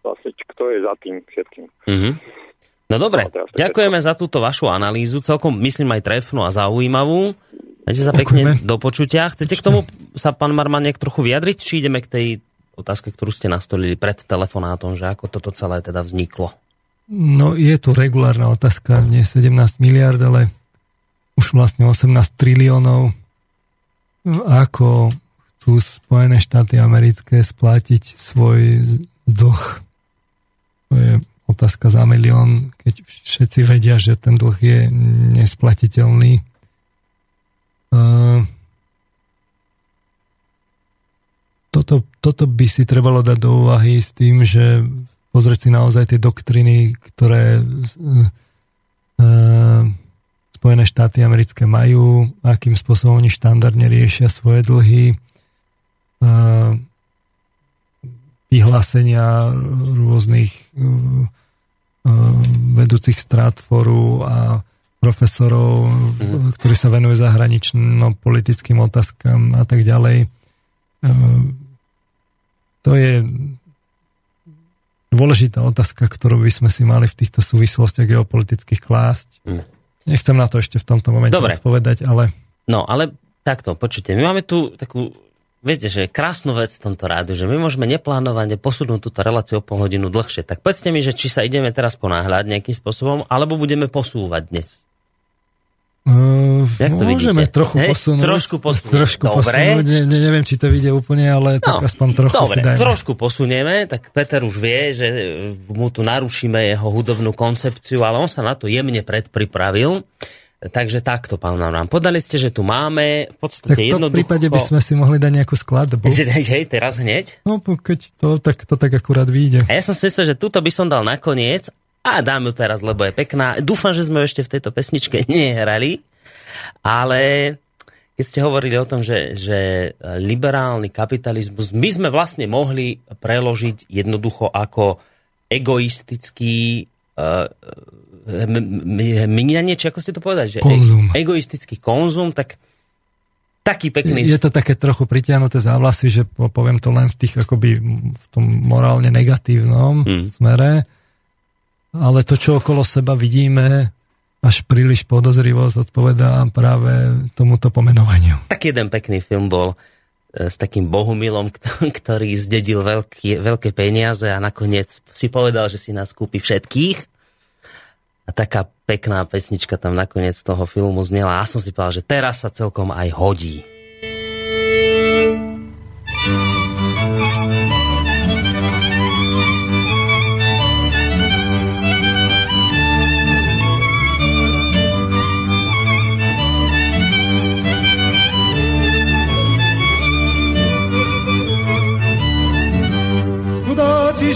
vlastne kto je za tým všetkým. Mm-hmm. No dobre, no, ďakujeme za túto vašu analýzu, celkom myslím aj trefnú a zaujímavú. Majte sa pekne do počutia. Chcete k tomu sa, pán Marman, nejak trochu vyjadriť, či ideme k tej otázke, ktorú ste nastolili pred telefonátom, že ako toto celé teda vzniklo? No je tu regulárna otázka, nie 17 miliard, ale už vlastne 18 triliónov. Ako chcú Spojené štáty americké splatiť svoj dlh? To je otázka za milión, keď všetci vedia, že ten dlh je nesplatiteľný. Toto, toto by si trebalo dať do úvahy s tým, že pozrieť si naozaj tie doktriny, ktoré Spojené štáty americké majú, akým spôsobom oni štandardne riešia svoje dlhy, vyhlásenia rôznych vedúcich Stratforu a profesorov, mm. ktorí sa venujú zahranično-politickým otázkam a tak ďalej. To je dôležitá otázka, ktorú by sme si mali v týchto súvislostiach geopolitických klásť. Mm. Nechcem na to ešte v tomto momente Dobre. odpovedať, ale... No, ale takto, počujte, my máme tu takú viete, že je krásnu vec v tomto rádu, že my môžeme neplánovane posunúť túto reláciu o pol hodinu dlhšie. Tak povedzte mi, že či sa ideme teraz ponáhľať nejakým spôsobom, alebo budeme posúvať dnes. Uh, Jak to môžeme vidíte? trochu Hej, posunúť. Trošku posunúť. Trošku dobre. posunúť. Ne, ne, neviem, či to vyjde úplne, ale no, tak aspoň trochu dobre, si dajme. trošku posunieme, tak Peter už vie, že mu tu narušíme jeho hudobnú koncepciu, ale on sa na to jemne predpripravil. Takže takto, pán nám podali ste, že tu máme v podstate tak to jednoducho... v prípade by sme si mohli dať nejakú skladbu. Že, že teraz hneď? No, keď to tak, to tak akurát vyjde. A ja som si myslel, že túto by som dal nakoniec a dám ju teraz, lebo je pekná. Dúfam, že sme ešte v tejto pesničke nehrali, ale keď ste hovorili o tom, že, že liberálny kapitalizmus, my sme vlastne mohli preložiť jednoducho ako egoistický uh, minianie, či ako ste to povedali? Že konzum. Egoistický konzum, tak taký pekný. Je to také trochu pritiahnuté za vlasy, že poviem to len v tých akoby v tom morálne negatívnom hmm. smere, ale to, čo okolo seba vidíme, až príliš podozrivosť odpovedá práve tomuto pomenovaniu. Tak jeden pekný film bol e, s takým Bohumilom, ktorý zdedil veľké, veľké peniaze a nakoniec si povedal, že si nás kúpi všetkých a taká pekná pesnička tam nakoniec toho filmu znela a som si povedal, že teraz sa celkom aj hodí.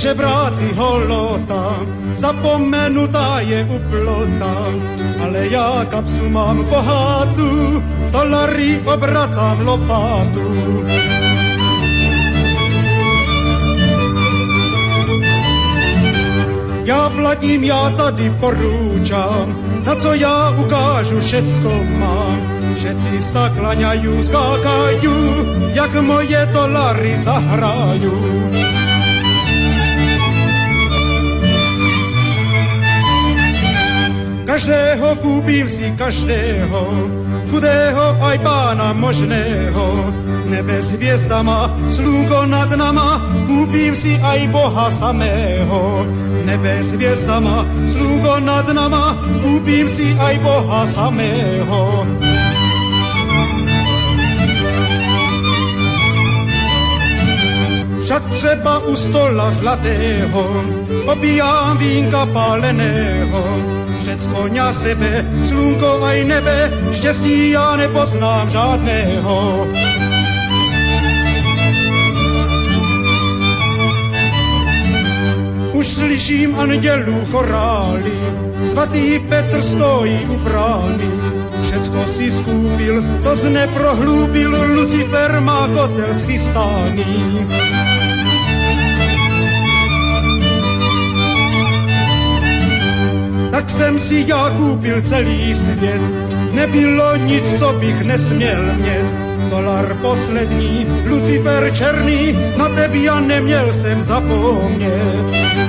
Žebráci holota, zapomenutá je uplota, ale ja kapsu mám bohatú, dolary obracám lopatu. Ja platím, ja tady porúčam, na co ja ukážu, všetko mám. Všetci sa klaňajú, skákajú, jak moje dolary zahrajú. Každého kúpim si každého, chudého aj pána možného. Nebe s hviezdama, slúko nad nama, kúpim si aj Boha samého. Nebe s hviezdama, slúko nad nama, kúpim si aj Boha samého. Však třeba u stola zlatého opijám vínka paleného všecko ňa sebe, slunko aj nebe, štěstí ja nepoznám žádného. Už slyším andělů chorály, svatý Petr stojí u brány. Všecko si skúpil, to zneprohlúbil, Lucifer má kotel schystaný. Tak jsem si já koupil celý svět. Nebylo nic, co bych nesměl mět. Dolar poslední, Lucifer černý, na tebe já neměl jsem zapomnět.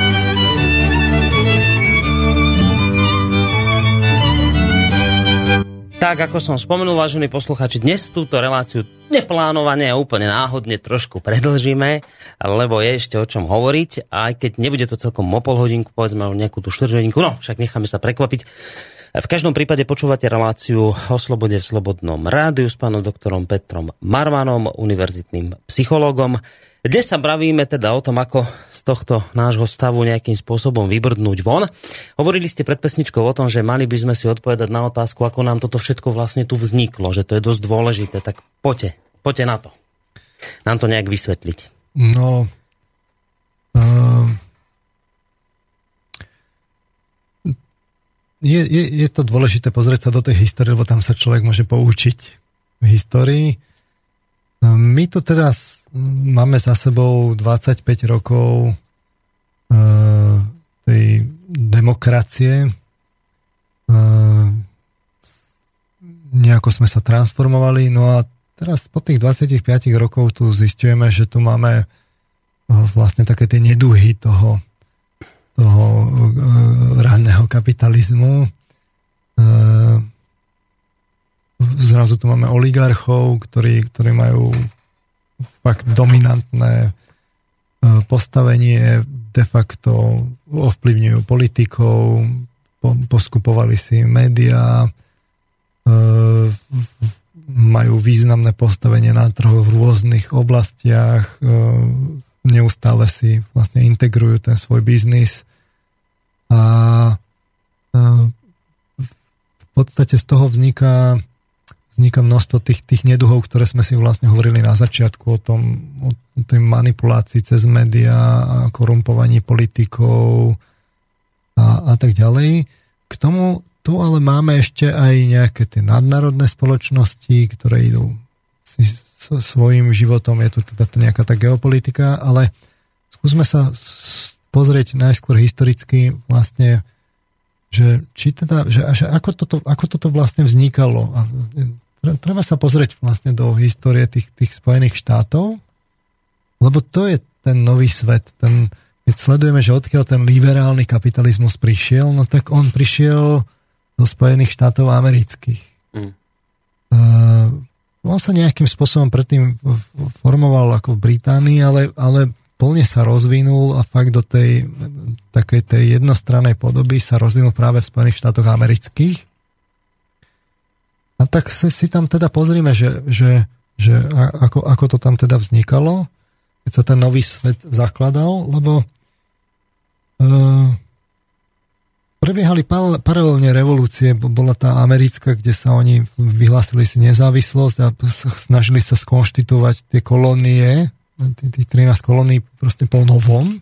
Tak, ako som spomenul, vážení posluchači, dnes túto reláciu neplánovane a úplne náhodne trošku predlžíme, lebo je ešte o čom hovoriť, aj keď nebude to celkom o pol hodinku, povedzme o nejakú tú hodinku, no však necháme sa prekvapiť. V každom prípade počúvate reláciu o slobode v Slobodnom rádiu s pánom doktorom Petrom Marvanom, univerzitným psychológom. Dnes sa bavíme teda o tom, ako z tohto nášho stavu nejakým spôsobom vybrdnúť von. Hovorili ste pred pesničkou o tom, že mali by sme si odpovedať na otázku, ako nám toto všetko vlastne tu vzniklo, že to je dosť dôležité. Tak poďte, poďte na to. Nám to nejak vysvetliť. No, uh, je, je, je to dôležité pozrieť sa do tej histórie, lebo tam sa človek môže poučiť v histórii. My tu teraz máme za sebou 25 rokov uh, tej demokracie. Uh, nejako sme sa transformovali, no a teraz po tých 25 rokov tu zistujeme, že tu máme uh, vlastne také tie neduhy toho, toho uh, ranného kapitalizmu. Uh, zrazu tu máme oligarchov, ktorí, ktorí majú fakt dominantné e, postavenie, de facto ovplyvňujú politikov, poskupovali si médiá, e, majú významné postavenie na trhu v rôznych oblastiach, e, neustále si vlastne integrujú ten svoj biznis a v podstate z toho vzniká vzniká množstvo tých, tých neduhov, ktoré sme si vlastne hovorili na začiatku o tom, o tej manipulácii cez médiá korumpovaní politikov a, a tak ďalej. K tomu tu ale máme ešte aj nejaké tie nadnárodné spoločnosti, ktoré idú si svojim životom, je tu teda nejaká tá geopolitika, ale skúsme sa pozrieť najskôr historicky vlastne že, či teda, že, že ako, toto, ako toto vlastne vznikalo. A treba sa pozrieť vlastne do histórie tých, tých Spojených štátov, lebo to je ten nový svet. Ten, keď sledujeme, že odkiaľ ten liberálny kapitalizmus prišiel, no tak on prišiel do Spojených štátov amerických. Mm. Uh, on sa nejakým spôsobom predtým formoval ako v Británii, ale, ale plne sa rozvinul a fakt do tej takej tej jednostrannej podoby sa rozvinul práve v Spojených štátoch amerických. A tak si, si tam teda pozrime, že, že, že ako, ako to tam teda vznikalo, keď sa ten nový svet zakladal, lebo uh, prebiehali paralelne revolúcie, bola tá americká, kde sa oni vyhlásili si nezávislosť a snažili sa skonštitovať tie kolónie, tých 13 kolónií proste po novom,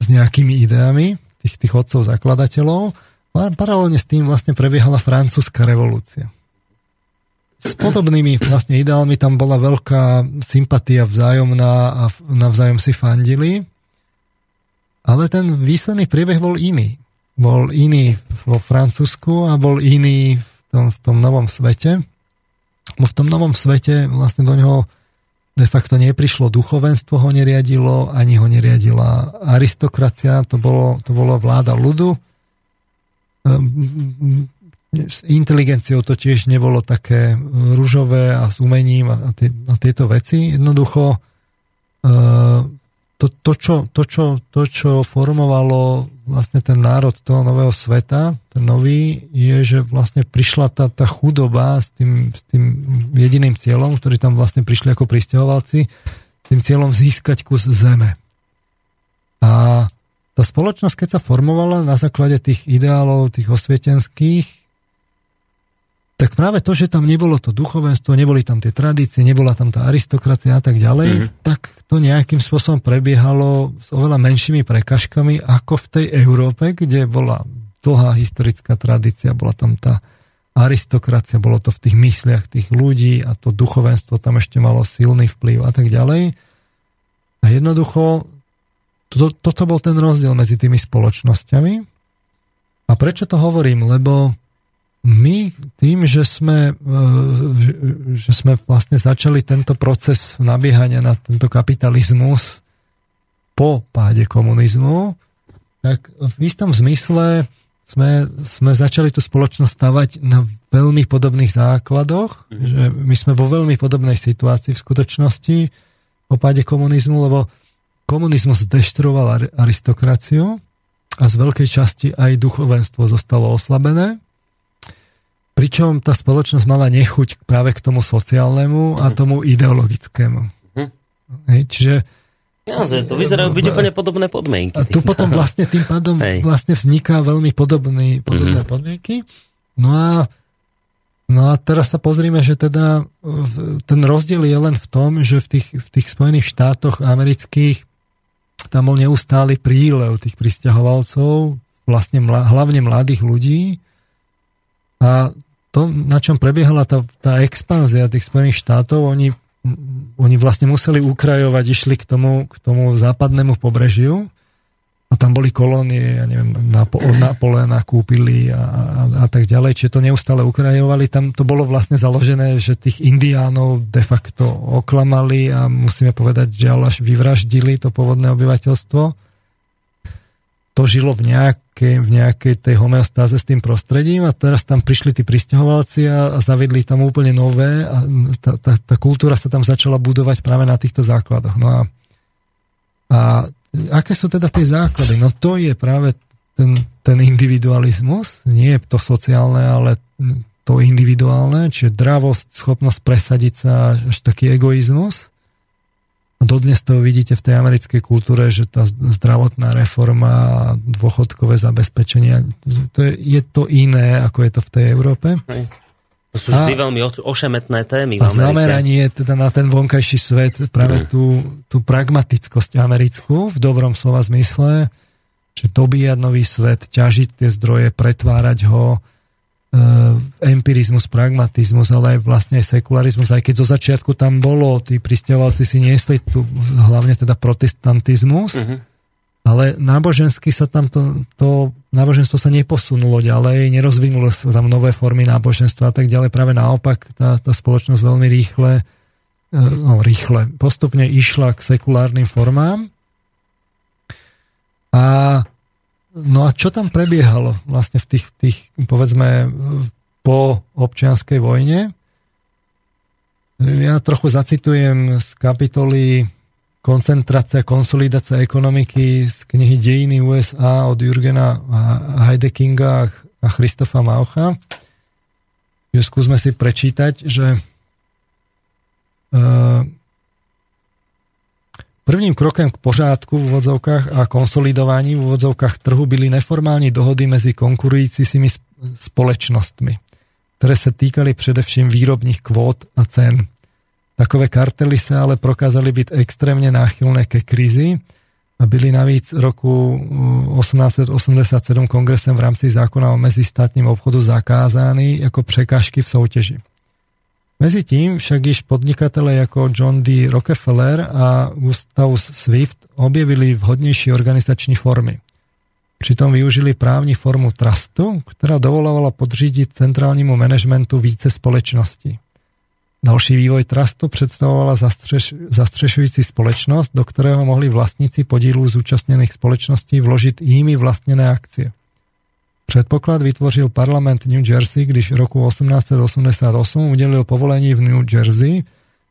s nejakými ideami tých, tých otcov zakladateľov. Paralelne s tým vlastne prebiehala francúzska revolúcia. S podobnými vlastne ideálmi tam bola veľká sympatia vzájomná a navzájom si fandili. Ale ten výsledný priebeh bol iný. Bol iný vo Francúzsku a bol iný v tom, v tom novom svete. V tom novom svete vlastne do neho de facto neprišlo duchovenstvo, ho neriadilo, ani ho neriadila aristokracia, to bolo, to bolo vláda ľudu. S inteligenciou to tiež nebolo také ružové a s umením a, tie, a tieto veci. Jednoducho ehm, to, to, čo, to, čo, to, čo formovalo vlastne ten národ toho nového sveta, ten nový, je, že vlastne prišla tá, tá chudoba s tým, s tým jediným cieľom, ktorý tam vlastne prišli ako pristahovalci, tým cieľom získať kus zeme. A tá spoločnosť, keď sa formovala na základe tých ideálov, tých osvietenských, tak práve to, že tam nebolo to duchovenstvo, neboli tam tie tradície, nebola tam tá aristokracia a tak ďalej, mm-hmm. tak to nejakým spôsobom prebiehalo s oveľa menšími prekažkami ako v tej Európe, kde bola dlhá historická tradícia, bola tam tá aristokracia, bolo to v tých mysliach tých ľudí a to duchovenstvo tam ešte malo silný vplyv a tak ďalej. A jednoducho to, toto bol ten rozdiel medzi tými spoločnosťami. A A prečo to hovorím? Lebo my tým, že sme, e, že sme vlastne začali tento proces nabiehania na tento kapitalizmus po páde komunizmu, tak v istom zmysle sme, sme začali tú spoločnosť stavať na veľmi podobných základoch, mm. že my sme vo veľmi podobnej situácii v skutočnosti po páde komunizmu, lebo komunizmus deštruoval aristokraciu a z veľkej časti aj duchovenstvo zostalo oslabené. Pričom tá spoločnosť mala nechuť práve k tomu sociálnemu a mhm. tomu ideologickému. Mhm. Hej, čiže ja, to vyzerajú byť úplne podobné podmienky. A tu potom vlastne tým pádom Hej. vlastne vzniká veľmi podobný, podobné mm-hmm. podmienky. No a, no a teraz sa pozrime, že teda ten rozdiel je len v tom, že v tých, v tých Spojených štátoch amerických tam bol neustály prílev tých pristahovalcov, vlastne mla, hlavne mladých ľudí. A to, na čom prebiehala tá, tá expanzia tých Spojených štátov, oni, oni vlastne museli ukrajovať, išli k tomu, k tomu západnému pobrežiu a tam boli kolónie, ja neviem, na, od Napoleona kúpili a, a, a tak ďalej, čiže to neustále ukrajovali. Tam to bolo vlastne založené, že tých indiánov de facto oklamali a musíme povedať, že až vyvraždili to pôvodné obyvateľstvo. To žilo v nejakej, v nejakej tej homeostáze s tým prostredím a teraz tam prišli tí pristahovalci a, a zavedli tam úplne nové a tá, tá, tá kultúra sa tam začala budovať práve na týchto základoch. No a, a aké sú teda tie základy? No to je práve ten, ten individualizmus, nie je to sociálne, ale to individuálne, čiže dravosť, schopnosť presadiť sa, až taký egoizmus. A dodnes to vidíte v tej americkej kultúre, že tá zdravotná reforma, dôchodkové zabezpečenie, to je, je to iné, ako je to v tej Európe. Hej. To sú vždy a, veľmi ošemetné témy. A zameranie teda na ten vonkajší svet, práve mm. tú, tú pragmatickosť americkú, v dobrom slova zmysle, že dobíjať nový svet, ťažiť tie zdroje, pretvárať ho, empirizmus, pragmatizmus, ale aj vlastne aj sekularizmus, aj keď zo začiatku tam bolo, tí pristiavalci si niesli tu hlavne teda protestantizmus, mm-hmm ale nábožensky sa tam to, to náboženstvo sa neposunulo ďalej, nerozvinulo sa tam nové formy náboženstva a tak ďalej. Práve naopak tá, tá spoločnosť veľmi rýchle, e, no rýchle, postupne išla k sekulárnym formám. A no a čo tam prebiehalo vlastne v tých, tých povedzme po občianskej vojne? Ja trochu zacitujem z kapitoly koncentrácia, konsolidácia ekonomiky z knihy Dejiny USA od Jurgena Heidekinga a Christofa Maucha. Skúsme si prečítať, že uh, Prvým krokem k pořádku v úvodzovkách a konsolidovaní v úvodzovkách trhu byly neformální dohody mezi konkurujícími společnostmi, které se týkali především výrobních kvót a cen. Takové kartely sa ale prokázali byť extrémne náchylné ke krizi a byli navíc roku 1887 uh, kongresem v rámci zákona o mezistátním obchodu zakázány ako prekážky v soutěži. Mezi tím však již podnikatele jako John D. Rockefeller a Gustavus Swift objevili vhodnější organizační formy. Přitom využili právní formu trustu, která dovolovala podřídit centrálnímu managementu více společností. Další vývoj trustu představovala zastřeš, zastřešující společnost, do kterého mohli vlastníci podílů zúčastněných společností vložit jimi vlastněné akcie. Předpoklad vytvořil parlament New Jersey, když v roku 1888 udělil povolení v New Jersey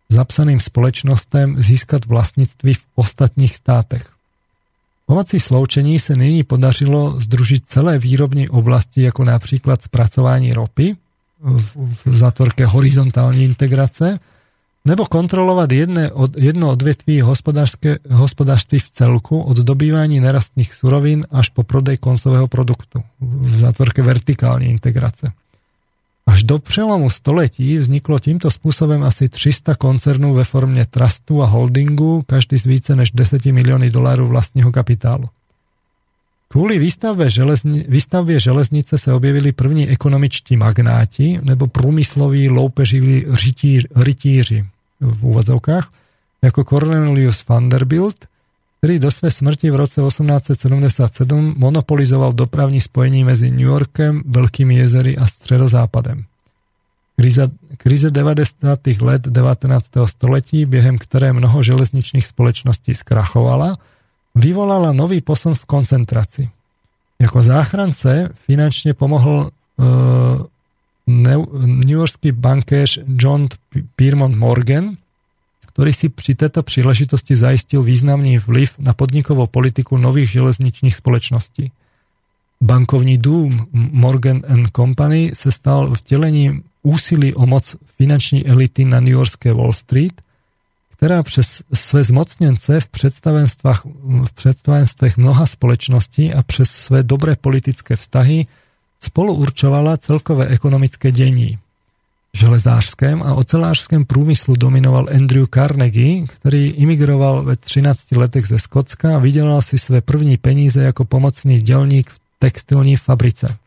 zapsaným společnostem získat vlastnictví v ostatních státech. Pomocí sloučení se nyní podařilo združit celé výrobní oblasti, jako například zpracování ropy, v zátvorke horizontální integrace, nebo kontrolovať jedné jedno odvetví hospodárství v celku od dobývání nerastných surovín až po prodej koncového produktu v zátvorke vertikální integrace. Až do přelomu století vzniklo tímto způsobem asi 300 koncernů ve formě trustu a holdingu, každý z více než 10 milióny dolárov vlastního kapitálu. Kvôli výstavbe, železni, výstavbě železnice se objevili první ekonomičtí magnáti nebo průmysloví loupeživí rytíři v úvodzovkách, jako Cornelius Vanderbilt, ktorý do svojej smrti v roce 1877 monopolizoval dopravní spojení medzi New Yorkem, Veľkými jezery a Středozápadem. Kríza, kríze 90. let 19. století, během ktoré mnoho železničných společností skrachovala, vyvolala nový posun v koncentraci. Jako záchrance finančne pomohol uh, newyorský bankéř John Piermont Morgan, ktorý si pri tejto príležitosti zaistil významný vliv na podnikovú politiku nových železničných spoločností. Bankovní dům Morgan and Company se stal vtelením úsilí o moc finanční elity na New Yorkské Wall Street, která přes své zmocněnce v představenstvách, v představenstvech mnoha společností a přes své dobré politické vztahy spolu určovala celkové ekonomické dění železářském a ocelářském průmyslu dominoval Andrew Carnegie, který imigroval ve 13 letech ze Skotska a vydělal si své první peníze jako pomocný dělník v textilní fabrice.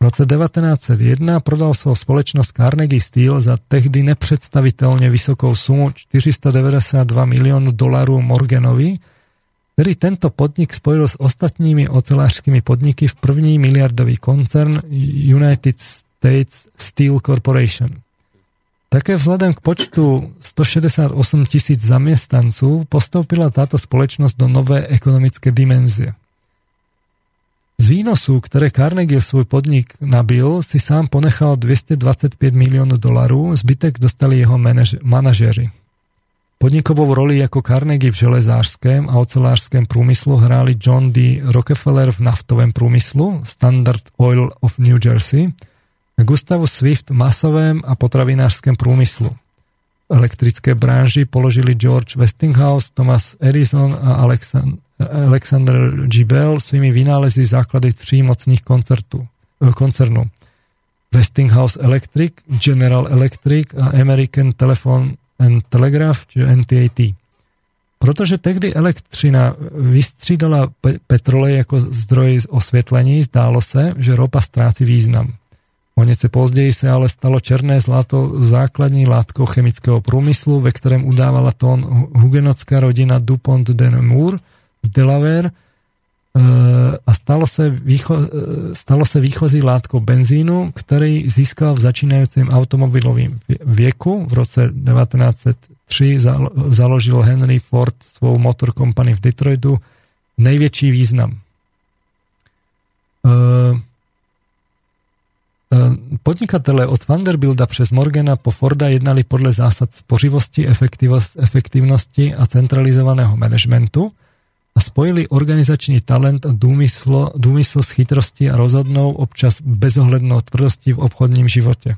V roce 1901 prodal svou společnost Carnegie Steel za tehdy nepředstavitelně vysokou sumu 492 milionů dolarů Morganovi, který tento podnik spojil s ostatními ocelářskými podniky v první miliardový koncern United States Steel Corporation. Také vzhľadom k počtu 168 tisíc zamestnancov postoupila táto spoločnosť do nové ekonomické dimenzie. Z výnosu, ktoré Carnegie svoj podnik nabil, si sám ponechal 225 miliónov dolarov, zbytek dostali jeho manažéri. Podnikovou roli ako Carnegie v železárském a ocelářském průmyslu hráli John D. Rockefeller v naftovém průmyslu, Standard Oil of New Jersey – Gustavu Swift masovém a potravinářském průmyslu. V elektrické branži položili George Westinghouse, Thomas Edison a Alexander G. Bell svými vynálezy základy tří mocných koncertů, eh, koncernů. Westinghouse Electric, General Electric a American Telephone and Telegraph, čiže NTAT. Protože tehdy elektřina vystřídala petrolej jako zdroj osvětlení, zdálo se, že ropa ztrácí význam. O nece později se ale stalo černé zlato základní látkou chemického průmyslu, ve kterém udávala tón hugenotská rodina Dupont de Nemours z Delaware eh, a stalo se, výcho, eh, stalo se výchozí látkou benzínu, který získal v začínajícím automobilovém věku. V roce 1903 založil Henry Ford svou motor company v Detroitu největší význam. Ehm, podnikatele od Vanderbilda přes Morgana po Forda jednali podle zásad spořivosti, efektivnosti a centralizovaného managementu a spojili organizační talent a důmysl, důmysl s chytrostí a rozhodnou občas bezohlednou tvrdostí v obchodním životě.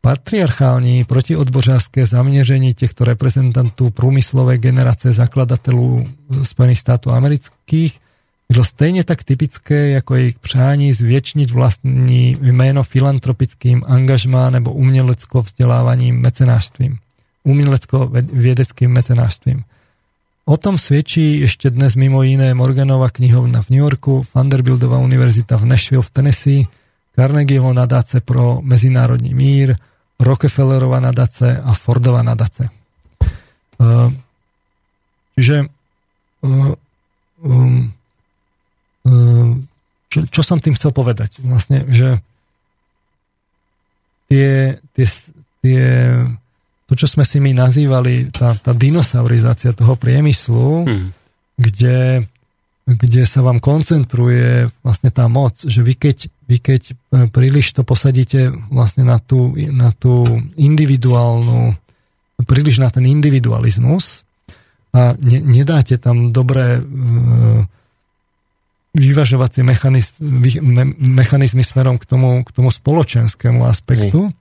Patriarchální protiodbořářské zaměření těchto reprezentantů průmyslové generace zakladatelů Spojených států amerických bylo stejně tak typické jako jejich přání zvětšnit vlastní jméno filantropickým angažmá nebo umělecko vzdělávaním mecenářstvím. Umělecko-vědeckým mecenářstvím. O tom svědčí ještě dnes mimo jiné Morganova knihovna v New Yorku, Vanderbiltova univerzita v Nashville v Tennessee, Carnegieho nadace pro mezinárodní mír, Rockefellerova nadace a Fordova nadace. Uh, čiže uh, um, Ehm, čo, čo som tým chcel povedať? Vlastne, že tie, tie, tie, to, čo sme si my nazývali, tá, tá dinosaurizácia toho priemyslu, hmm. kde, kde sa vám koncentruje vlastne tá moc, že vy keď, vy keď e, príliš to posadíte vlastne na tú, na tú individuálnu, príliš na ten individualizmus a ne, nedáte tam dobré e, vyvažovacie mechanizmy, mechanizmy smerom k tomu, k tomu spoločenskému aspektu, Hej.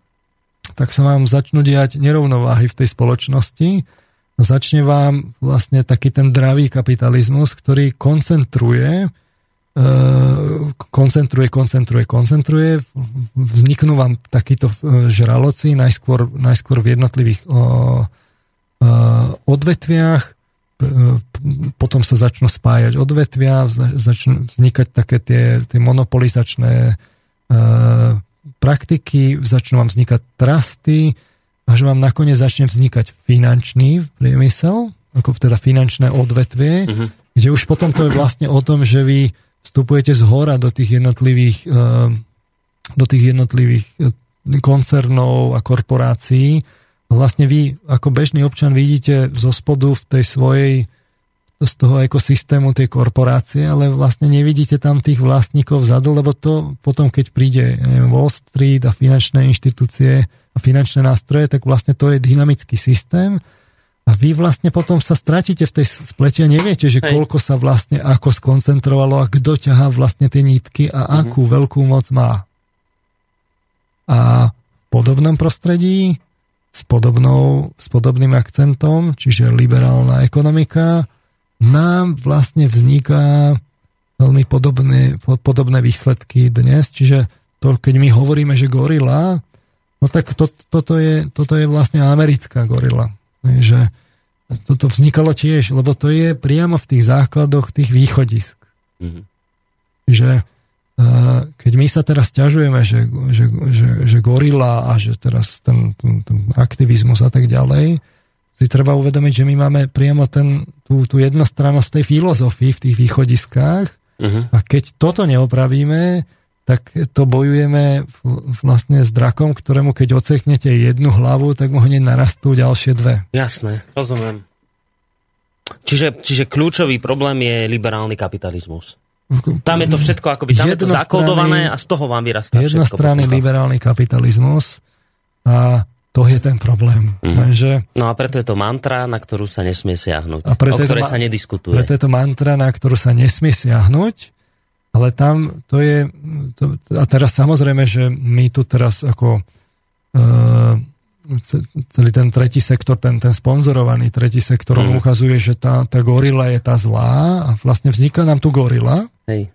Tak sa vám začnú diať nerovnováhy v tej spoločnosti. Začne vám vlastne taký ten dravý kapitalizmus, ktorý koncentruje e, koncentruje, koncentruje, koncentruje, vzniknú vám takíto e, žraloci najskôr, najskôr v jednotlivých o, odvetviach, potom sa začnú spájať odvetvia, začnú vznikať také tie, tie monopolizačné praktiky, začnú vám vznikať trusty, až vám nakoniec začne vznikať finančný priemysel, ako teda finančné odvetvie, Mhm. kde už potom to je vlastne o tom, že vy vstupujete z hora do tých jednotlivých, eh, do tých jednotlivých eh, koncernov a korporácií. Vlastne vy ako bežný občan vidíte zo spodu v tej svojej z toho ekosystému tej korporácie, ale vlastne nevidíte tam tých vlastníkov vzadu, lebo to potom, keď príde neviem, Wall Street a finančné inštitúcie a finančné nástroje, tak vlastne to je dynamický systém a vy vlastne potom sa stratíte v tej splete a neviete, že Hej. koľko sa vlastne ako skoncentrovalo a kto ťahá vlastne tie nítky a akú veľkú moc má. A v podobnom prostredí s, podobnou, s podobným akcentom, čiže liberálna ekonomika, nám vlastne vzniká veľmi podobné, po- podobné výsledky dnes. Čiže to, keď my hovoríme, že gorila, no tak to, toto, je, toto je vlastne americká gorila. Že toto vznikalo tiež, lebo to je priamo v tých základoch tých východisk. Mhm. Že eh, keď my sa teraz ťažujeme, že, že, že, že gorila a že teraz ten, ten, ten aktivizmus a tak ďalej, si treba uvedomiť, že my máme priamo ten, tú, tú jednostrannosť tej filozofii v tých východiskách Mhm. a keď toto neopravíme, tak to bojujeme vlastne s drakom, ktorému keď oceknete jednu hlavu, tak mu hneď narastú ďalšie dve. Jasné, rozumiem. Čiže, čiže kľúčový problém je liberálny kapitalizmus. Tam je to všetko, akoby tam je to zakodované a z toho vám vyrastá všetko. Jednostranný liberálny kapitalizmus a to je ten problém. Mhm. Lenže No a preto je to mantra, na ktorú sa nesmie siahnuť. A preto o to ktorej ma- sa nediskutuje. Preto je to mantra, na ktorú sa nesmie siahnuť, ale tam to je... To, a teraz samozrejme, že my tu teraz ako uh, celý ten tretí sektor, ten, ten sponzorovaný tretí sektor, Mhm. ukazuje, že tá, tá gorila je tá zlá a vlastne vznikla nám tu gorila Hej.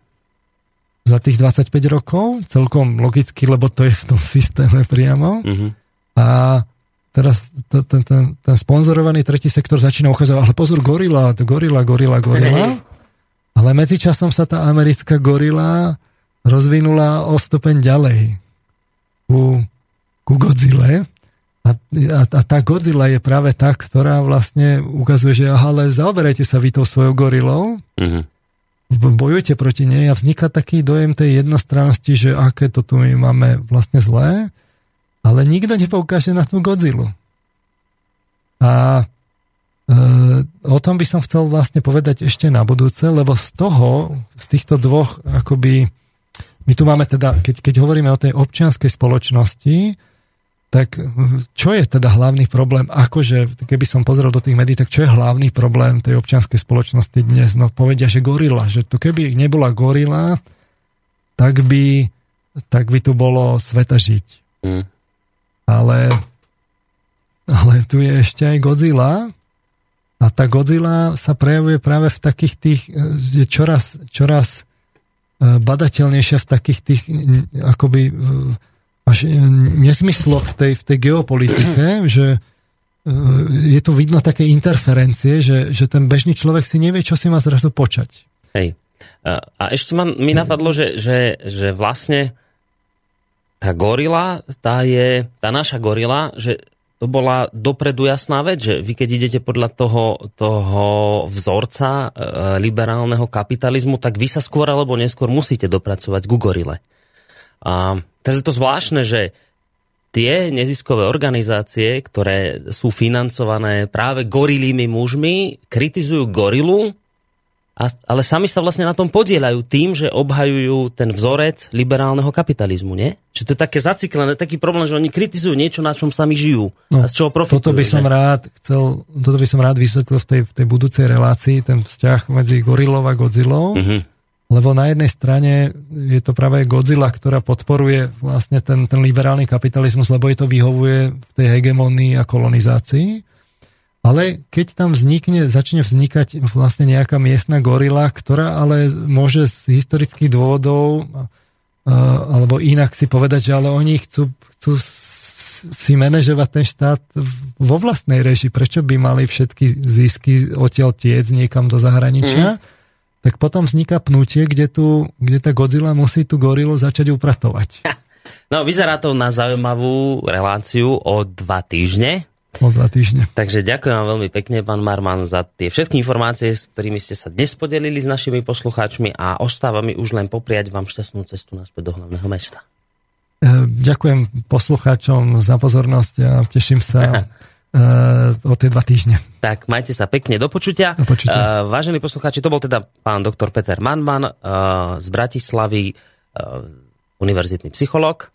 za tých 25 rokov, celkom logicky, lebo to je v tom systéme priamo. Mhm. A teraz ten, ten, ten sponzorovaný tretí sektor začína uchádzať, ale pozor, gorila, gorila, gorila, gorila. Ale medzičasom sa tá americká gorila rozvinula o stupeň ďalej ku, ku Godzilla. A, a, a tá Godzilla je práve tá, ktorá vlastne ukazuje, že aha, ale zaoberajte sa vy tou svojou gorilou, Mhm. b- bojujete proti nej a vzniká taký dojem tej jednostrannosti, že aké to tu my máme vlastne zlé, ale nikto nepoukáže na tú Godzillu. A e, o tom by som chcel vlastne povedať ešte na budúce, lebo z toho, z týchto dvoch, akoby, my tu máme teda, keď, keď hovoríme o tej občianskej spoločnosti, tak eh, čo je teda hlavný problém? Akože, keby som pozrel do tých médií, tak čo je hlavný problém tej občianskej spoločnosti dnes? No povedia, že gorila, že to keby nebola gorila, tak by, tak by tu bolo sveta žiť. Mhm. Ale, ale tu je ešte aj Godzilla a tá Godzilla sa prejavuje práve v takých tých, eh, je čoraz, čoraz eh, badateľnejšia v takých tých akoby eh, až nezmysloch v tej, v tej geopolitike, že je tu vidno také interferencie, že, že ten bežný človek si nevie, čo si má zrazu počať. Hej. A, a ešte ma, mi napadlo, že, že, že vlastne tá gorila, tá je, tá naša gorila, že to bola dopredu jasná vec, že vy keď idete podľa toho, toho vzorca e, liberálneho kapitalizmu, tak vy sa skôr alebo neskôr musíte dopracovať ku gorile. A je to zvláštne, že tie neziskové organizácie, ktoré sú financované práve gorilými mužmi, kritizujú gorilu, a, ale sami sa vlastne na tom podielajú tým, že obhajujú ten vzorec liberálneho kapitalizmu, nie? Čiže to je také zaciklené, taký problém, že oni kritizujú niečo, na čom sami žijú. No, a z čoho profitujú. Toto by som rád chcel, toto by som rád vysvetlil v tej, v tej budúcej relácii, ten vzťah medzi gorilou a Godzillou, Mhm. lebo na jednej strane je to práve Godzilla, ktorá podporuje vlastne ten, ten liberálny kapitalizmus, lebo jej to vyhovuje v tej hegemonii a kolonizácii. Ale keď tam vznikne, začne vznikať vlastne nejaká miestna gorila, ktorá ale môže z historických dôvodov alebo inak si povedať, že ale oni chcú, chcú si manažovať ten štát vo vlastnej režii. Prečo by mali všetky zisky odtiaľ tiec niekam do zahraničia? Tak potom vzniká pnutie, kde, tu, kde tá Godzilla musí tú gorilu začať upratovať. No, vyzerá to na zaujímavú reláciu o dva týždne. O dva týždne. Takže ďakujem vám veľmi pekne, pán Marman, za tie všetky informácie, s ktorými ste sa dnes podelili s našimi poslucháčmi a ostáva mi už len popriať vám šťastnú cestu naspäť do hlavného mesta. E, ďakujem poslucháčom za pozornosť a teším sa e, o tie dva týždne. Tak, majte sa pekne, do počutia. Do počutia. Uh, vážení poslucháči, to bol teda pán doktor Peter Manman z Bratislavy, univerzitný psychológ.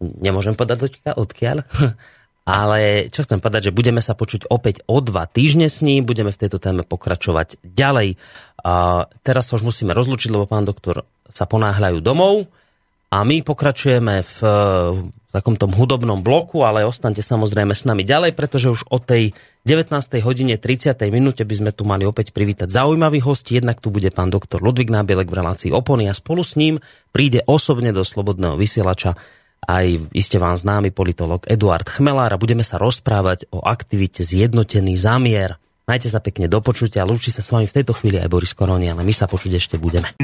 Nemôžem podať odkiaľ. Ale čo chcem povedať, že budeme sa počuť opäť o dva týždne s ním, budeme v tejto téme pokračovať ďalej. A teraz sa už musíme rozlučiť, lebo pán doktor sa ponáhľajú domov a my pokračujeme v, v takom tom hudobnom bloku, ale ostaňte samozrejme s nami ďalej, pretože už o tej 19. hodine 30. minúte by sme tu mali opäť privítať zaujímavých hostí. Jednak tu bude pán doktor Ludvík Nábielek v relácii Opony a spolu s ním príde osobne do Slobodného vysielača aj iste vám známy politolog Eduard Chmelár a budeme sa rozprávať o aktivite Zjednotený zamier. Majte sa pekne do počutia, lúči sa s vami v tejto chvíli aj Boris Koroni, ale my sa počuť ešte budeme.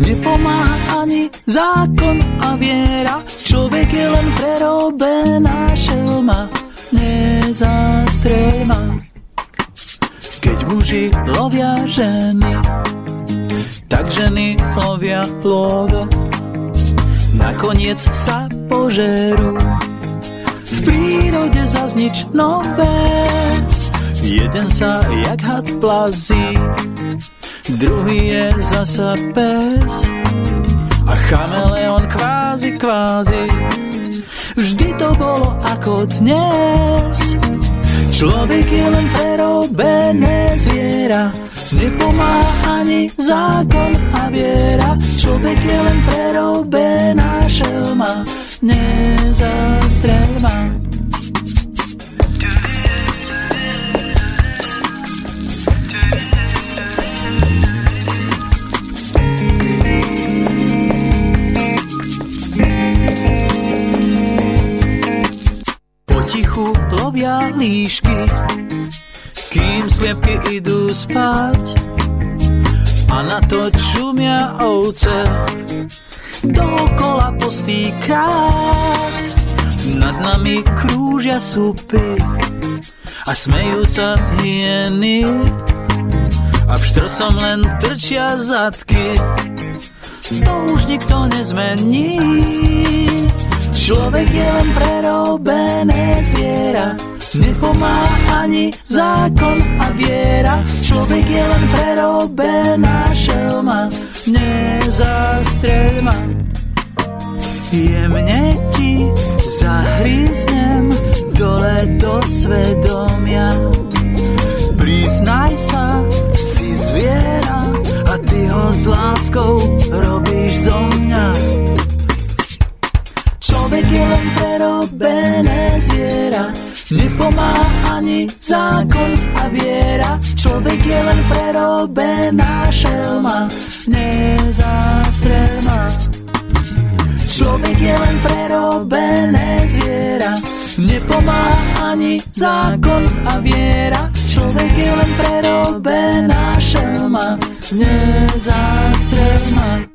Nepomáha ani zákon a viera, človek je len prerobená šelma, nezastrel ma. Keď muži lovia ženy, tak ženy lovia love. Nakoniec sa požerú, v prírode zaznič nové. Jeden sa jak had plazí, druhý je zasa pes a chameleon kvázi kvázi. Vždy to bolo ako dnes. Človek je len prerobené zviera, nepomáha ani zákon a viera. Človek je len prerobená šelma, nezastrel ma. Lovia líšky, kým sliepky idú spať. A na to čumia ovce, dokola postý krát. Nad nami krúžia supy a smejú sa hyeny. A v štrsom len trčia zadky, to už nikto nezmení. Človek je len prerobené zviera, nepomáha ani zákon a viera. Človek je len prerobená šelma, nezastrel ma. Jemne ti zahryznem dole do svedomia. Priznaj sa, si zviera a ty ho s láskou robíš zo mňa. Človek je len prerobené zviera, nepomáha ani zákon a viera. Človek je len prerobená šelma, nezastrel ma. Človek je len prerobené zviera, nepomáha ani zákon a viera. Človek je len prerobená šelma, nezastrel ma.